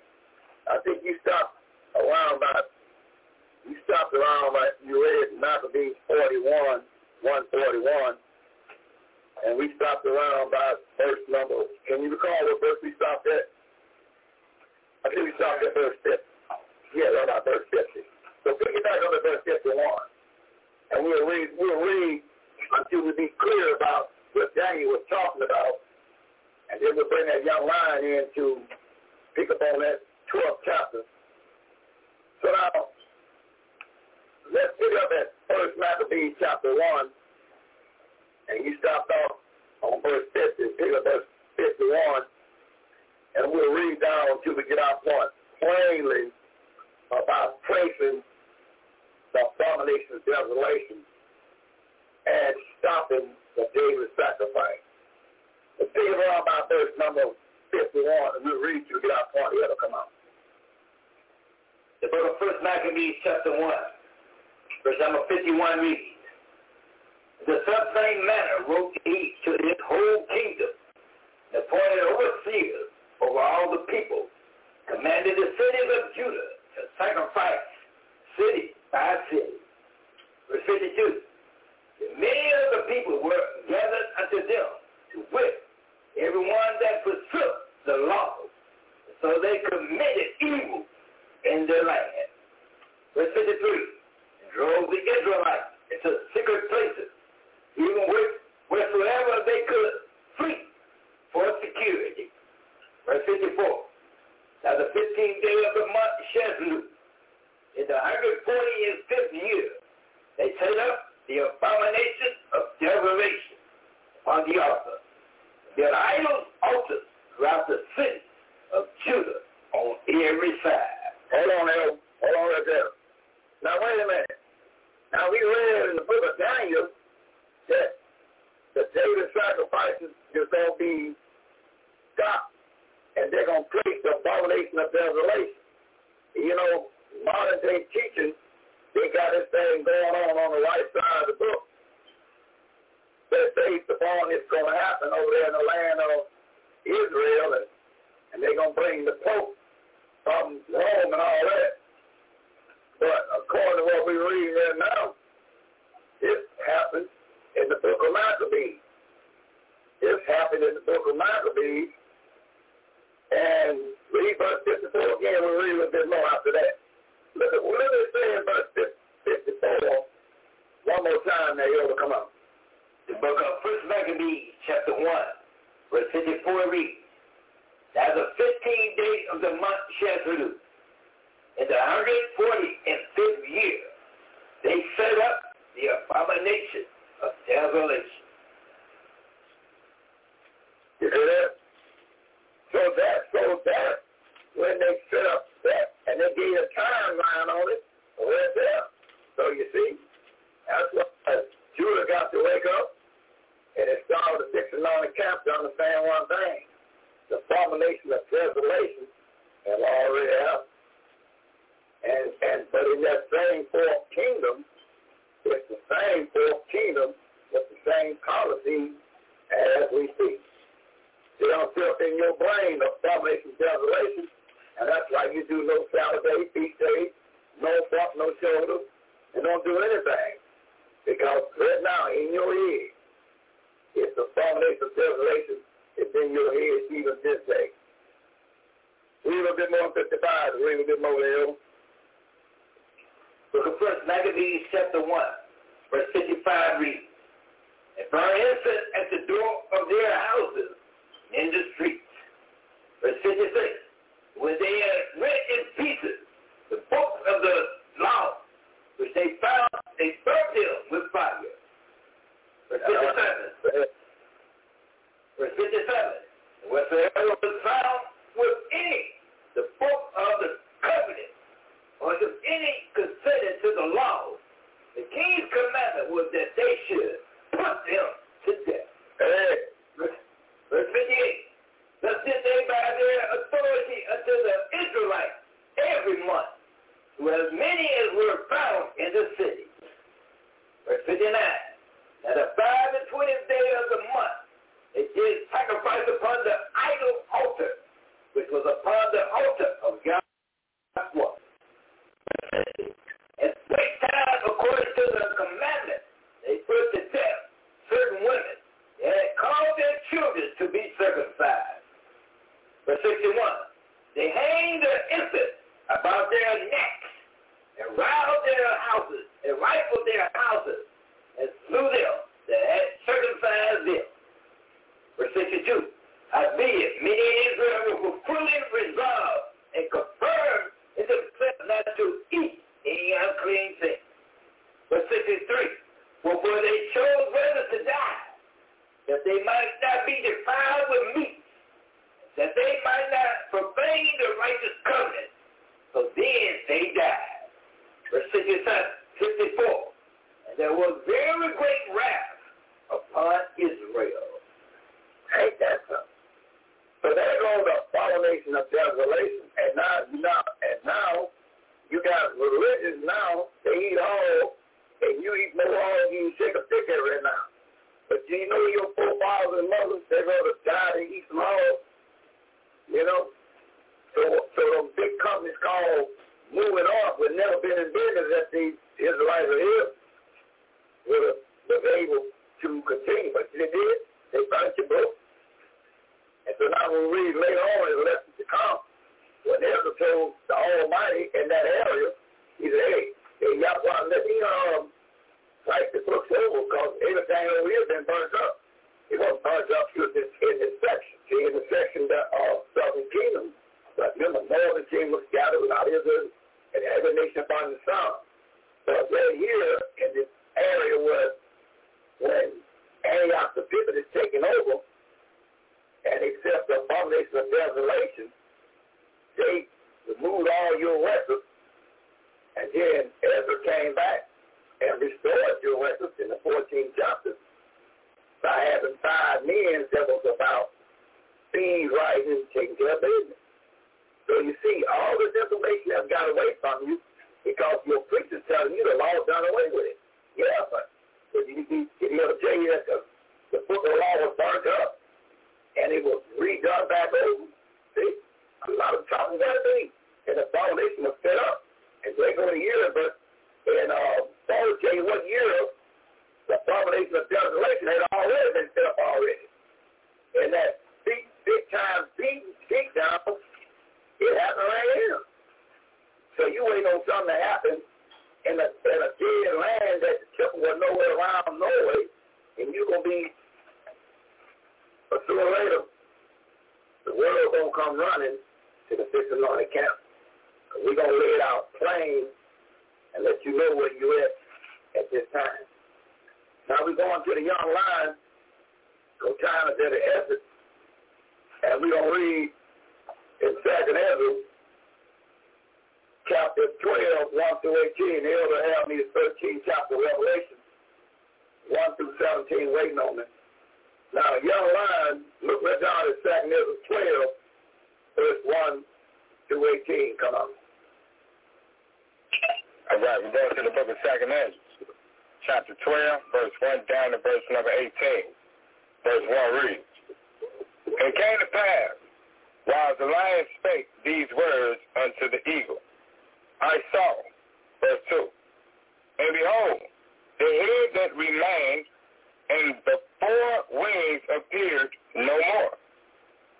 I think you stopped around about, you stopped around about, you read Maccabees 41, 141, and we stopped around by verse number, can you recall what verse we stopped at? I think we stopped at verse 50. Yeah, around about verse 50. So pick it back up at verse 51. And we'll read, we'll read until we be clear about what Daniel was talking about. And then we'll bring that young lion in to pick up on that 12th chapter so now, let's pick up at First Maccabees chapter 1, and you stopped off on verse 50, pick up verse 51, and we'll read down until we get our point plainly about placing the abomination of desolation and stopping the daily sacrifice. Let's it up about verse number 51, and we'll read we get our point. It'll come out. The book of First Maccabees chapter 1, verse number 51 reads, The same manner wrote he to his whole kingdom, appointed overseers over all the people, commanded the cities of Judah to sacrifice city by city. Verse 52, Many of the people were gathered unto them to whip everyone that forsook the law. So they committed evil in their land. Verse 53, drove the Israelites into secret places, even wheresoever they could flee for security. Verse 54. Now the 15th day of the month Sheslu, in the 145th year, they set up the abomination of desolation upon the altar. Their idols altars throughout the city of Judah on every side. Hold on, El. Hold on right there. Now wait a minute. Now we read in the book of Daniel is going to be stopped, and they're going to preach the abomination of desolation. You know, modern day teaching, they got this thing going on on the right side of the book. That based upon it's going to happen over there in the land of Israel, and, and they're going to bring the Pope from Rome and all that. But according to what we read right now, this happened in the book of Maccabees. This happened in the book of Maccabees. And read verse 54 again. We'll read a little bit more after that. Look at what it say in verse 54? One more time there, you'll come up. The book of First Maccabees, chapter 1, verse 54 reads, Now the 15th day of the month Shazulu, in the 145th year, they set up the abomination of desolation. You hear that? So that, so that, when they set up that, and they gave a timeline on it, right there. So you see, that's what Judah got to wake up, and on the camp to understand one thing. The abomination of desolation has already happened. And, and, but in that same fourth kingdom, it's the same fourth kingdom with the same policy as we see. They don't fit in your brain of abomination desolation, and that's why you do no Saturday, feast day, no front, no shoulder, and don't do anything. Because right now in your head, it's the abomination of desolation. It's in your head even this day. Read a bit more 55, read a bit more there. Look at First Maccabees chapter 1, verse 55 reads, And burn incense at the door of their houses in the streets. Verse 56, when they had rent in pieces the books of the law, which they found, they burned them with fire. Verse 57. Verse 57. Whatsoever was found with any, the book of the covenant, or if any consented to the law, the king's commandment was that they should put them to death. Hey. Verse, verse 58. Thus did they by their authority unto the Israelites every month, to as many as were found in the city. Verse 59. Now the five and twentieth day of the month, they did sacrifice upon the idol altar, which was upon the altar of God. At which time, according to the commandment, they put to death certain women. Had called their children to be circumcised. Verse 61. They hanged their infants about their necks and roused their houses and rifled their houses and slew them that had circumcised them. Verse 62. Howbeit, many in Israel were fully resolved and confirmed in themselves not to eat any unclean thing. Verse 63. Wherefore they chose rather to die, that they might not be defiled with meat, that they might not profane the righteous covenant. So then they died. Verse 54. And there was very great wrath upon Israel. Ain't that something? So there goes the abomination of desolation. And now, now, and now, you got religions now, they eat all, and you eat more all you shake a stick right now. But you know your forefathers and mothers, they go to die to eat some all. You know? So, so those big companies called moving off would never been in business if the Israelites are here. Would have been able to continue, but they did. They burnt your book. And so now we'll read later on in the lesson to come, when Ezra told the Almighty in that area, he said, hey, hey Yahweh, let me um, write the books over because everything over here been burnt up. It was burnt up in this, in this section. See, in the section that of uh, southern kingdom. But remember, northern kingdom was scattered without Israel and every nation upon the south. But right here in this area was when Antioch the Pivot is taken over, and accept the abomination of desolation, they removed all your records, and then Ezra came back and restored your records in the 14th chapter by having five men that was about fees rising, and taking care of business. So you see, all this information has got away from you because your preacher's telling you the law's done away with it. Yeah, but did he, did he ever tell you the, the book of the law was burnt up and it was redone back over? See, a lot of talking got to be. And the foundation was set up. And they go to year, but and uh, Paul tell you what year the abomination of desolation had already been set up already. And that big, big time beat, beat down, it happened right here. So you wait on something to happen in a, in a dead land that the temple was nowhere around no and you're going to be, but sooner or later, the world to come running to the fifth anointed camp. We're to lay it out plain and let you know where you're at at this time. Now we're going to the young lion. No time at the essence. And we're to read in Second Ezra, chapter 12, 1 through 18. The elder have me the 13th chapter Revelation, 1 through 17, waiting on me. Now, young lion, look right down at Ezra 12, verse 1 through 18. Come on. All right, we're going to the book of Second Ezra, chapter 12, verse 1 down to verse number 18. Verse 1 reads, And it came to pass, while the lion spake these words unto the eagle, I saw, verse 2, and behold, the head that remained and the four wings appeared no more.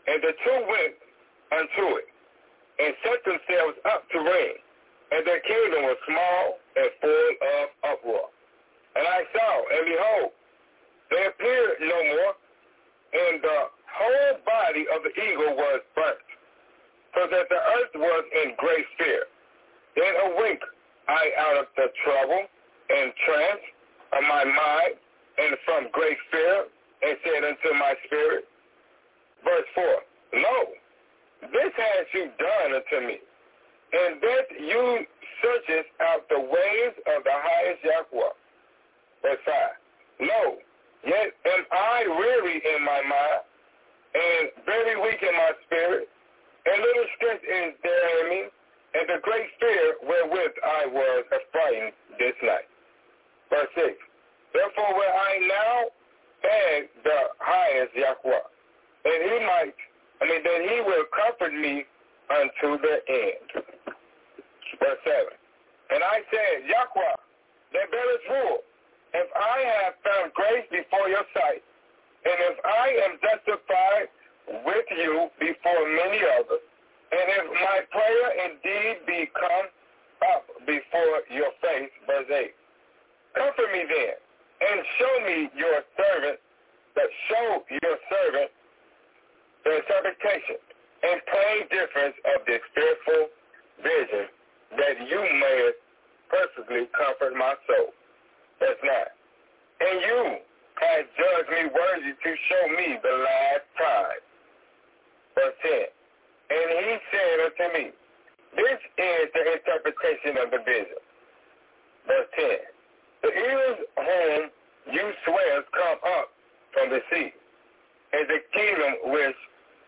And the two went unto it, and set themselves up to reign and their kingdom was small and full of uproar. And I saw, and behold, they appeared no more, and the whole body of the eagle was burnt, so that the earth was in great fear. Then awake I out of the trouble and trance of my mind, and from great fear, and said unto my spirit, verse 4, Lo, this has you done unto me, and that you searchest out the ways of the highest Yahweh. Verse 5. No, yet am I weary in my mind, and very weak in my spirit, and little strength is there in me, and the great fear wherewith I was affrighted this night. Verse 6. Therefore will I now beg the highest Yahweh, and he might, I mean, that he will comfort me unto the end. Verse 7. And I said, Yahweh, that bearest rule, if I have found grace before your sight, and if I am justified with you before many others, and if my prayer indeed be come up before your face, verse 8. Comfort me then, and show me your servant, that show your servant the interpretation and plain difference of this fearful vision that you may perfectly comfort my soul. That's not. And you have judged me worthy to show me the last time. Verse 10. And he said unto me, This is the interpretation of the vision. Verse 10. The ears whom you swear come up from the sea, and the kingdom which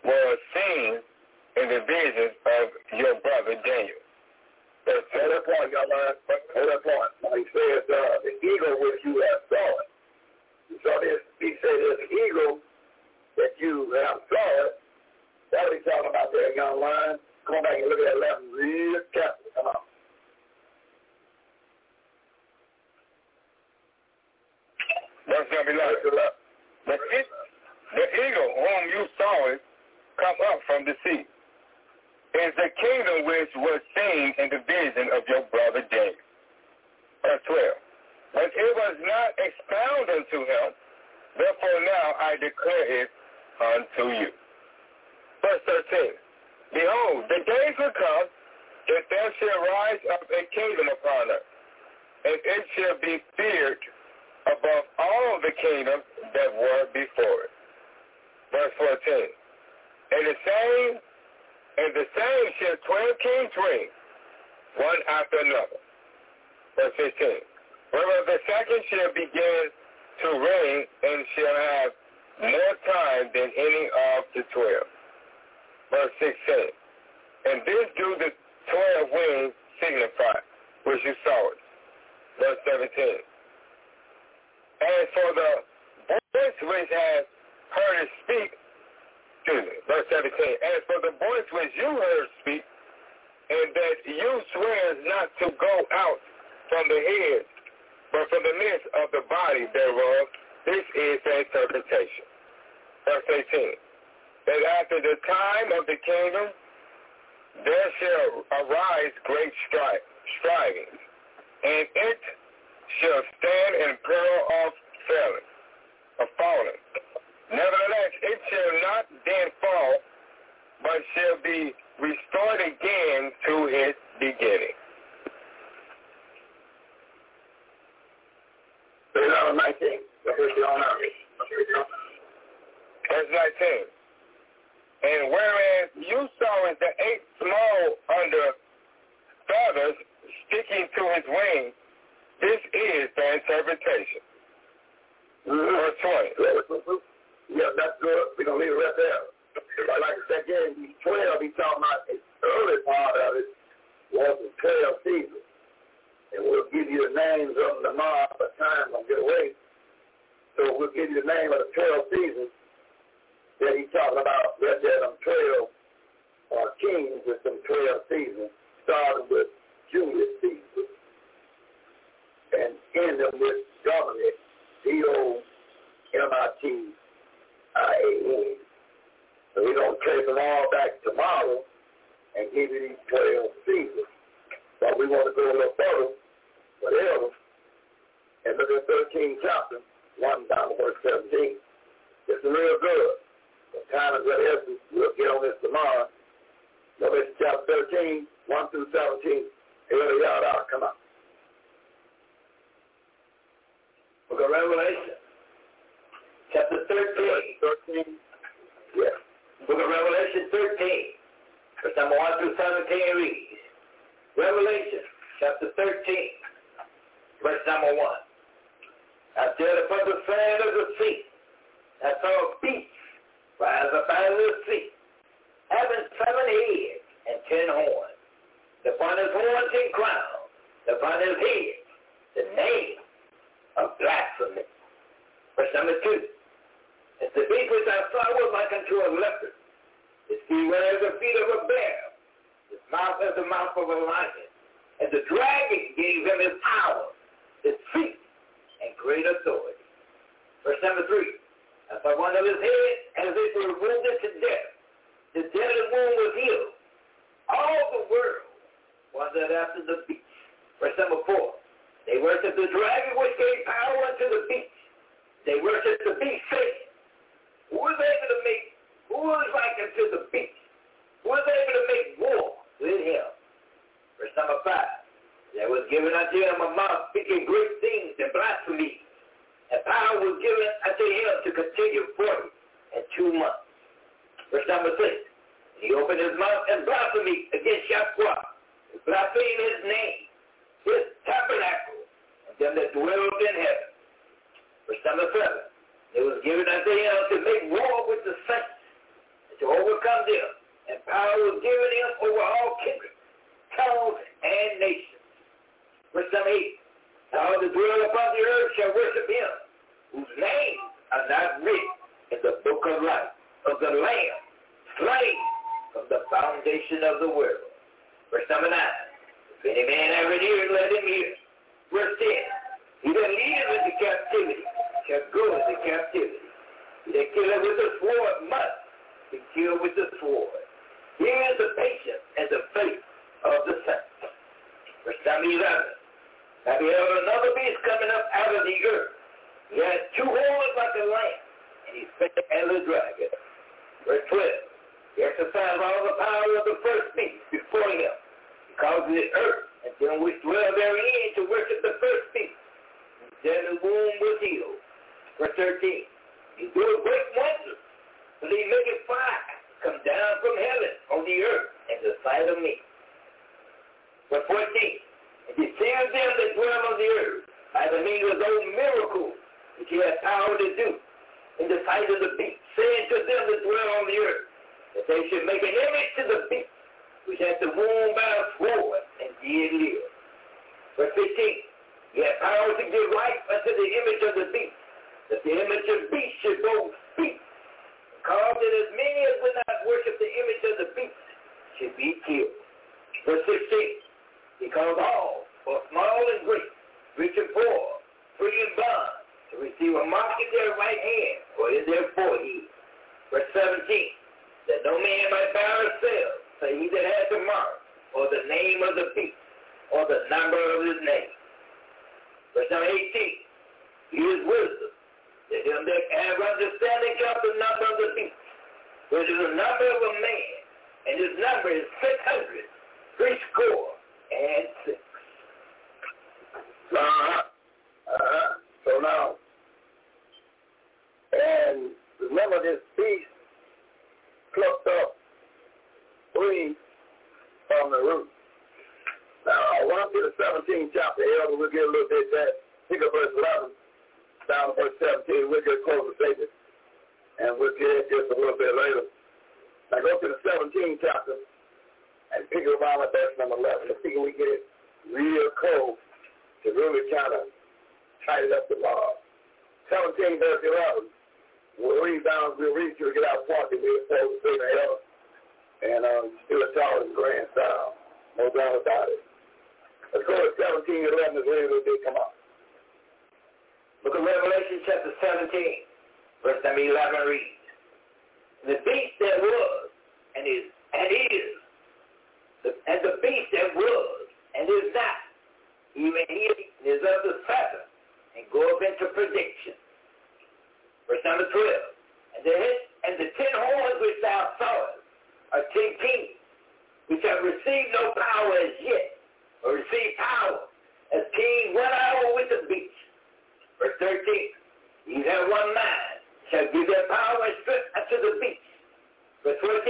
was seen in the visions of your brother Daniel. That's at that point, y'all learn, at that point, he says, uh, the eagle which you have saw it. So this, he said, this eagle that you have saw that's what he's talking about there, young lion. Come on back and look at that left real carefully. Come on. Verse number 11. The, the eagle whom you saw it come up from the sea is the kingdom which was seen in the vision of your brother James. Verse 12. But it was not expounded unto him, therefore now I declare it unto you. Verse 13. Behold, the days will come that there shall rise up a kingdom upon us, and it shall be feared above all the kingdoms that were before it. Verse 14. And the same and the same shall twelve kings reign, one after another. Verse 15. Whereof the second shall begin to reign and shall have more time than any of the twelve. Verse 16. And this do the twelve wings signify, which you saw it. Verse 17. And for the voice which has heard it speak, excuse me, verse 17. As for the voice which you heard speak, and that you swear not to go out from the head, but from the midst of the body thereof, this is the interpretation. Verse 18. That after the time of the kingdom, there shall arise great stri- strivings, and it shall stand in peril of failing, of falling. Nevertheless, it shall not then fall, but shall be restored again to its beginning. Verse 19. Verse 19. And whereas you saw the eight small under feathers sticking to his wings, this is the interpretation. Mm-hmm. Verse 20. Yeah, that's good. We're going to leave it right there. But like I said, again, these 12, he's talking about the early part of it was the 12 seasons. And we'll give you the names of them tomorrow, but time will get away. So we'll give you the name of the 12 seasons that he's talking about. Right there, them 12 uh, kings with some 12 seasons, starting with Julius Caesar and ending with Domitian, D-O-M-I-T-I-A-N. So we're going to trace them all back tomorrow and give you these 12 seasons. But we want to go a little further, whatever, and look at 13 chapter, 1 down to verse 17. This is real good. The time is the essence. We'll get on this tomorrow. Revelation chapter 13, 1 through 17. Elder Yada, come on. Book of Revelation, chapter 13. 13. Yes. Book of Revelation 13, verse number 1 through 17 reads, Revelation chapter 13, verse number 1. I stood upon the sand of the sea. I saw a beast rise up out of the sea, having seven heads and ten horns. Upon his horns and crowns, upon his head, the name of blasphemy. Verse number 2. And the beast which I saw was like unto a leopard. His feet were as the feet of a bear. His mouth as the mouth of a lion. And the dragon gave him his power, his feet, and great authority. Verse number 3. I saw one of his heads as it were wounded to death. The deadly wound was healed. All the world wondered after the beast. Verse number 4. They worshiped the dragon which gave power unto the beast. They worshiped the beast saying, who was able to make, who was like unto the beast? Who was able to make war with him? Verse number 5. There was given unto him a mouth speaking great things and blasphemy. And power was given unto him to continue forty and two months. Verse number 6. He opened his mouth and blasphemed against Yahweh. Blasphemed his name, them that dwelled in heaven. Verse number 7. It was given unto him to make war with the saints and to overcome them. And power was given him over all kindreds, tongues, and nations. Verse number 8. All that dwell upon the earth shall worship him, whose names are not written in the book of life of the Lamb, slain from the foundation of the world. Verse number 9. If any man have an ear, let him hear. Verse 10. He that leadeth into captivity shall go into captivity. He that killeth with the sword must be killed with the sword. Here is the patience and the faith of the saints. Verse number 11. I beheld another beast coming up out of the earth. He had two horns like a lamb, and he spake as a dragon. Verse 12. He exercised all the power of the first beast before him. He caused the earth and them which dwell therein to worship the first beast. Then the womb was healed. Verse 13. He doeth great wonders, but he maketh fire come down from heaven on the earth in the sight of me. Verse 14. And he sealed them that dwell on the earth by the means of those miracles which he had power to do. in the sight of the beast, saying to them that dwell on the earth, that they should make an image to the beast, which hath the wound by a sword, and did live. Verse 15, He hath power to give life unto the image of the beast, that the image of the beast should both speak, cause that as many as would not worship the image of the beast should be killed. Verse 16, He calls all, both small and great, rich and poor, free and bond, to receive a mark in their right hand or in their forehead. Verse 17, that no man might buy or sell, say he that has the mark, or the name of the beast, or the number of his name. Verse number 18, he is wisdom. Let him that have understanding count the number of the beast, which is the number of a man, and his number is six hundred, three score, and six. Uh-huh. Uh-huh. So now, and remember this beast plucked up three from the root. Now, I get to the 17th chapter, Elder, we'll get a little bit that. Pick up verse 11 down to verse 17. We'll get close to Satan. And we'll get it just a little bit later. Now, go to the 17th chapter and pick it around at verse number 11. Let's see if we get it real close to really kind of tighten up the law. 17 verse 11. We'll read down, we'll read we get out point, and we'll close to the hell. And um, still a tall and grand. No doubt about it. Let's go to 17, 11 is really what they come up. Look at Revelation chapter 17, verse number 11 reads, The beast that was and is and is, and the beast that was and is not, even he is of the serpent, and goeth into perdition. Verse number 12, And the, and the ten horns which thou sawest ten kings, which have received no power as yet, or received power, as king went out with the beast. Verse 13, These have one mind, shall give their power and strength unto the beast. Verse 14,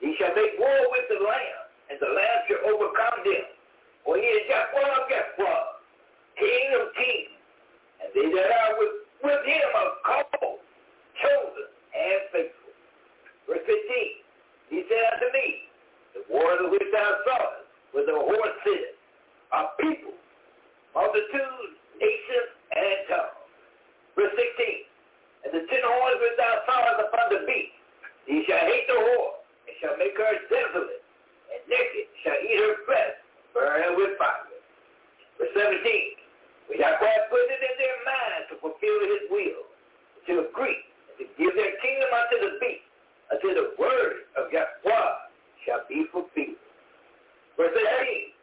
He shall make war with the Lamb, and the Lamb shall overcome them. For he is Yahweh, Yahweh, King of kings, and they that are with, with him are called, chosen, and faithful. Verse 15, He said unto me, The waters which thou sawest, where the horse sitteth, are people, multitudes, nations, and tongues. Verse 16, And the ten horns which thou sawest upon the beast, he shall hate the whore, and shall make her desolate, and naked shall eat her flesh, burn her with fire. Verse 17, We have put it in their mind to fulfill his will, to agree, and to give their kingdom unto the beast, until the word of Yahweh shall be fulfilled. Verse 18,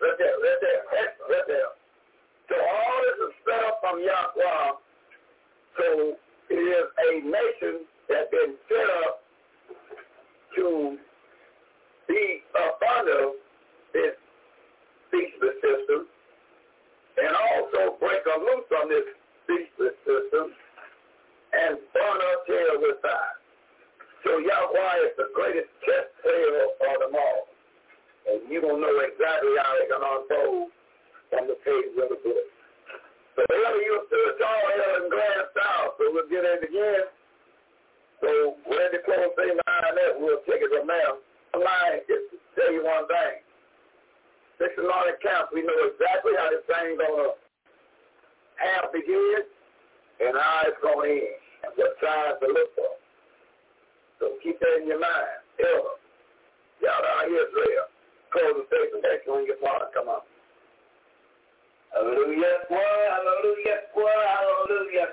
Right there, right there, right there. So all this is set up from Yahweh. So it is a nation that's been set up to be up under this speechless system and also break a loose on this speechless system and burn up tail with fire. So Yahweh is the greatest chess player of them all. And you don't know exactly how they're going to unfold from the page of the book. So earlier you stood tall, hell, and glanced out. So we'll get it again. So when the close say nine that, we'll take it from there. The line is to tell you one thing. Six and all accounts, we know exactly how this thing's going to have begin and how it's going to end and what signs to look for. Keep that in your mind. Ever. Y'all out here, Israel close the station next when your father come up. Hallelujah, hallelujah, hallelujah,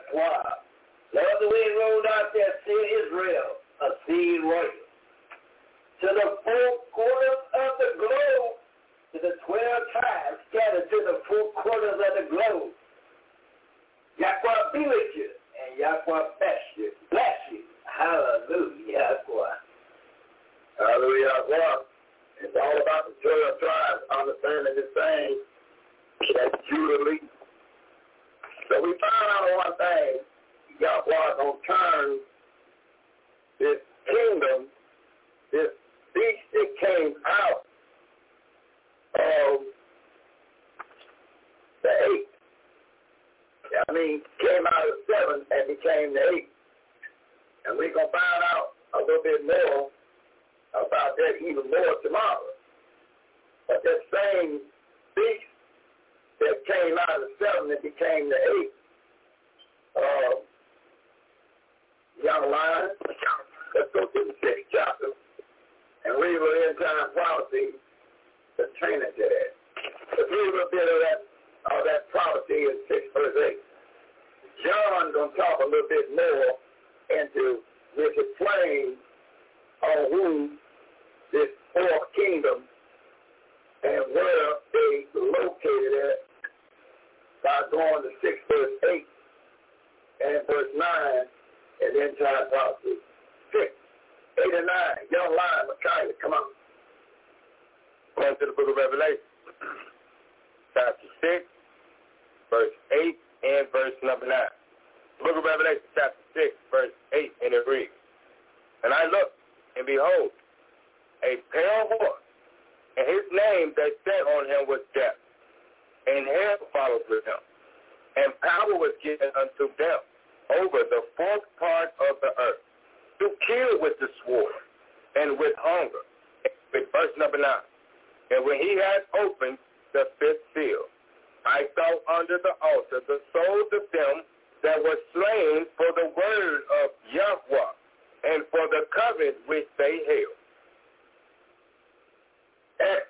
Lord, the way it rolled out there, see Israel, a seed royal. To the four quarters of the globe, to the twelve tribes scattered to the four quarters of the globe. Yahweh be with you, and Yahweh bless you. Bless you. Hallelujah. It's all about the twelve tribes understanding this thing that leads. So we found out one thing. Gonna turn this kingdom, this beast that came out of eight. I mean, came out of seven and became the eight. And we're going to find out a little bit more about that even more tomorrow. But that same beast that came out of the seven and became the eight, uh, young lion, let's go to the sixth chapter and read little end time prophecy pertaining to that. Let's read a little bit of that, of that prophecy in 6 verse 8. John going to talk a little bit more into this explain on who this fourth kingdom and where they located at by going to 6 verse 8 and verse 9 and then time prophecy. 6, 8 and 9. Young lion, Micaiah, come on. Going to the book of Revelation, chapter 6, verse 8 and verse number 9. Book of Revelation, chapter 6, verse 8, and it reads, And I looked, and behold, a pale horse, and his name that sat on him was Death, and hell followed with him. And power was given unto them over the fourth part of the earth, to kill with the sword, and with hunger. With verse number 9. And when he had opened the fifth seal, I saw under the altar the souls of them that were slain for the word of Yahweh and for the covenant which they held. And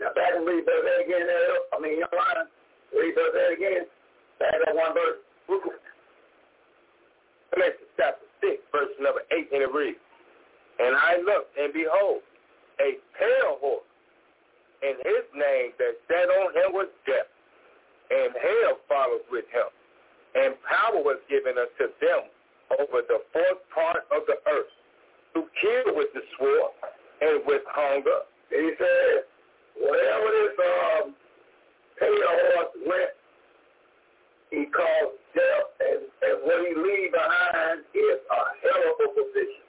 now back and read 8 again. I mean, young lion, read 8 again. Back up one verse. Galatians chapter 6, verse number 8, and it reads, And I looked, and behold, a pale horse, and his name that sat on him was death, and hell followed with him, and power was given unto them over the fourth part of the earth, to kill with the sword and with hunger. He said, whatever this um, horse went, he called death, and, and what he leave behind is a hell of a position.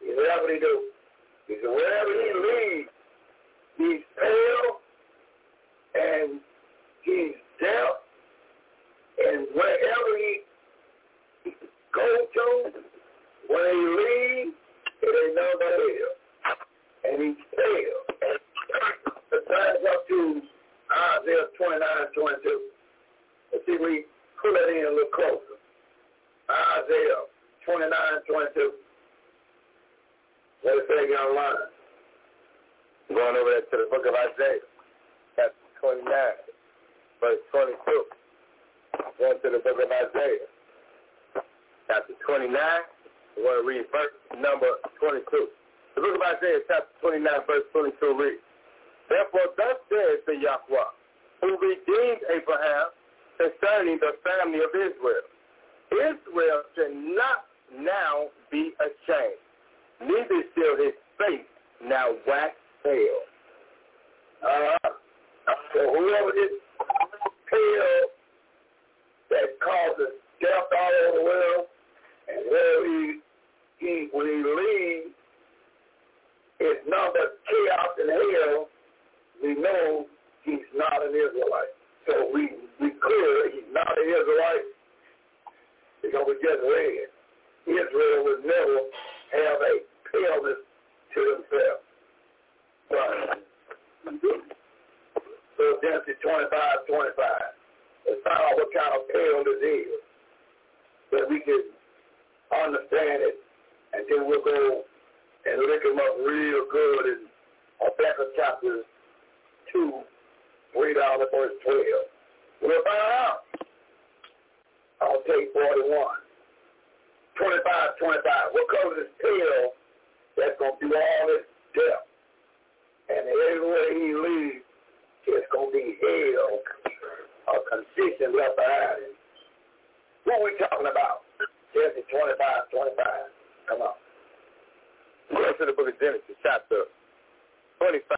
He whatever he do. He said, wherever he leaves, he's pale, and he's deaf, and wherever he go to, when he leaves, it ain't none but hell. And he's pale. The time's up to Isaiah 29, 22. Let's see if we pull it in a little closer. Isaiah 29, 22. What is saying online? Going over there to the book of Isaiah, chapter 29, verse 22. Going to the book of Isaiah, chapter 29. We're going to read verse number 22. The book of Isaiah, chapter 29, verse 22 reads, Therefore thus says the Yahweh, who redeemed Abraham concerning the family of Israel. Israel shall not now be ashamed, neither shall his face now wax pale. Uh, so whoever is pale that causes death all over the world, and where he, he when he leaves, it's not but chaos and hell, we know he's not an Israelite. So we we clear he's not an Israelite because we just read Israel would never have a paleness to themselves. Right. So Genesis 25, 25. Let's find out what kind of paleness is. That we can understand it and then we'll go and look them up real good in Habakkuk chapter 2, read down to verse 12. We'll find out. I'll take 41. 25, 25. What color is tail that's going to do all this death? And everywhere he leaves, it's going to be hell, a condition left behind are we talking about? Genesis 25, 25. Come on. Go to the book of Genesis, chapter 25,